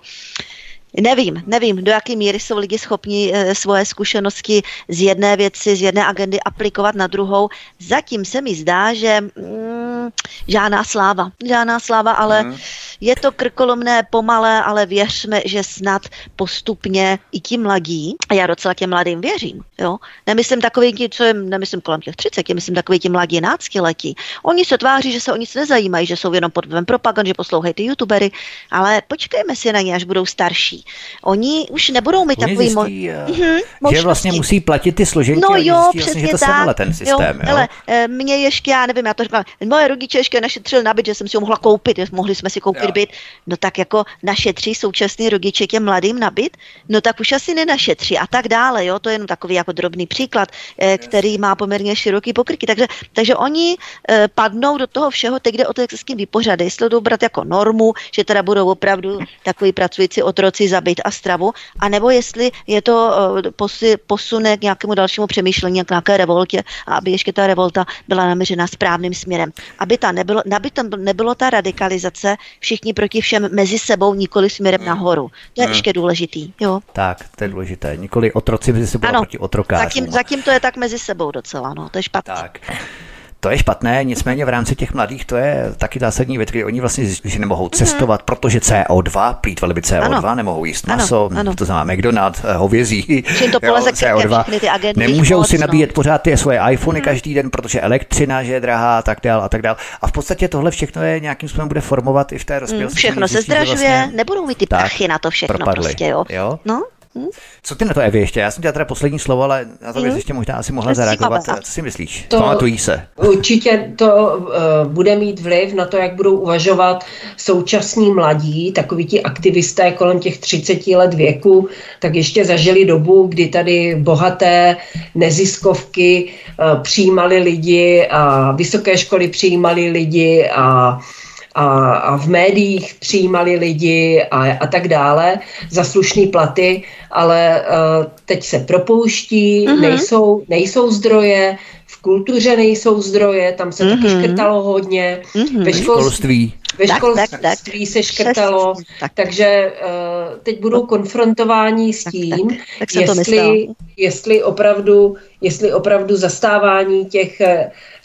Nevím, nevím, do jaké míry jsou lidi schopni e, svoje zkušenosti z jedné věci, z jedné agendy aplikovat na druhou. Zatím se mi zdá, že mm, žádná sláva, žádná sláva, ale mm. je to krkolomné, pomalé, ale věřme, že snad postupně i ti mladí, a já docela těm mladým věřím, jo, nemyslím takový ti, co je, nemyslím kolem těch 30, myslím takový ti mladí letí. Oni se tváří, že se o nic nezajímají, že jsou jenom pod vlivem propagand, že poslouchají ty youtubery, ale počkejme si na ně, až budou starší. Oni už nebudou mít takový zjistí, mo- uh, že vlastně musí platit ty složenky no jo, zjistí, přesně vlastně, že to tak. ten systém. Jo, jo? Ale eh, mě ještě, já nevím, já to říkám, moje rodiče ještě našetřili na byt, že jsem si ho mohla koupit, mohli jsme si koupit jo. byt. No tak jako našetří současný rodiče těm mladým na byt, no tak už asi nenašetří a tak dále, jo, to je jenom takový jako drobný příklad, eh, který má poměrně široký pokryky. Takže, takže oni padnou do toho všeho, teď jde o to, jak se s tím vypořádají, jestli to brát jako normu, že teda budou opravdu takový pracující otroci zabít a stravu, anebo jestli je to eh, posune k nějakému dalšímu přemýšlení, k nějaké revoltě, a aby ještě ta revolta byla naměřena správným směrem. Aby, ta nebylo, aby tam nebylo ta radikalizace všichni proti všem mezi sebou, nikoli směrem hmm. nahoru. To je hmm. ještě důležitý. Jo. Tak, to je důležité. Nikoli otroci mezi sebou ano, proti otrokářům. Zatím, zatím to je tak mezi sebou docela, no, to je špatné. Tak. To je špatné, nicméně v rámci těch mladých to je taky zásadní věc, kdy oni vlastně zjistí, že nemohou cestovat, mm. protože CO2, plítvali by CO2, ano. nemohou jíst maso, ano, ano. to znamená McDonald's, eh, hovězí, Čím to poleze CO2. Ty agendy, Nemůžou moc, si nabíjet no. pořád ty svoje iPhony mm. každý den, protože elektřina, že je drahá a tak dál a tak dál. A v podstatě tohle všechno je nějakým způsobem bude formovat i v té rozpělosti. Mm, všechno se zdražuje, vlastně nebudou mít ty prachy na to všechno propadly. prostě, jo. jo? No, Hm? Co ty na to, Evi, ještě? Já jsem dělal teda poslední slovo, ale na to bys hm? ještě možná asi mohla zareagovat. Co si myslíš? To, Pamatují se? Určitě to uh, bude mít vliv na to, jak budou uvažovat současní mladí, takoví ti aktivisté kolem těch 30 let věku, tak ještě zažili dobu, kdy tady bohaté neziskovky uh, přijímali lidi a vysoké školy přijímali lidi a a, a v médiích přijímali lidi a, a tak dále za slušné platy, ale uh, teď se propouští, uh-huh. nejsou, nejsou zdroje, v kultuře nejsou zdroje, tam se uh-huh. taky mhm. škrtalo hodně, uh-huh. ve školství. Ve školství tak, tak, tak. se škrtalo, tak. takže uh, teď budou konfrontováni s tím, tak, tak. Tak jestli, jestli, opravdu, jestli opravdu zastávání těch uh,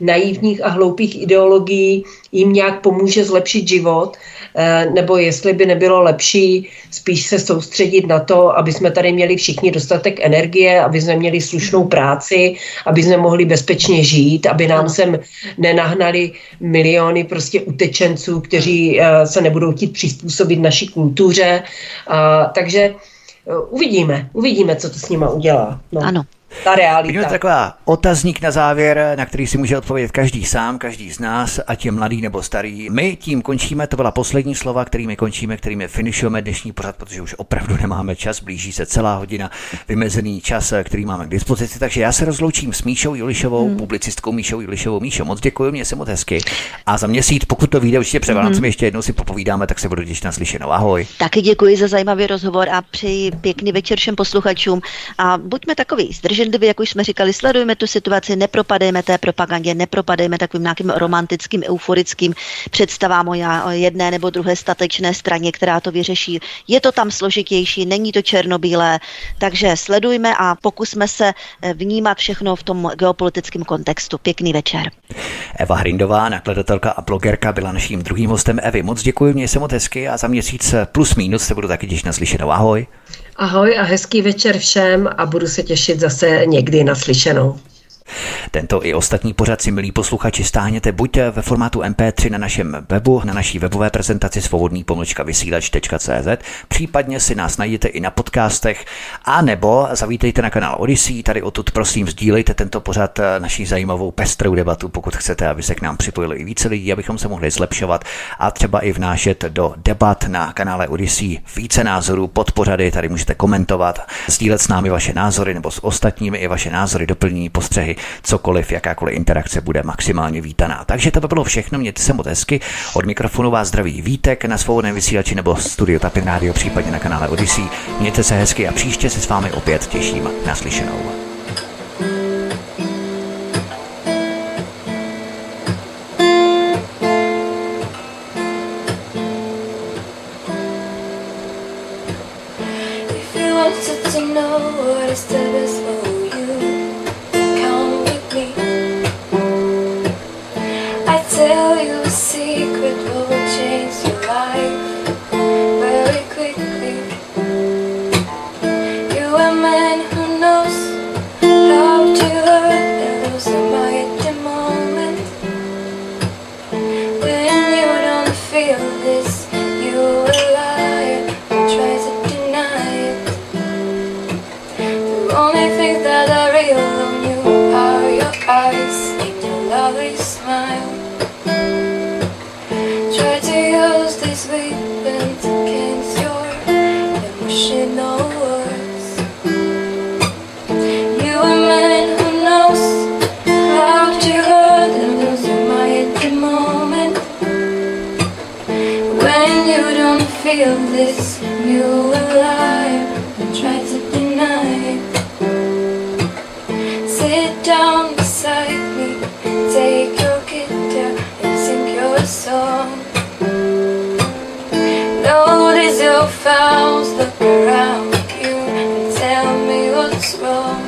naivních a hloupých ideologií jim nějak pomůže zlepšit život, uh, nebo jestli by nebylo lepší spíš se soustředit na to, aby jsme tady měli všichni dostatek energie, aby jsme měli slušnou práci, aby jsme mohli bezpečně žít, aby nám sem nenahnali miliony prostě utečenců, kteří kteří eh, se nebudou chtít přizpůsobit naší kultuře. Takže eh, uvidíme, uvidíme, co to s nima udělá. No. Ano ta realita. Je taková otazník na závěr, na který si může odpovědět každý sám, každý z nás, ať je mladý nebo starý. My tím končíme, to byla poslední slova, kterými končíme, kterými finišujeme dnešní pořad, protože už opravdu nemáme čas, blíží se celá hodina, vymezený čas, který máme k dispozici. Takže já se rozloučím s Míšou Julišovou, hmm. publicistkou Míšou Julišovou. Míšo, moc děkuji, mě se moc hezky. A za měsíc, pokud to vyjde určitě před hmm. ještě jednou si popovídáme, tak se budu těšit na slyšenou. Ahoj. Taky děkuji za zajímavý rozhovor a přeji pěkný večer všem posluchačům a buďme takový zdrženliví, jak už jsme říkali, sledujme tu situaci, nepropadejme té propagandě, nepropadejme takovým nějakým romantickým, euforickým představám o jedné nebo druhé statečné straně, která to vyřeší. Je to tam složitější, není to černobílé, takže sledujme a pokusme se eh, vnímat všechno v tom geopolitickém kontextu. Pěkný večer. Eva Hrindová, nakladatelka a blogerka, byla naším druhým hostem. Evi, moc děkuji, mě se moc hezky a za měsíc plus minus se budu taky těšit na slyšenou. Ahoj. Ahoj a hezký večer všem a budu se těšit zase někdy na slyšenou. Tento i ostatní pořad si, milí posluchači, stáhněte buď ve formátu MP3 na našem webu, na naší webové prezentaci svobodný pomlčka vysílač.cz, případně si nás najdete i na podcastech, a nebo zavítejte na kanál Odyssey, tady odtud prosím sdílejte tento pořad eh, naší zajímavou pestrou debatu, pokud chcete, aby se k nám připojili i více lidí, abychom se mohli zlepšovat a třeba i vnášet do debat na kanále Odyssey více názorů pod pořady, tady můžete komentovat, sdílet s námi vaše názory nebo s ostatními i vaše názory, doplnění, postřehy, cokoliv, jakákoliv interakce bude maximálně vítaná. Takže to by bylo všechno, mějte se moc hezky. Od mikrofonu vás zdraví Vítek na svobodném vysílači nebo studio Tapin Radio, případně na kanále Odyssey. Mějte se hezky a příště se s vámi opět těším real on you are your eyes and your lovely smile. Try to use this weapons against your emotional words. You are a man who knows how to hurt and lose your mind at the moment. When you don't feel this, you will. down beside me. Take your guitar and sing your song. Notice your fouls, look around you And tell me what's wrong.